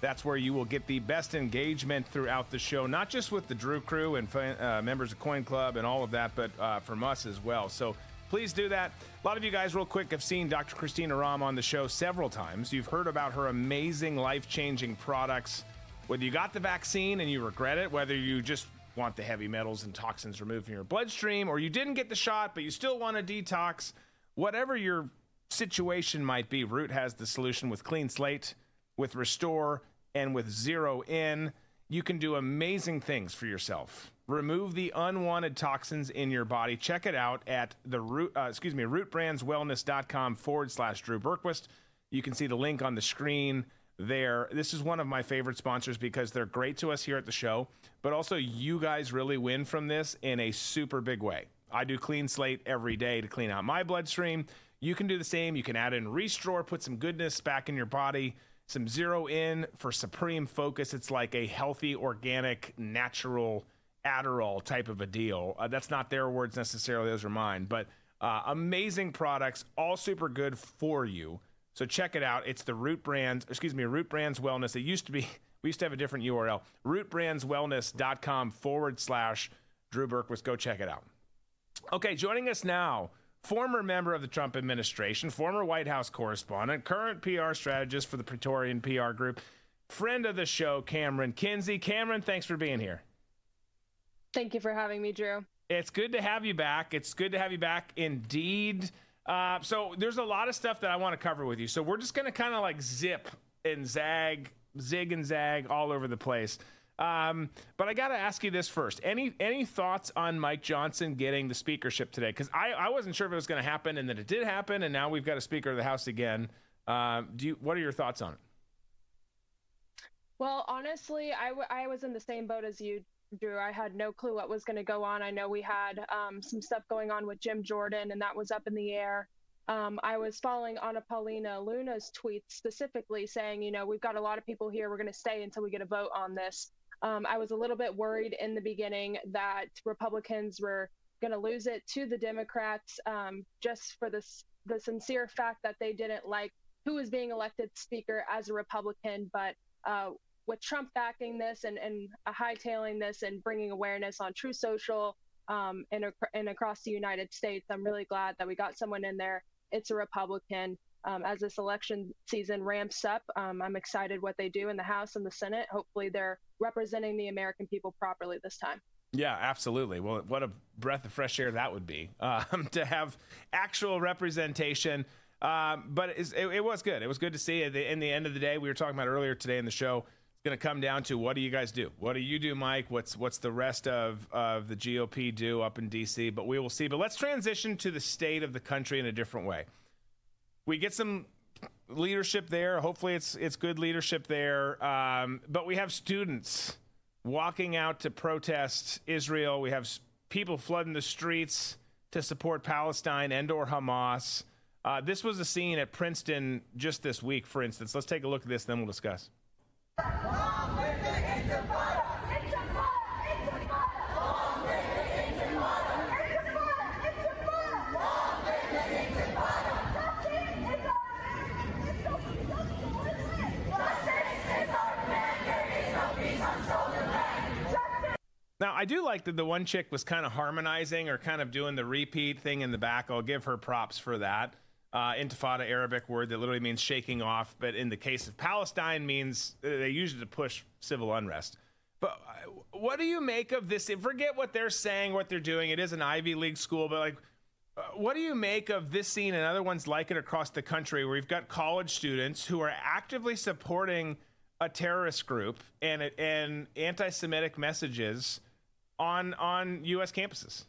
That's where you will get the best engagement throughout the show, not just with the Drew crew and uh, members of Coin Club and all of that, but uh, from us as well. So please do that. A lot of you guys, real quick, have seen Dr. Christina Rahm on the show several times. You've heard about her amazing life changing products. Whether you got the vaccine and you regret it, whether you just want the heavy metals and toxins removed from your bloodstream, or you didn't get the shot, but you still want to detox, whatever your situation might be, Root has the solution with Clean Slate, with Restore, and with Zero In. You can do amazing things for yourself. Remove the unwanted toxins in your body. Check it out at the root, uh, excuse me, rootbrandswellness.com forward slash Drew Berquist. You can see the link on the screen there. This is one of my favorite sponsors because they're great to us here at the show, but also you guys really win from this in a super big way. I do clean slate every day to clean out my bloodstream. You can do the same. You can add in Restore, put some goodness back in your body, some Zero In for supreme focus. It's like a healthy, organic, natural Adderall type of a deal. Uh, that's not their words necessarily, those are mine, but uh, amazing products, all super good for you. So check it out. It's the Root Brands, excuse me, Root Brands Wellness. It used to be, we used to have a different URL, rootbrandswellness.com forward slash Drew Berquist. Go check it out. Okay, joining us now, former member of the Trump administration, former White House correspondent, current PR strategist for the Praetorian PR Group, friend of the show, Camryn Kinsey. Camryn, thanks for being here. Thank you for having me, Drew. It's good to have you back. It's good to have you back indeed. Uh, so there's a lot of stuff that I want to cover with you. So we're just going to kind of like zip and zag, zig and zag all over the place. Um, but I got to ask you this first. Any any thoughts on Mike Johnson getting the speakership today? Because I, I wasn't sure if it was going to happen, and then it did happen, and now we've got a Speaker of the House again. Uh, do you, what are your thoughts on it? Well, honestly, I, w- I was in the same boat as you, Drew. I had no clue what was going to go on. I know we had um, some stuff going on with Jim Jordan, and that was up in the air. Um, I was following Anna Paulina Luna's tweets specifically saying, you know, we've got a lot of people here. We're going to stay until we get a vote on this. Um, I was a little bit worried in the beginning that Republicans were going to lose it to the Democrats um, just for this the sincere fact that they didn't like who was being elected speaker as a Republican, but uh, with Trump backing this and, and hightailing this and bringing awareness on Truth Social um, and, and across the United States, I'm really glad that we got someone in there. It's a Republican. Um, as this election season ramps up, um, I'm excited what they do in the House and the Senate. Hopefully, they're representing the American people properly this time. Yeah, absolutely. Well, what a breath of fresh air that would be um, to have actual representation. Um, but it, it, was good. It was good to see. At the, in the end of the day, we were talking about earlier today in the show going to come down to what do you guys do? What do you do, Mike? What's what's the rest of of the GOP do up in D.C.? But we will see. But let's transition to the state of the country in a different way. We get some leadership there. Hopefully, it's it's good leadership there. Um, but we have students walking out to protest Israel. We have people flooding the streets to support Palestine and or Hamas. Uh, this was a scene at Princeton just this week, for instance. Let's take a look at this, then we'll discuss. Now, I do like that the one chick was kind of harmonizing or kind of doing the repeat thing in the back. I'll give her props for that uh, intifada Arabic word that literally means shaking off, but in the case of Palestine means uh, they use it to push civil unrest. But uh, what do you make of this? Forget what they're saying, what they're doing. It is an Ivy League school, but like, uh, what do you make of this scene and other ones like it across the country where you've got college students who are actively supporting a terrorist group and and anti-Semitic messages on on U.S. campuses?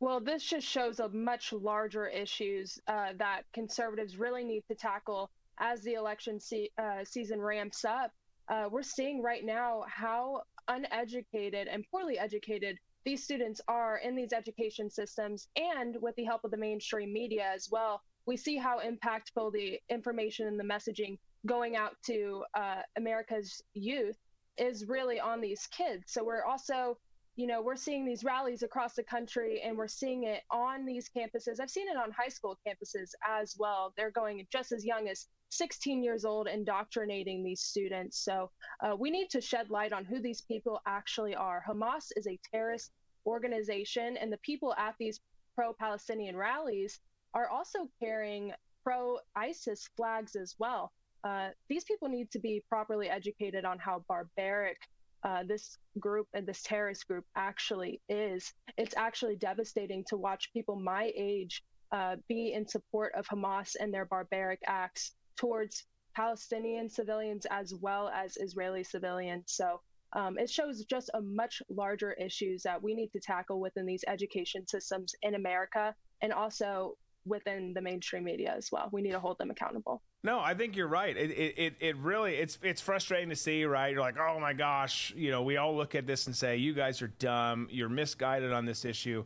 Well, this just shows a much larger issues uh, that conservatives really need to tackle as the election se- uh, season ramps up. Uh, we're seeing right now how uneducated and poorly educated these students are in these education systems, and with the help of the mainstream media as well. We see how impactful the information and the messaging going out to uh, America's youth is really on these kids. So we're also you know, we're seeing these rallies across the country and we're seeing it on these campuses. I've seen it on high school campuses as well. They're going just as young as 16 years old, indoctrinating these students. So uh, we need to shed light on who these people actually are. Hamas is a terrorist organization, and the people at these pro Palestinian rallies are also carrying pro ISIS flags as well. Uh, these people need to be properly educated on how barbaric uh, this group and this terrorist group actually is. It's actually devastating to watch people my age uh, be in support of Hamas and their barbaric acts towards Palestinian civilians as well as Israeli civilians. So um, it shows just a much larger issues that we need to tackle within these education systems in America and also within the mainstream media as well. We need to hold them accountable. No, I think you're right. It, it, it really it's it's frustrating to see, right? You're like, oh my gosh, you know, we all look at this and say, you guys are dumb, you're misguided on this issue.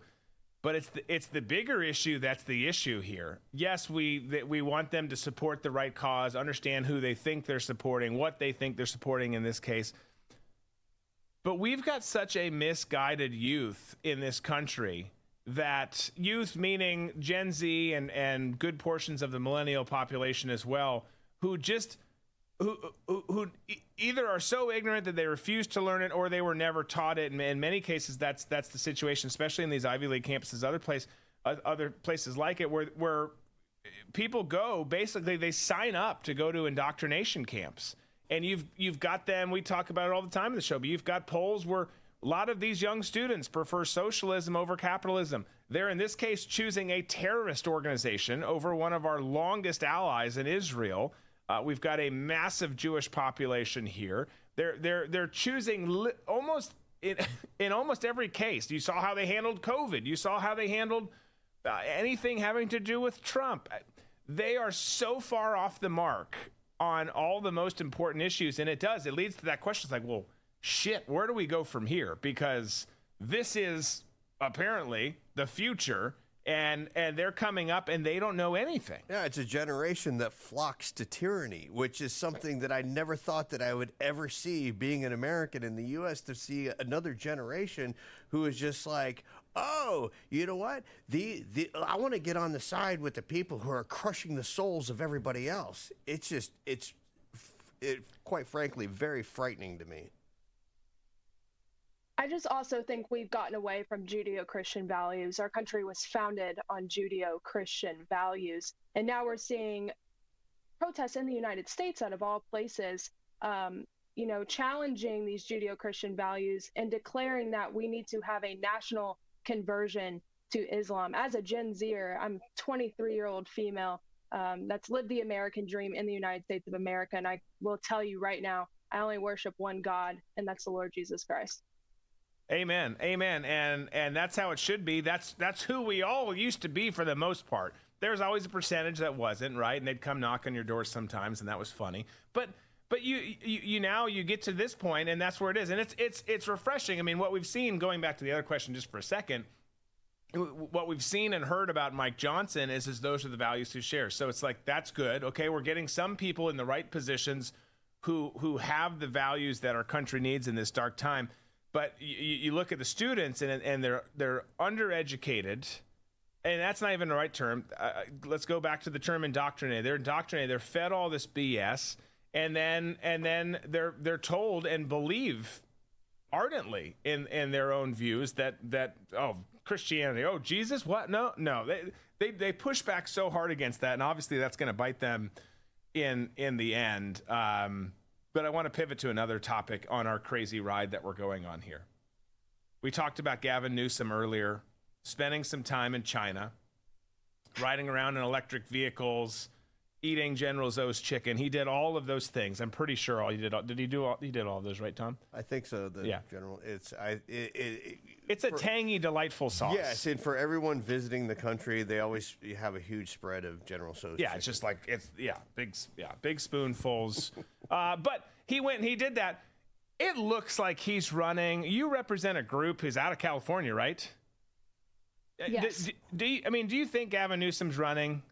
But it's the, it's the bigger issue that's the issue here. Yes, we that we want them to support the right cause, understand who they think they're supporting, what they think they're supporting in this case. But we've got such a misguided youth in this country that youth, meaning Gen Z and, and good portions of the millennial population as well, who just who, who, who either are so ignorant that they refuse to learn it or they were never taught it. And in many cases, that's that's the situation, especially in these Ivy League campuses, other place, other places like it, where where people go. Basically, they sign up to go to indoctrination camps, and you've you've got them. We talk about it all the time in the show, but you've got polls where a lot of these young students prefer socialism over capitalism. They're, in this case, choosing a terrorist organization over one of our longest allies in Israel. Uh, we've got a massive Jewish population here. They're, they're, they're choosing li- almost in, in almost every case. You saw how they handled COVID, you saw how they handled uh, anything having to do with Trump. They are so far off the mark on all the most important issues. And it does, it leads to that question. It's like, well, shit, where do we go from here? Because this is apparently the future and and they're coming up and they don't know anything. Yeah, it's a generation that flocks to tyranny, which is something that I never thought that I would ever see being an American in the US to see another generation who is just like, "Oh, you know what? The the I want to get on the side with the people who are crushing the souls of everybody else." It's just it's it quite frankly very frightening to me. I just also think we've gotten away from Judeo Christian values. Our country was founded on Judeo Christian values. And now we're seeing protests in the United States, out of all places, um, you know, challenging these Judeo Christian values and declaring that we need to have a national conversion to Islam. As a Gen Zer, I'm 23 year old female um, that's lived the American dream in the United States of America. And I will tell you right now, I only worship one God, and that's the Lord Jesus Christ. Amen. Amen. And and that's how it should be. That's that's who we all used to be for the most part. There's always a percentage that wasn't, right? And they'd come knock on your door sometimes and that was funny. But but you, you you now you get to this point and that's where it is. And it's it's it's refreshing. I mean, what we've seen going back to the other question just for a second, what we've seen and heard about Mike Johnson is is those are the values he shares. So it's like that's good. Okay, we're getting some people in the right positions who who have the values that our country needs in this dark time. But you, you look at the students and, and they're they're undereducated, and that's not even the right term. Uh, let's go back to the term indoctrinated. They're indoctrinated. They're fed all this BS, and then and then they're they're told and believe ardently in in their own views that that oh Christianity oh Jesus what no no they they they push back so hard against that, and obviously that's going to bite them in in the end. Um, but I want to pivot to another topic on our crazy ride that we're going on here. We talked about Gavin Newsom earlier, spending some time in China, riding around in electric vehicles, eating General Tso's chicken. He did all of those things. I'm pretty sure all he did. All, did he do all? He did all of those, right, Tom? I think so. The yeah. general. It's I. It, it, it's a for, tangy, delightful sauce. Yes, and for everyone visiting the country, they always have a huge spread of General Tso's. Yeah, chicken. it's just like it's yeah, big yeah, big spoonfuls. uh, but he went and he did that. It looks like he's running. You represent a group who's out of California, right? Uh, yes. Do, do you, I mean, do you think Gavin Newsom's running?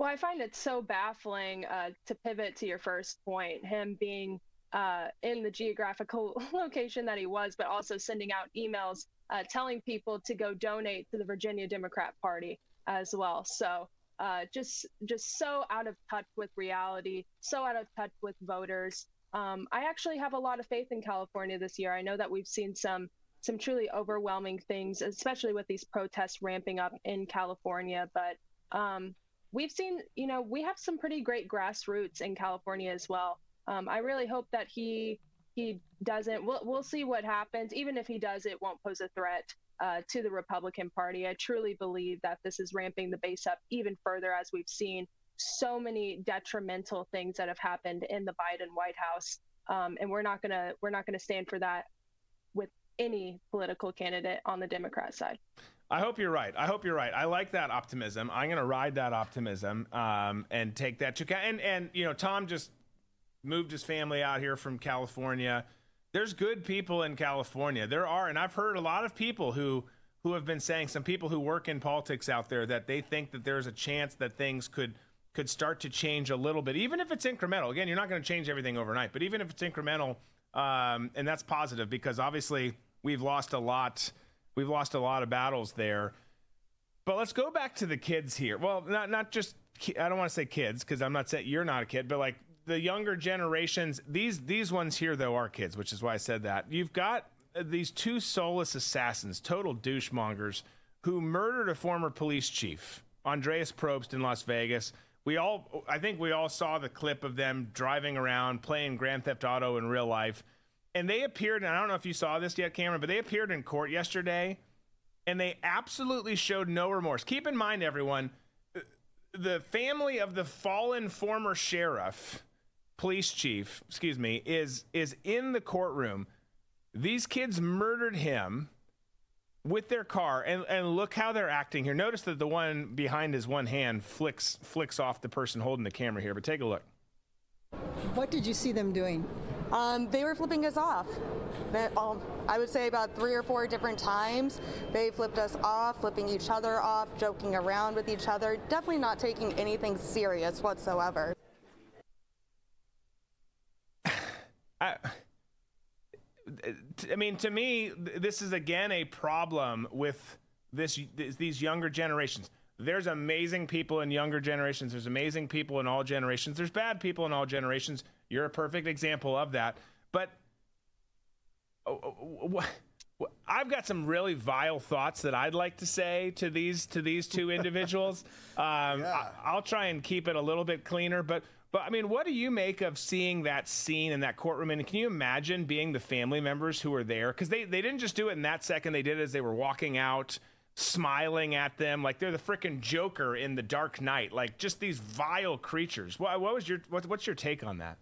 Well, I find it so baffling uh, to pivot to your first point, him being uh, in the geographical location that he was, but also sending out emails uh, telling people to go donate to the Virginia Democrat Party as well. So uh, just just so out of touch with reality, so out of touch with voters. Um, I actually have a lot of faith in California this year. I know that we've seen some some truly overwhelming things, especially with these protests ramping up in California. But um, we've seen, you know, we have some pretty great grassroots in California as well. Um, I really hope that he he doesn't. We'll we'll see what happens. Even if he does, it won't pose a threat uh, to the Republican Party. I truly believe that this is ramping the base up even further, as we've seen so many detrimental things that have happened in the Biden White House, um, and we're not gonna we're not gonna stand for that with any political candidate on the Democrat side. I hope you're right. I hope you're right. I like that optimism. I'm going to ride that optimism um, and take that to and and you know Tom just moved his family out here from California. There's good people in California. There are, and I've heard a lot of people who who have been saying some people who work in politics out there that they think that there's a chance that things could could start to change a little bit, even if it's incremental. Again, you're not going to change everything overnight, but even if it's incremental, um, and that's positive because obviously we've lost a lot. We've lost a lot of battles there. But let's go back to the kids here. Well, not not just I don't want to say kids because I'm not saying you're not a kid, but like the younger generations. These these ones here though are kids, which is why I said that. You've got uh, these two soulless assassins, total douchemongers, who murdered a former police chief, Andreas Probst in Las Vegas. We all, I think we all saw the clip of them driving around playing Grand Theft Auto in real life. And they appeared, and I don't know if you saw this yet, Camryn, but they appeared in court yesterday and they absolutely showed no remorse. Keep in mind, everyone, the family of the fallen former sheriff, police chief, excuse me, is is in the courtroom. These kids murdered him with their car, and, and look how they're acting here. Notice that the one behind his one hand flicks flicks off the person holding the camera here, but take a look. What did you see them doing? Um, they were flipping us off. um, I would say about three or four different times. They flipped us off, flipping each other off, joking around with each other, definitely not taking anything serious whatsoever. I, I mean, to me, this is again a problem with this these younger generations. There's amazing people in younger generations. There's amazing people in all generations. There's bad people in all generations. You're a perfect example of that. But oh, oh, I've got some really vile thoughts that I'd like to say to these to these two individuals. Um, yeah. I, will try and keep it a little bit cleaner, but but I mean, what do you make of seeing that scene in that courtroom? And can you imagine being the family members who were there? Because they they didn't just do it in that second; they did it as they were walking out smiling at them like they're the freaking Joker in the Dark Knight, like just these vile creatures. What, what was your what, what's your take on that?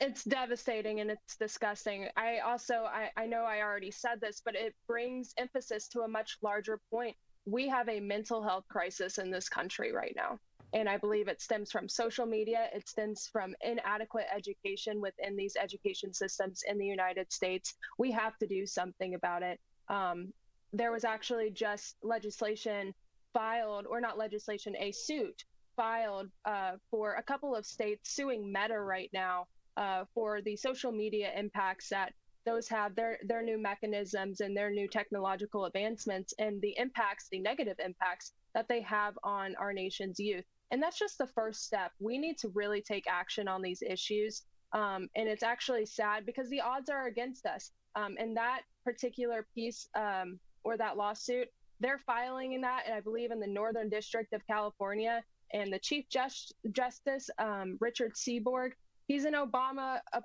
It's devastating and it's disgusting. I also I, I know I already said this, but it brings emphasis to a much larger point. We have a mental health crisis in this country right now. And I believe it stems from social media. It stems from inadequate education within these education systems in the United States. We have to do something about it. Um, there was actually just legislation filed, or not legislation, a suit filed uh, for a couple of states suing Meta right now uh, for the social media impacts that those have their their new mechanisms and their new technological advancements and the impacts, the negative impacts that they have on our nation's youth. And that's just the first step. We need to really take action on these issues. Um, and it's actually sad because the odds are against us. Um, and that particular piece um, or that lawsuit, they're filing in that, and I believe in the Northern District of California. And the Chief Just, Justice, um, Richard Seeborg, he's an Obama, uh,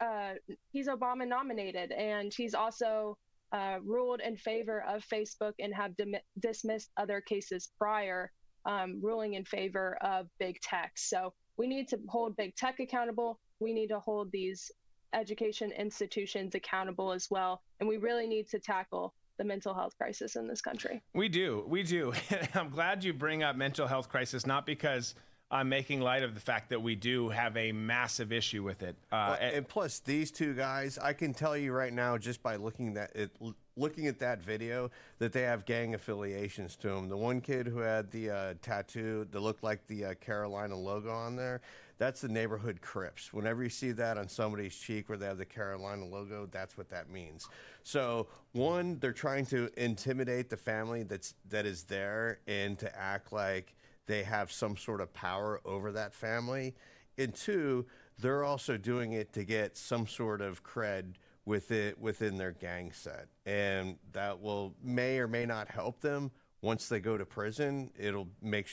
uh, he's Obama nominated, and he's also uh, ruled in favor of Facebook and have dim- dismissed other cases prior, um, ruling in favor of big tech. So we need to hold big tech accountable. We need to hold these education institutions accountable as well. And we really need to tackle the mental health crisis in this country. We do. We do. I'm glad you bring up mental health crisis, not because I'm making light of the fact that we do have a massive issue with it. Uh, Well, and plus, these two guys, I can tell you right now, just by looking that it, looking at that video, that they have gang affiliations to them. The one kid who had the uh, tattoo that looked like the uh, Carolina logo on there, that's the neighborhood Crips. Whenever you see that on somebody's cheek where they have the Carolina logo, that's what that means. So, one, they're trying to intimidate the family that's that is there and to act like they have some sort of power over that family. And two, they're also doing it to get some sort of cred with it within their gang set, and that will may or may not help them once they go to prison. It'll make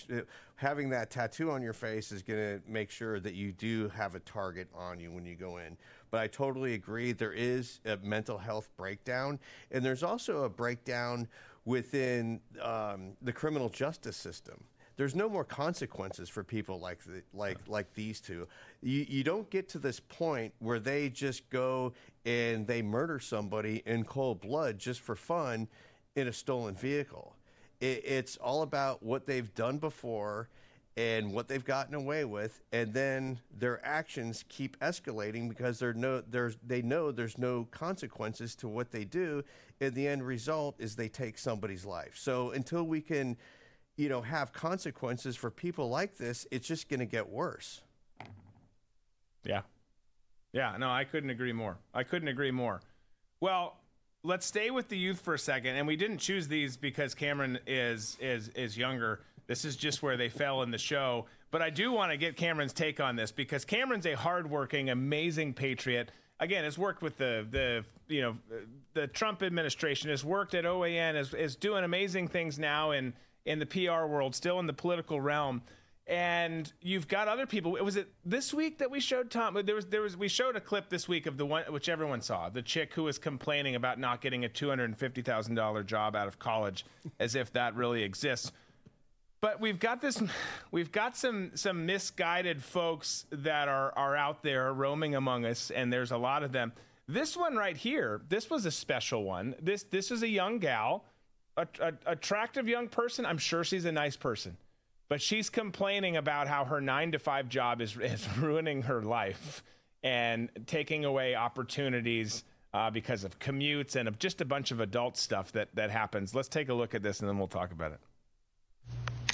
having that tattoo on your face is going to make sure that you do have a target on you when you go in. But I totally agree. There is a mental health breakdown, and there's also a breakdown within um, the criminal justice system there's no more consequences for people like the, like like these two. You you don't get to this point where they just go and they murder somebody in cold blood just for fun in a stolen vehicle. It, it's all about what they've done before and what they've gotten away with, and then their actions keep escalating because they're no there's they know there's no consequences to what they do. And the end result is they take somebody's life. So until we can you know, have consequences for people like this, it's just going to get worse. Yeah. Yeah, no, I couldn't agree more. I couldn't agree more. Well, let's stay with the youth for a second, and we didn't choose these because Camryn is is is younger. This is just where they fell in the show. But I do want to get Camryn's take on this because Camryn's a hardworking, amazing patriot. Again, has worked with the the you know the Trump administration, has worked at OAN, is is doing amazing things now in in the PR world, still in the political realm. And you've got other people. Was it this week that we showed Tom? There was there was we showed a clip this week of the one which everyone saw, the chick who was complaining about not getting a two hundred and fifty thousand dollar job out of college, as if that really exists. But we've got this, we've got some some misguided folks that are are out there roaming among us, and there's a lot of them. This one right here, this was a special one. This this is a young gal a, a, attractive young person. I'm sure she's a nice person, but she's complaining about how her nine to five job is, is ruining her life and taking away opportunities uh, because of commutes and of just a bunch of adult stuff that, that happens. Let's take a look at this and then we'll talk about it.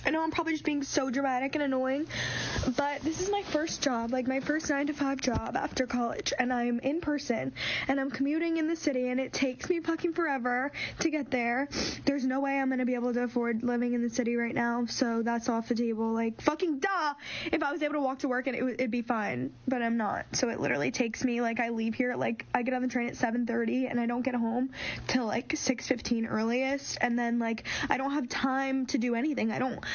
I know I'm probably just being so dramatic and annoying, but this is my first job, like my first nine to five job after college, and I'm in person, and I'm commuting in the city, and it takes me fucking forever to get there. There's no way I'm gonna be able to afford living in the city right now, so that's off the table. Like fucking duh! If I was able to walk to work and it it'd be fine, but I'm not. So it literally takes me like I leave here like I get on the train at 7:30 and I don't get home till like 6:15 earliest, and then like I don't have time to do anything. I don't.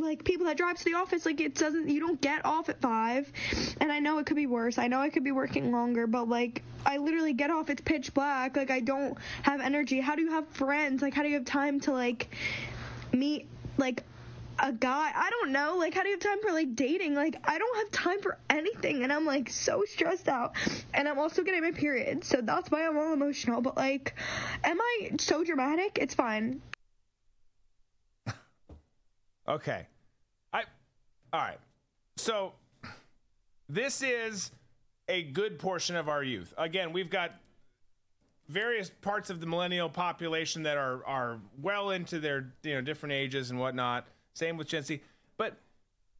like people that drive to the office like it doesn't you don't get off at five. And i know it could be worse. I know i could be working longer but like i literally get off it's pitch black. Like i don't have energy. How do you have friends? Like how do you have time to like meet like a guy? I don't know. Like how do you have time for like dating? Like i don't have time for anything and i'm like so stressed out. And i'm also getting my period so that's why i'm all emotional. But like am i so dramatic? It's fine Okay. I all right. So this is a good portion of our youth. Again, we've got various parts of the millennial population that are are well into their you know different ages and whatnot. Same with Gen Z. But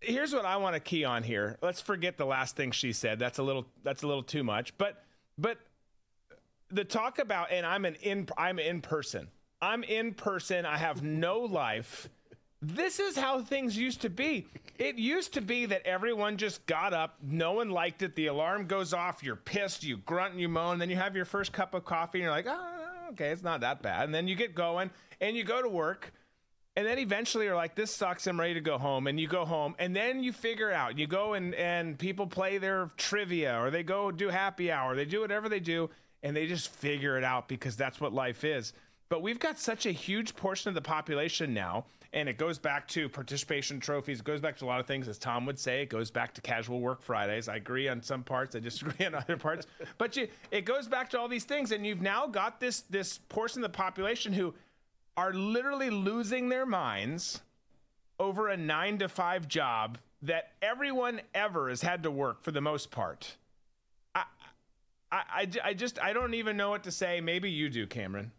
here's what I want to key on here. Let's forget the last thing she said. That's a little that's a little too much. But but the talk about and I'm an in I'm in person. I'm in person. I have no life. This is how things used to be. It used to be that everyone just got up, no one liked it, the alarm goes off, you're pissed, you grunt and you moan, then you have your first cup of coffee and you're like, oh, okay, it's not that bad. And then you get going and you go to work and then eventually you're like, this sucks. I'm ready to go home. And you go home, and then you figure out. You go and and people play their trivia, or they go do happy hour. They do whatever they do, and they just figure it out because that's what life is. But we've got such a huge portion of the population now, and it goes back to participation trophies. It goes back to a lot of things, as Tom would say. It goes back to casual work Fridays. I agree on some parts. I disagree on other parts. But you, it goes back to all these things, and you've now got this this portion of the population who are literally losing their minds over a nine to five job that everyone ever has had to work for the most part. I, I, I, I just I don't even know what to say. Maybe you do, Camryn.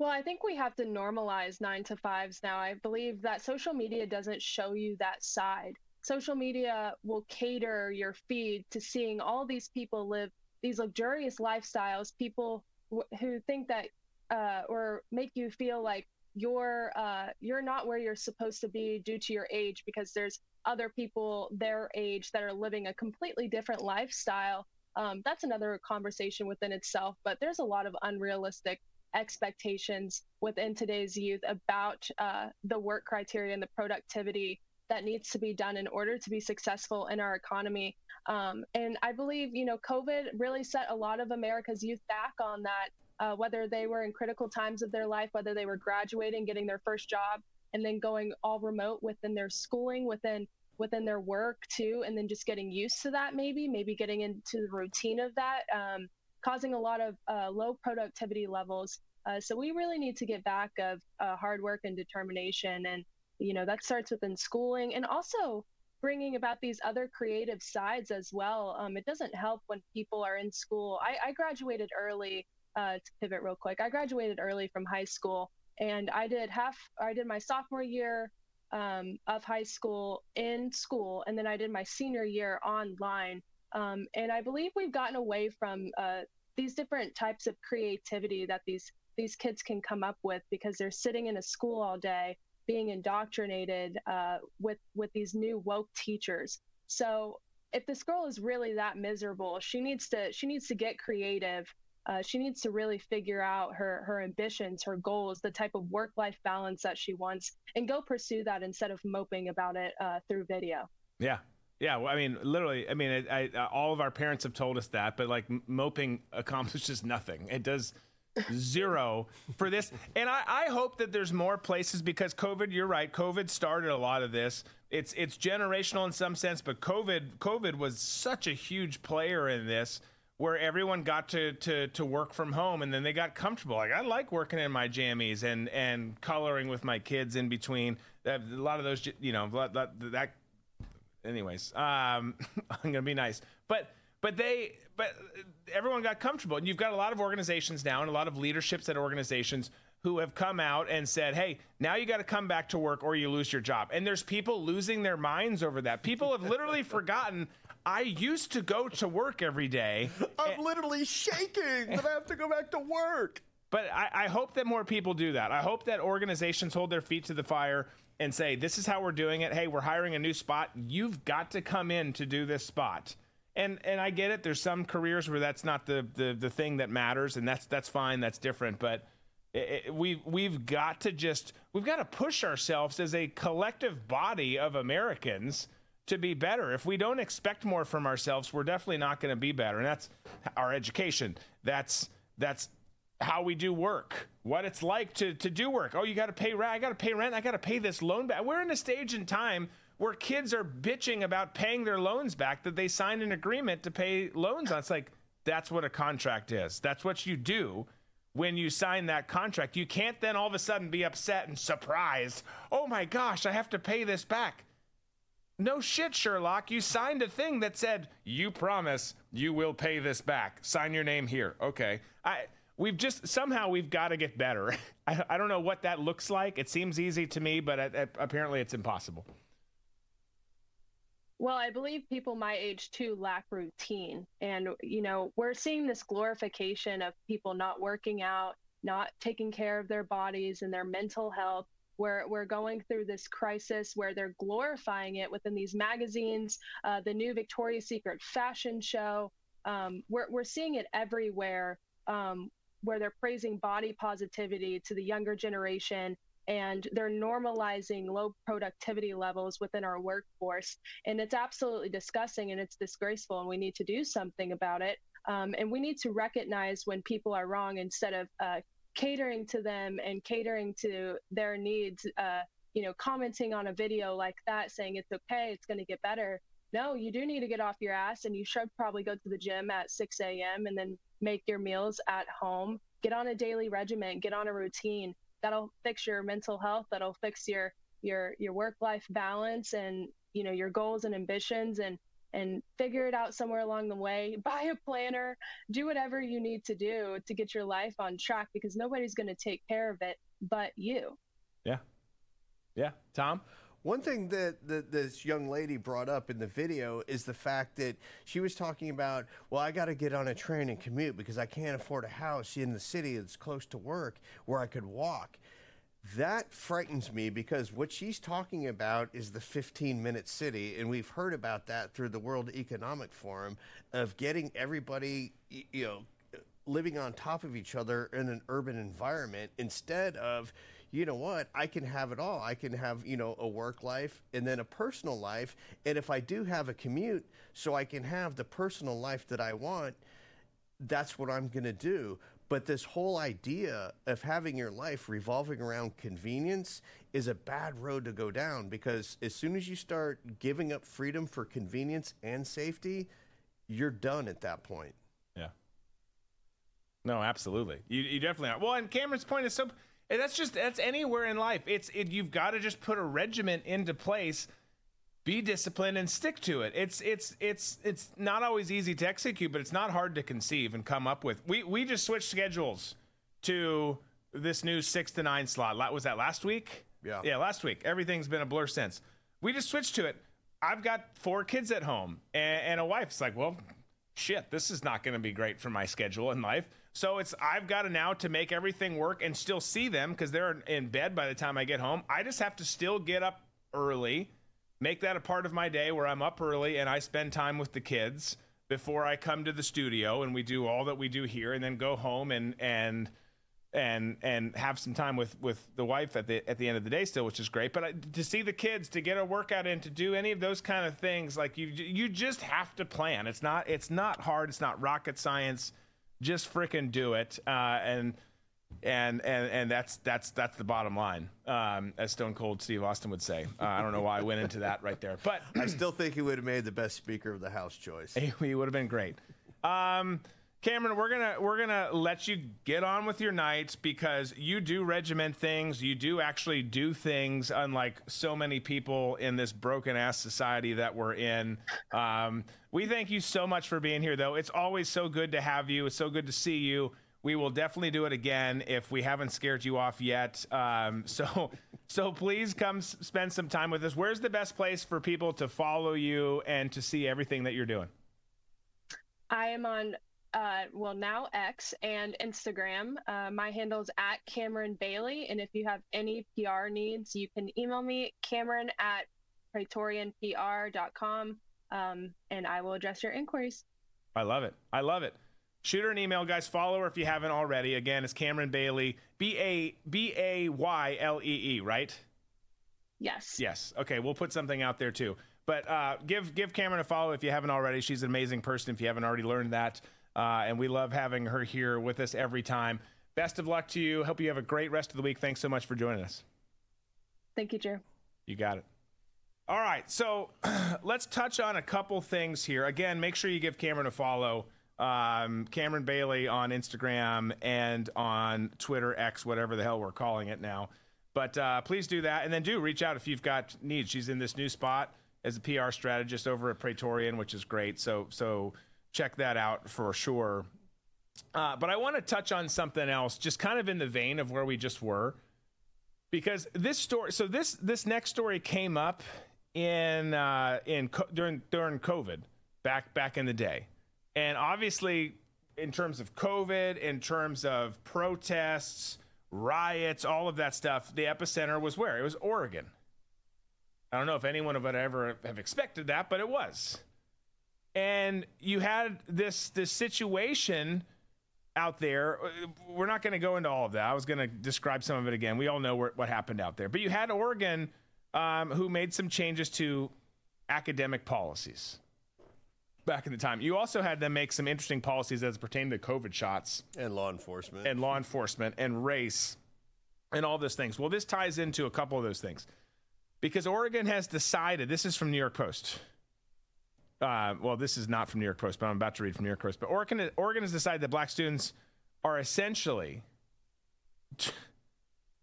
Well, I think we have to normalize nine to fives now. I believe that social media doesn't show you that side. Social media will cater your feed to seeing all these people live these luxurious lifestyles, people w- who think that uh, or make you feel like you're uh, you're not where you're supposed to be due to your age because there's other people their age that are living a completely different lifestyle. Um, that's another conversation within itself. But there's a lot of unrealistic expectations within today's youth about uh, the work criteria and the productivity that needs to be done in order to be successful in our economy. Um, and I believe, you know, COVID really set a lot of America's youth back on that, uh, whether they were in critical times of their life, whether they were graduating, getting their first job, and then going all remote within their schooling, within within their work too, and then just getting used to that maybe, maybe getting into the routine of that. Um, causing a lot of uh, low productivity levels. Uh, so we really need to get back of uh, hard work and determination, and you know that starts within schooling and also bringing about these other creative sides as well. Um, it doesn't help when people are in school. I, I graduated early. Uh, to pivot real quick, I graduated early from high school, and I did half. I did my sophomore year um, of high school in school, and then I did my senior year online. Um, and I believe we've gotten away from uh, these different types of creativity that these these kids can come up with because they're sitting in a school all day being indoctrinated uh, with with these new woke teachers. So if this girl is really that miserable, she needs to she needs to get creative. Uh, she needs to really figure out her her ambitions, her goals, the type of work life balance that she wants, and go pursue that instead of moping about it uh, through video. Yeah, yeah, well, I mean, literally, I mean, I, I, all of our parents have told us that, but like moping accomplishes nothing. It does zero for this. And I, I hope that there's more places because COVID, you're right, COVID started a lot of this. It's it's generational in some sense, but COVID COVID was such a huge player in this where everyone got to, to, to work from home and then they got comfortable. Like I like working in my jammies and, and coloring with my kids in between. A lot of those, you know, that, that anyways, um, I'm gonna be nice, but but they but everyone got comfortable, and you've got a lot of organizations now and a lot of leaderships at organizations who have come out and said, "Hey, now you got to come back to work or you lose your job." And there's people losing their minds over that. People have literally forgotten. I used to go to work every day. I'm literally shaking that I have to go back to work. But I, I, hope that more people do that. I hope that organizations hold their feet to the fire and say, this is how we're doing it. Hey, we're hiring a new spot. You've got to come in to do this spot. And and I get it. There's some careers where that's not the the, the thing that matters, and that's that's fine. That's different. But we've we've got to just we've got to push ourselves as a collective body of Americans to be better. If we don't expect more from ourselves, we're definitely not going to be better. And that's our education. That's that's how we do work, what it's like to, to do work. Oh, you got to pay rent. I got to pay rent. I got to pay this loan back. We're in a stage in time where kids are bitching about paying their loans back that they signed an agreement to pay loans on. It's like, that's what a contract is. That's what you do when you sign that contract. You can't then all of a sudden be upset and surprised. Oh my gosh, I have to pay this back. No shit, Sherlock. You signed a thing that said, you promise you will pay this back. Sign your name here. Okay. I we've just somehow we've got to get better. I, I, don't know what that looks like. It seems easy to me, but it, it, apparently it's impossible. Well, I believe people my age too lack routine. And, you know, we're seeing this glorification of people not working out, not taking care of their bodies and their mental health. We're, we're going through this crisis where they're glorifying it within these magazines, uh, the new Victoria's Secret fashion show. Um, we're, we're seeing it everywhere. Um, where they're praising body positivity to the younger generation and they're normalizing low productivity levels within our workforce. And it's absolutely disgusting and it's disgraceful, and we need to do something about it. Um, and we need to recognize when people are wrong instead of uh, catering to them and catering to their needs. Uh, you know, commenting on a video like that, saying it's okay, it's going to get better. No, you do need to get off your ass, and you should probably go to the gym at 6 a.m. and then make your meals at home. Get on a daily regimen, get on a routine. That'll fix your mental health. That'll fix your your your work life balance and you know your goals and ambitions and and figure it out somewhere along the way. Buy a planner, do whatever you need to do to get your life on track because nobody's going to take care of it but you. Yeah. Yeah. Tom? One thing that, that this young lady brought up in the video is the fact that she was talking about, well, I got to get on a train and commute because I can't afford a house in the city that's close to work where I could walk. That frightens me because what she's talking about is the 15 minute city. And we've heard about that through the World Economic Forum of getting everybody, you know, living on top of each other in an urban environment instead of you know what? I can have it all. I can have, you know, a work life and then a personal life. And if I do have a commute, so I can have the personal life that I want, that's what I'm going to do. But this whole idea of having your life revolving around convenience is a bad road to go down because as soon as you start giving up freedom for convenience and safety, you're done at that point. Yeah. No, absolutely. You, you definitely are. Well, and Camryn's point is so and that's just that's anywhere in life. It's it, you've got to just put a regiment into place, be disciplined, and stick to it. It's it's it's it's not always easy to execute, but it's not hard to conceive and come up with. We we just switched schedules to this new six to nine slot. Was that last week? Yeah. Yeah, last week. Everything's been a blur since. We just switched to it. I've got four kids at home and, and a wife. It's like, well, shit, this is not going to be great for my schedule in life. So it's I've got to now to make everything work and still see them because they're in bed by the time I get home. I just have to still get up early, make that a part of my day where I'm up early and I spend time with the kids before I come to the studio and we do all that we do here and then go home and and and and have some time with with the wife at the at the end of the day still which is great. But I, to see the kids to get a workout in to do any of those kind of things like you you just have to plan. It's not it's not hard. It's not rocket science just freaking do it. Uh, and and and and that's that's that's the bottom line, um, as Stone Cold Steve Austin would say. Uh, I don't know why I went into that right there, but I still think he would have made the best Speaker of the House choice. He would have been great. Um, Camryn, we're gonna we're gonna let you get on with your nights because you do regiment things. You do actually do things, unlike so many people in this broken ass society that we're in. Um, we thank you so much for being here, though. It's always so good to have you. It's so good to see you. We will definitely do it again if we haven't scared you off yet. Um, so, so please come spend some time with us. Where's the best place for people to follow you and to see everything that you're doing? I am on uh, well now X and Instagram. Uh, my handle is at Camryn Baylee, and if you have any PR needs, you can email me Camryn at praetorianpr.com, um, and I will address your inquiries. I love it. I love it. Shoot her an email, guys. Follow her if you haven't already. Again, it's Camryn Baylee, B A B A Y L E E, right? Yes. Yes. Okay, we'll put something out there too. But uh, give give Camryn a follow if you haven't already. She's an amazing person. If you haven't already learned that. Uh, and we love having her here with us every time. Best of luck to you. Hope you have a great rest of the week. Thanks so much for joining us. Thank you, Drew. You got it. All right, so let's touch on a couple things here. Again, make sure you give Camryn a follow. Um, Camryn Baylee on Instagram and on Twitter, X, whatever the hell we're calling it now. But uh, please do that, and then do reach out if you've got needs. She's in this new spot as a PR strategist over at Praetorian, which is great. So so check that out for sure. Uh, but I want to touch on something else, just kind of in the vein of where we just were, because this story. So this this next story came up in uh, in co- during during COVID back back in the day, and obviously in terms of COVID, in terms of protests, riots, all of that stuff, the epicenter was where it was Oregon. I don't know if anyone would ever have expected that, but it was and you had this this situation out there. We're not going to go into all of that. I was going to describe some of it again. We all know where, what happened out there. But you had Oregon um, who made some changes to academic policies back in the time. You also had them make some interesting policies as pertain to COVID shots and law enforcement and law enforcement and race and all those things. Well, this ties into a couple of those things because Oregon has decided. This is from New York Post. Uh, well, this is not from New York Post, but I'm about to read from New York Post. But Oregon, Oregon has decided that black students are essentially.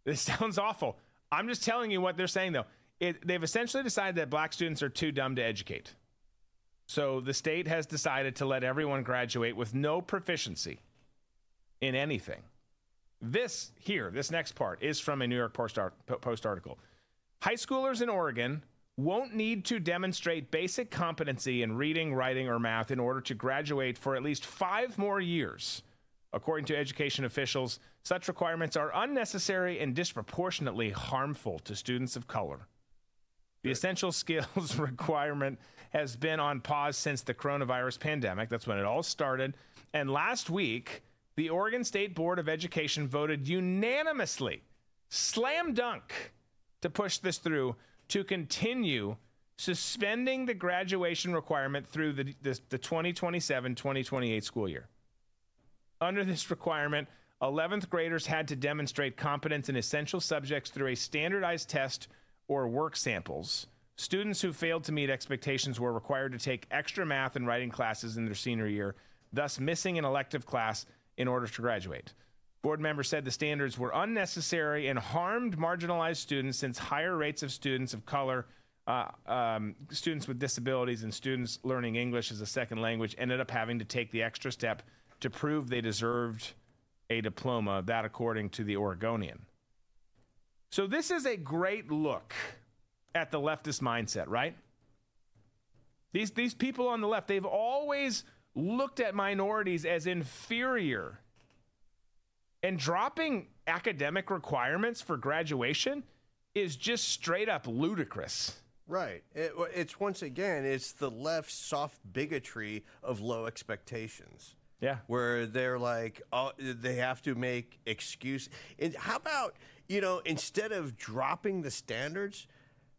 This sounds awful. I'm just telling you what they're saying, though. It, they've essentially decided that black students are too dumb to educate. So the state has decided to let everyone graduate with no proficiency in anything. This here, this next part is from a New York Post, art, Post article. High schoolers in Oregon won't need to demonstrate basic competency in reading, writing, or math in order to graduate for at least five more years. According to education officials, such requirements are unnecessary and disproportionately harmful to students of color. The essential skills requirement has been on pause since the coronavirus pandemic. That's when it all started. And last week, the Oregon State Board of Education voted unanimously, slam dunk, to push this through to continue suspending the graduation requirement through the, the, the 2027 2028 school year. Under this requirement, 11th graders had to demonstrate competence in essential subjects through a standardized test or work samples. Students who failed to meet expectations were required to take extra math and writing classes in their senior year, thus missing an elective class in order to graduate. Board members said the standards were unnecessary and harmed marginalized students since higher rates of students of color, uh, um, students with disabilities, and students learning English as a second language ended up having to take the extra step to prove they deserved a diploma, that according to the Oregonian. So, this is a great look at the leftist mindset, right? These, these people on the left, they've always looked at minorities as inferior. And dropping academic requirements for graduation is just straight up ludicrous. Right. It, it's once again, it's the left soft bigotry of low expectations. Yeah. Where they're like, oh, they have to make excuse. And how about you know, instead of dropping the standards,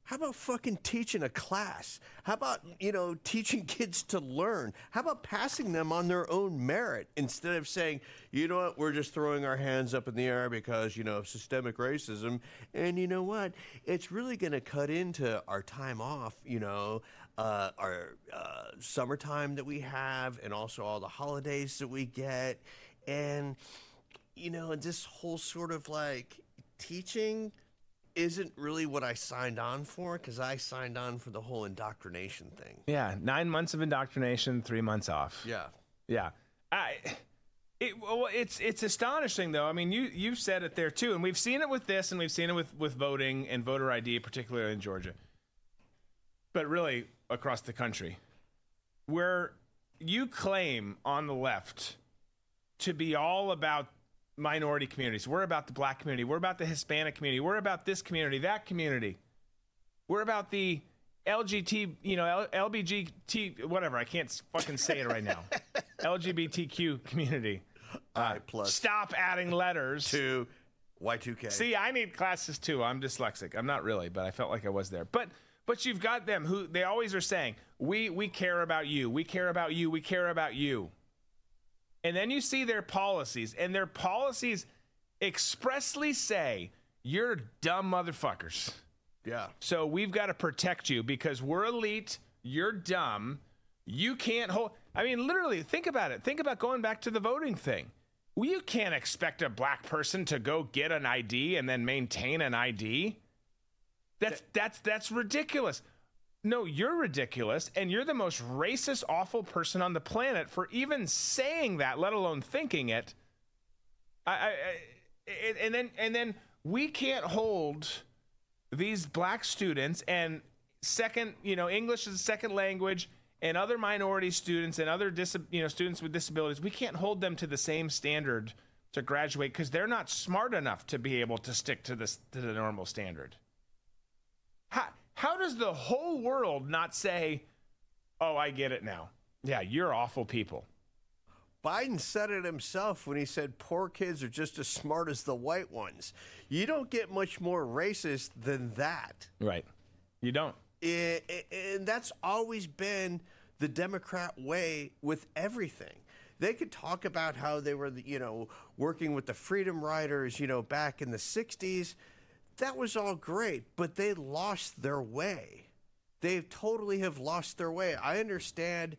how about fucking teaching a class? How about, you know, teaching kids to learn? How about passing them on their own merit instead of saying, you know what, we're just throwing our hands up in the air because, you know, systemic racism. And you know what? It's really going to cut into our time off, you know, uh, our uh, summertime that we have and also all the holidays that we get. And, you know, this whole sort of like teaching isn't really what I signed on for because I signed on for the whole indoctrination thing. Yeah, nine months of indoctrination, three months off. Yeah, yeah. I, it, well, it's it's astonishing though. I mean, you you've said it there too, and we've seen it with this, and we've seen it with with voting and voter ID, particularly in Georgia, but really across the country, where you claim on the left to be all about minority communities. We're about the black community. We're about the Hispanic community. We're about this community, that community. We're about the LGBT, you know, LBGT, whatever. I can't fucking say it right now. LGBTQ community. Uh, plus. Stop adding letters to Y2K. See, I need classes too. I'm dyslexic. I'm not really, but I felt like I was there. But but you've got them who they always are saying, "We we care about you. We care about you. We care about you." And then you see their policies, and their policies expressly say, You're dumb motherfuckers. Yeah. So we've got to protect you because we're elite. You're dumb. You can't hold. I mean, literally, think about it. Think about going back to the voting thing. Well, you can't expect a black person to go get an ID and then maintain an ID. That's that's that's ridiculous. No, you're ridiculous, and you're the most racist, awful person on the planet for even saying that, let alone thinking it. I, I, I and then and then we can't hold these black students and second, you know, English as a second language and other minority students and other dis- you know students with disabilities. We can't hold them to the same standard to graduate because they're not smart enough to be able to stick to this to the normal standard. How, how does the whole world not say, "Oh, I get it now"? Yeah, you're awful people. Biden said it himself when he said poor kids are just as smart as the white ones. You don't get much more racist than that. Right. You don't. And that's always been the Democrat way with everything. They could talk about how they were, you know, working with the Freedom Riders, you know, back in the 60s. That was all great, but they lost their way. They totally have lost their way. I understand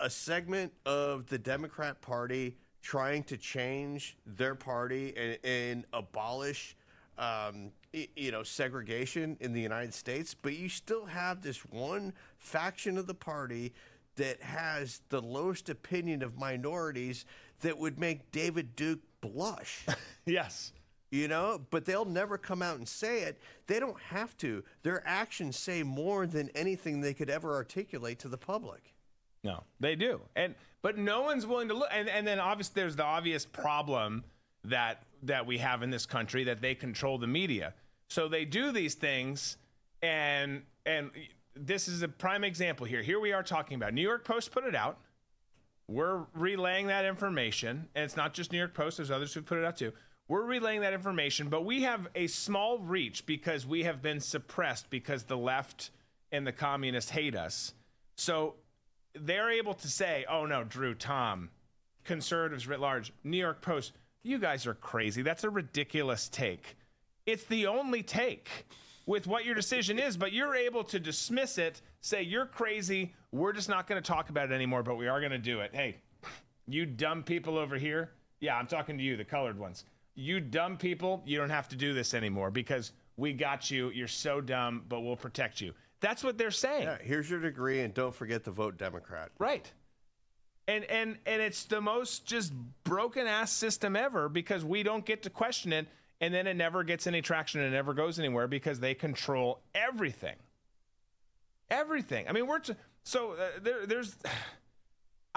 a segment of the Democrat Party trying to change their party and, and abolish, um, you know, segregation in the United States, but you still have this one faction of the party that has the lowest opinion of minorities that would make David Duke blush. yes. You know, but they'll never come out and say it. They don't have to. Their actions say more than anything they could ever articulate to the public. No, they do. And but no one's willing to look. And, and then obviously there's the obvious problem that that we have in this country that they control the media. So they do these things, and and this is a prime example here. Here we are talking about New York Post put it out. We're relaying that information, and it's not just New York Post. There's others who put it out too. We're relaying that information, but we have a small reach because we have been suppressed because the left and the communists hate us. So they're able to say, "Oh no, Drew, Tom, conservatives writ large, New York Post, you guys are crazy. That's a ridiculous take. It's the only take with what your decision is, but you're able to dismiss it, say you're crazy. We're just not going to talk about it anymore, but we are going to do it. Hey, you dumb people over here. Yeah, I'm talking to you, the colored ones. You dumb people, you don't have to do this anymore because we got you. You're so dumb, but we'll protect you. That's what they're saying. Yeah, here's your degree, and don't forget to vote Democrat. Right. And and and it's the most just broken ass system ever because we don't get to question it and then it never gets any traction and it never goes anywhere because they control everything. Everything. I mean, we're t- so uh, there, there's.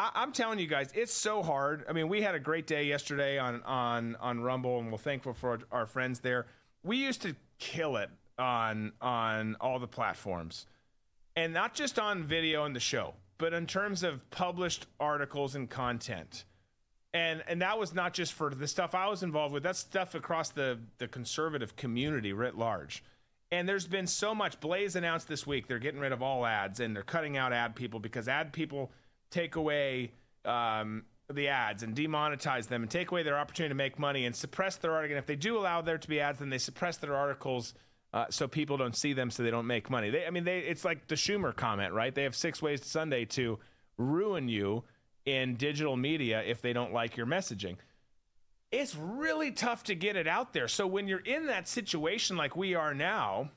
I, I'm telling you guys, it's so hard. I mean, we had a great day yesterday on on on Rumble, and we're thankful for our, our friends there. We used to kill it on on all the platforms, and not just on video and the show, but in terms of published articles and content. And and that was not just for the stuff I was involved with. That's stuff across the the conservative community writ large. And there's been so much. Blaze announced this week they're getting rid of all ads and they're cutting out ad people because ad people take away um, the ads and demonetize them and take away their opportunity to make money and suppress their article. And if they do allow there to be ads, then they suppress their articles uh, so people don't see them, so they don't make money. They, I mean, they, it's like the Schumer comment, right? They have six ways to Sunday to ruin you in digital media if they don't like your messaging. It's really tough to get it out there. So when you're in that situation like we are now,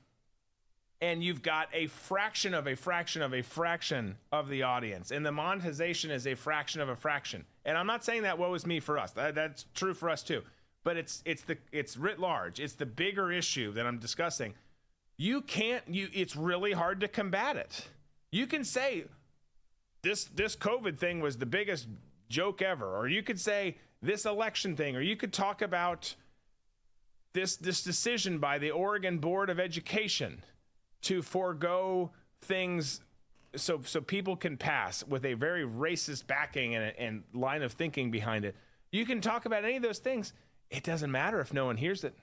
and you've got a fraction of a fraction of a fraction of the audience, and the monetization is a fraction of a fraction. And I'm not saying that woe is me for us. That, that's true for us too. But it's it's the it's writ large. It's the bigger issue that I'm discussing. You can't you it's really hard to combat it. You can say this this COVID thing was the biggest joke ever, or you could say this election thing, or you could talk about this this decision by the Oregon Board of Education to forego things so so people can pass with a very racist backing and, and line of thinking behind it. You can talk about any of those things. It doesn't matter if no one hears it.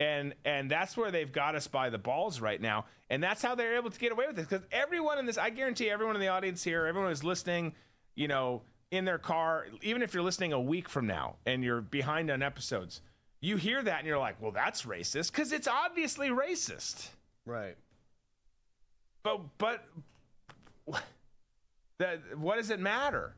And and that's where they've got us by the balls right now. And that's how they're able to get away with this. Because everyone in this, I guarantee everyone in the audience here, everyone who's listening, you know, in their car, even if you're listening a week from now and you're behind on episodes, you hear that and you're like, well, that's racist because it's obviously racist. Right. But but that what does it matter?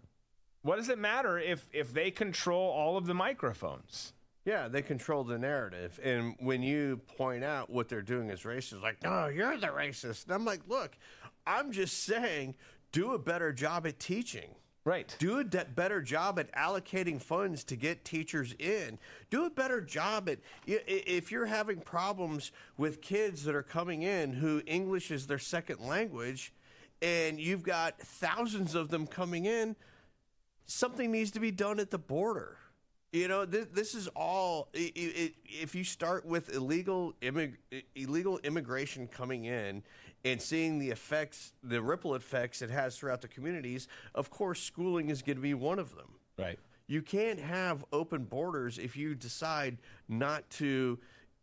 What does it matter if if they control all of the microphones? Yeah, they control the narrative. And when you point out what they're doing is racist, like, no, you're the racist. And I'm like, look, I'm just saying, do a better job at teaching. Right. Do a better job at allocating funds to get teachers in. Do a better job at if you're having problems with kids that are coming in who English is their second language, and you've got thousands of them coming in. Something needs to be done at the border. You know, this, this is all. i i if you start with illegal immig, illegal immigration coming in and seeing the effects, the ripple effects it has throughout the communities, of course, schooling is going to be one of them. Right. You can't have open borders if you decide not to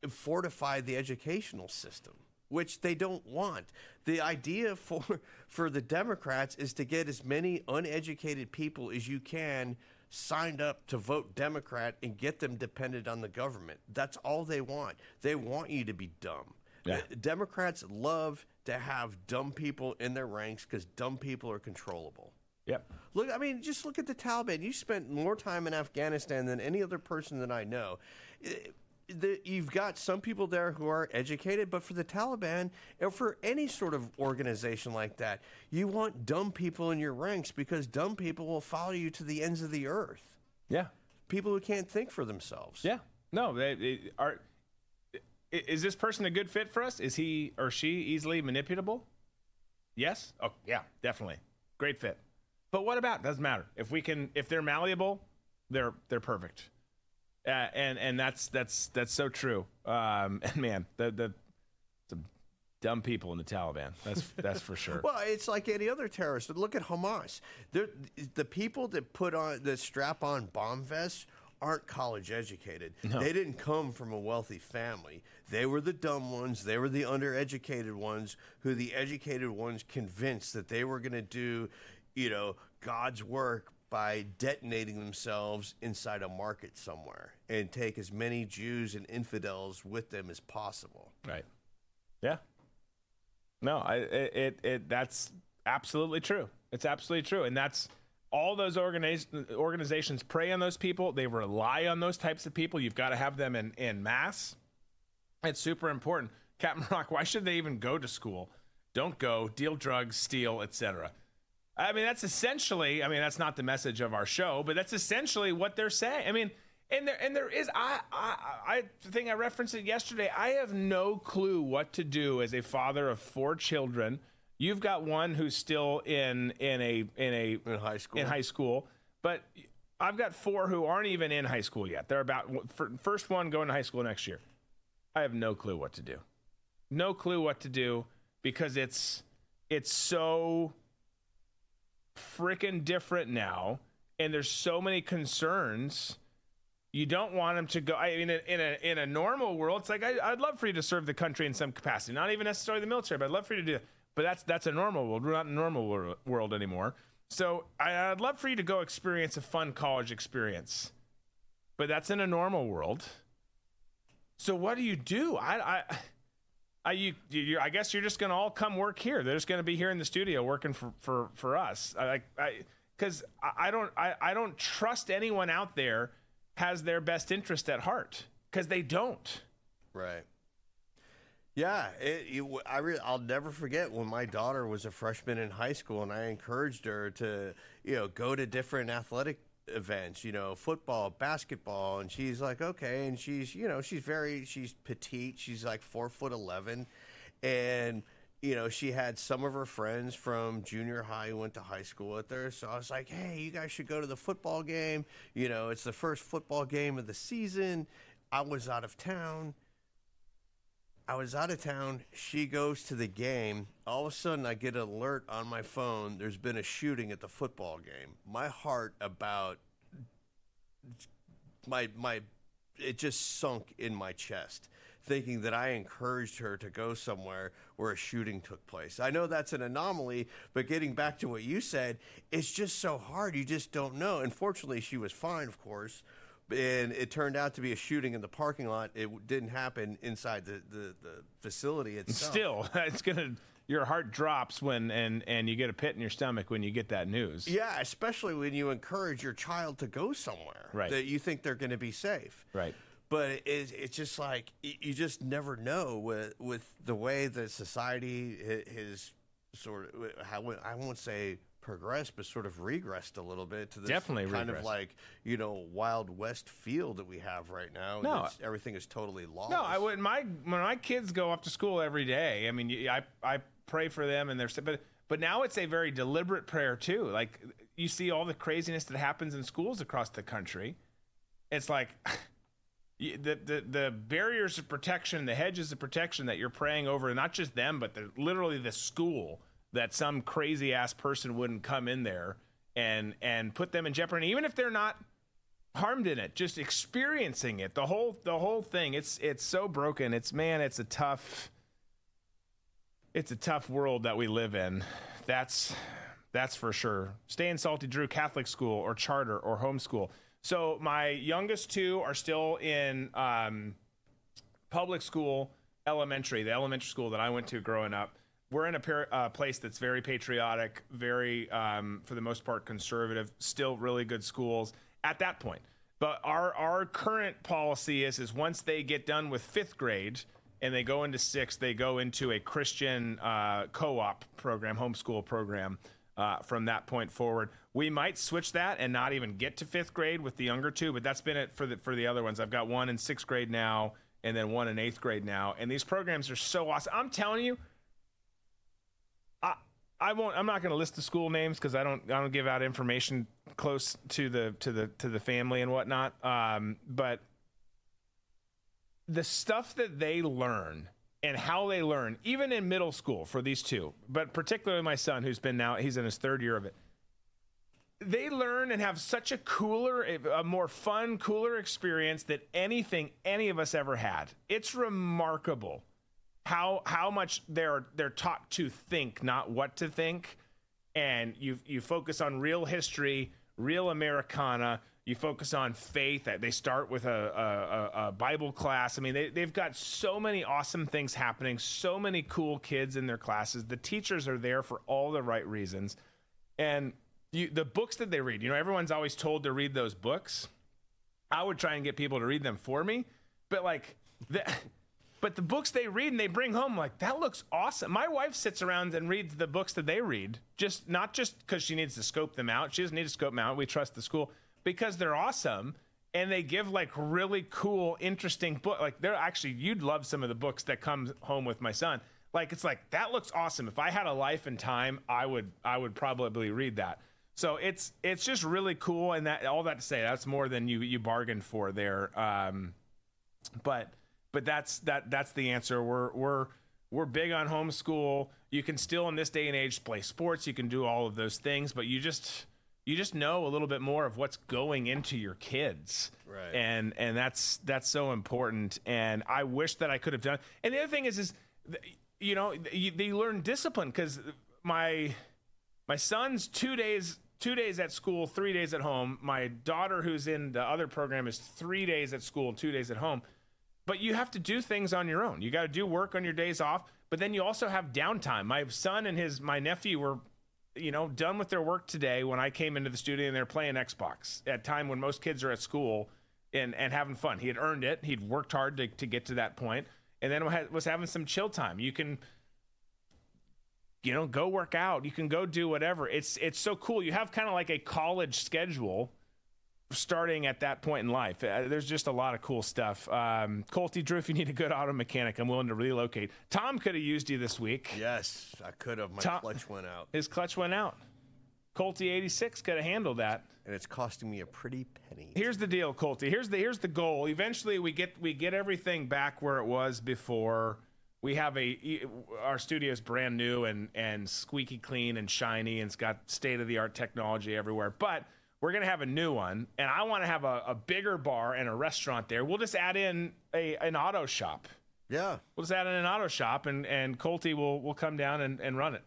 fortify the educational system, which they don't want. The idea for for the Democrats is to get as many uneducated people as you can signed up to vote Democrat and get them dependent on the government. That's all they want. They want you to be dumb. Yeah. Democrats love to have dumb people in their ranks because dumb people are controllable. Yep. Look, I mean, just look at the Taliban. You spent more time in Afghanistan than any other person that I know. The, you've got some people there who are educated, but for the Taliban or for any sort of organization like that, you want dumb people in your ranks because dumb people will follow you to the ends of the earth. Yeah. People who can't think for themselves. Yeah. No, they, they are. Is this person a good fit for us? Is he or she easily manipulable? Yes. Oh, yeah, definitely. Great fit. But what about? Doesn't matter. If we can, if they're malleable, they're they're perfect. Uh, and and that's that's that's so true. Um, and man, the the some dumb people in the Taliban. That's that's for sure. Well, it's like any other terrorist. Look at Hamas. They're, the people that put on the strap on bomb vests aren't college educated. No. They didn't come from a wealthy family. They were the dumb ones. They were the undereducated ones who the educated ones convinced that they were going to do, you know, God's work by detonating themselves inside a market somewhere and take as many Jews and infidels with them as possible. Right. Yeah. No, I it, it it that's absolutely true. It's absolutely true, and that's all those organiz- organizations prey on those people. They rely on those types of people. You've got to have them in in mass. It's super important. Captain Rock, why should they even go to school? Don't go. Deal drugs, steal, etc. I mean, that's essentially. I mean, that's not the message of our show, but that's essentially what they're saying. I mean, and there and there is. I I I the thing I referenced it yesterday. I have no clue what to do as a father of four children. You've got one who's still in in a in a in high school. In high school, but I've got four who aren't even in high school yet. They're about fir- first one going to high school next year. I have no clue what to do. No clue what to do because it's it's so freaking different now and there's so many concerns you don't want them to go i mean in a in a normal world it's like I, i'd love for you to serve the country in some capacity not even necessarily the military but i'd love for you to do that but that's that's a normal world we're not in a normal wor- world anymore so I, i'd love for you to go experience a fun college experience but that's in a normal world so what do you do i i I, you, you, I guess you're just to all come work here. They're just to be here in the studio working for, for, for us. I, I, because I, I don't, I, I don't trust anyone out there has their best interest at heart because they don't. Right. Yeah, it, you, I re- I'll never forget when my daughter was a freshman in high school, and I encouraged her to, you know, go to different athletic events, you know, football, basketball, and she's like, okay, and she's, you know, she's very, she's petite, she's like four foot eleven, and you know, she had some of her friends from junior high who went to high school with her. So I was like, hey, you guys should go to the football game. You know, it's the first football game of the season. I was out of town. I was out of town. She goes to the game. All of a sudden, I get an alert on my phone. There's been a shooting at the football game. My heart about my my it just sunk in my chest thinking that I encouraged her to go somewhere where a shooting took place. I know that's an anomaly, but getting back to what you said, it's just so hard. You just don't know. Unfortunately, she was fine, of course, and it turned out to be a shooting in the parking lot. It didn't happen inside the, the, the facility itself. Still, it's gonna. Your heart drops when and and you get a pit in your stomach when you get that news. Yeah, especially when you encourage your child to go somewhere Right. that you think they're going to be safe. Right. But it's, it's just like you just never know with with the way that society ha- has sort of how I won't say progressed, but sort of regressed a little bit to this Definitely kind of like you know wild west feel that we have right now. No. Everything is totally lost. No, I would. My when my kids go off to school every day. I mean, I I pray for them and they're but but now it's a very deliberate prayer too. Like you see all the craziness that happens in schools across the country, It's like the, the the barriers of protection, the hedges of protection that you're praying over, not just them, but the, literally the school that some crazy ass person wouldn't come in there and and put them in jeopardy, even if they're not harmed in it, just experiencing it, the whole the whole thing. It's it's so broken. It's man, it's a tough it's a tough world that we live in. That's that's for sure. Stay in Salty Drew Catholic school or charter or homeschool. So my youngest two are still in um, public school, elementary, the elementary school that I went to growing up. We're in a par- uh, place that's very patriotic, very, um, for the most part, conservative. Still really good schools at that point. But our our current policy is is once they get done with fifth grade and they go into sixth, they go into a Christian uh, co-op program, homeschool program. Uh, from that point forward, we might switch that and not even get to fifth grade with the younger two. But that's been it for the for the other ones. I've got one in sixth grade now, and then one in eighth grade now. And these programs are so awesome. I'm telling you, I won't. I'm not going to list the school names because I don't. I don't give out information close to the to the to the family and whatnot. Um, but the stuff that they learn and how they learn, even in middle school for these two, but particularly my son, who's been now he's in his third year of it. They learn and have such a cooler, a more fun, cooler experience than anything any of us ever had. It's remarkable how how much they're they're taught to think, not what to think. And you you focus on real history, real Americana. You focus on faith. They start with a, a, a Bible class. I mean, they, they've got so many awesome things happening, so many cool kids in their classes. The teachers are there for all the right reasons. And you, the books that they read, you know, everyone's always told to read those books. I would try and get people to read them for me. But like, the, but the books they read and they bring home, like, that looks awesome. My wife sits around and reads the books that they read, just not just because she needs to scope them out. She doesn't need to scope them out. We trust the school because they're awesome and they give like really cool, interesting book. Like they're actually, you'd love some of the books that come home with my son. Like it's like that looks awesome. If I had a life and time, I would I would probably read that. So it's it's just really cool, and that all that to say that's more than you you bargained for there. Um, but but that's that that's the answer. We're we're we're big on homeschool. You can still in this day and age play sports. You can do all of those things, but you just you just know a little bit more of what's going into your kids Right. and and that's that's so important and i wish that i could have done and the other thing is is you know you, they learn discipline because my my son's two days two days at school three days at home my daughter who's in the other program is three days at school two days at home but you have to do things on your own you got to do work on your days off but then you also have downtime my son and his my nephew were you know, done with their work today when I came into the studio and they're playing Xbox at a time when most kids are at school and, and having fun. He had earned it. He'd worked hard to, to get to that point and then was having some chill time. You can, you know, go work out. You can go do whatever. It's, it's so cool. You have kind of like a college schedule starting at that point in life. Uh, there's just a lot of cool stuff. Um, Colty Drew, if you need a good auto mechanic, I'm willing to relocate. Tom could have used you this week. Yes, I could have. My Tom- clutch went out. His clutch went out. Colty 86 could have handled that. And it's costing me a pretty penny. Here's the deal, Colty. Here's the here's the goal. Eventually, we get we get everything back where it was before. We have a our studio's brand new and and squeaky clean and shiny, and it's got state of the art technology everywhere. But we're gonna have a new one, and I want to have a, a bigger bar and a restaurant there. We'll just add in a an auto shop. Yeah, we'll just add in an auto shop, and and Colty will will come down and, and run it.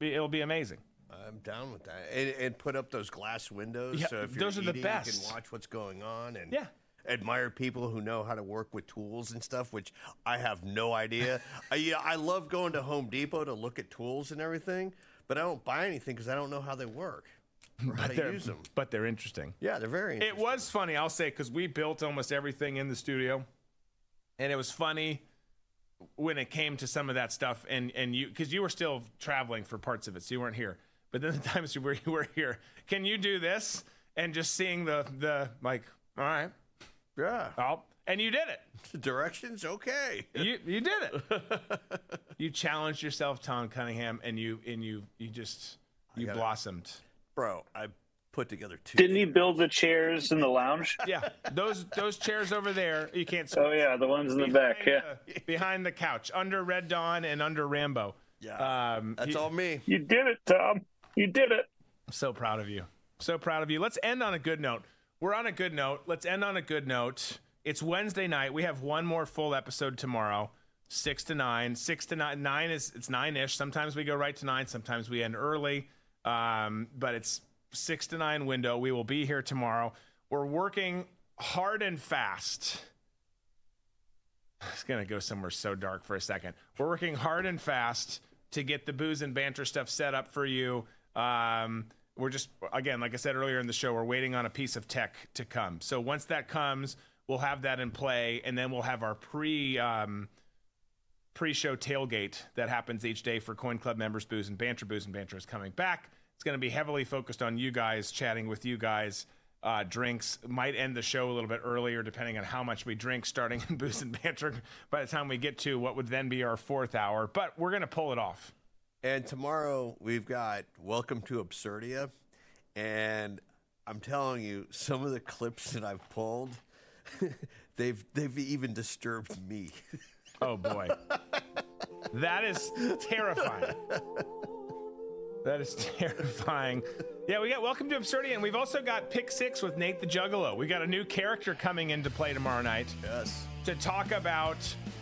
It'll be amazing. I'm down with that. And, and put up those glass windows. Yeah, so if you're those are the eating, you can watch what's going on and Yeah. admire people who know how to work with tools and stuff, which I have no idea. I, yeah, I love going to Home Depot to look at tools and everything, but I don't buy anything because I don't know how they work or how But to they're, use them. but they're interesting. Yeah, they're very It was funny, I'll say, because we built almost everything in the studio, and it was funny when it came to some of that stuff, and and you because you were still traveling for parts of it, so you weren't here. But then the times you were you were here, can you do this? And just seeing the the like, all right, yeah, oh, and you did it. The directions, okay. You you did it. you challenged yourself, Tom Cunningham, and you and you you just you gotta- blossomed. Bro, I put together two. Didn't he build the chairs in the lounge? Yeah, those those chairs over there. You can't. Oh yeah, the ones in the back. Yeah, the- behind the couch, under Red Dawn and under Rambo. Yeah, um, that's all me. You did it, Tom. You did it. I'm so proud of you. So proud of you. Let's end on a good note. We're on a good note. Let's end on a good note. It's Wednesday night. We have one more full episode tomorrow. Six to nine. Six to nine. Nine is it's nine ish. Sometimes we go right to nine. Sometimes we end early. Um, but it's six to nine window. We will be here tomorrow. We're working hard and fast. It's gonna go somewhere so dark for a second. We're working hard and fast to get the booze and banter stuff set up for you. Um, we're just again, like I said earlier in the show, we're waiting on a piece of tech to come. So once that comes, we'll have that in play, and then we'll have our pre um, pre-show tailgate that happens each day for Coin Club members. Booze and Banter. Booze and Banter is coming back. It's going to be heavily focused on you guys, chatting with you guys. Uh, drinks might end the show a little bit earlier, depending on how much we drink, starting in Booze and Banter. By the time we get to what would then be our fourth hour, but we're going to pull it off. And tomorrow we've got Welcome to Absurdia. And I'm telling you, some of the clips that I've pulled, they've they've even disturbed me. Oh boy. that is terrifying. That is terrifying. Yeah, we got Welcome to Absurdia, and we've also got Pick Six with Nate the Juggalo. We got a new character coming into play tomorrow night. Yes. To talk about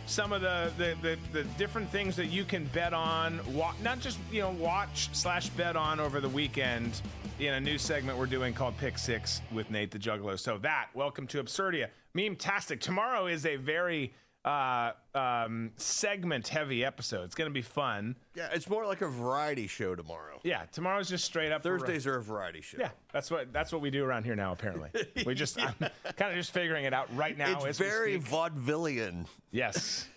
some of the the, the, the different things that you can bet on, wa- not just you know watch slash bet on over the weekend. In a new segment we're doing called Pick Six with Nate the Juggalo. So that Welcome to Absurdia, meme tastic. Tomorrow is a very uh, um, segment heavy episode. It's going to be fun. Yeah, it's more like a variety show tomorrow. Yeah, tomorrow's just straight up Thursdays are a variety show. Yeah, that's what that's what we do around here now. Apparently, we just I'm kind of just figuring it out right now. It's very vaudevillian. Yes.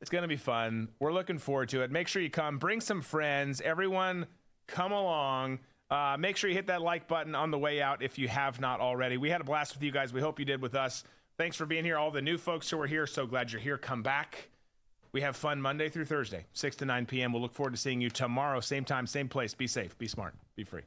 it's going to be fun. We're looking forward to it. Make sure you come. Bring some friends. Everyone, come along. Uh, make sure you hit that like button on the way out if you have not already. We had a blast with you guys. We hope you did with us. Thanks for being here. All the new folks who are here, so glad you're here. Come back. We have fun Monday through Thursday, 6 to 9 p.m. We'll look forward to seeing you tomorrow, same time, same place. Be safe, be smart, be free.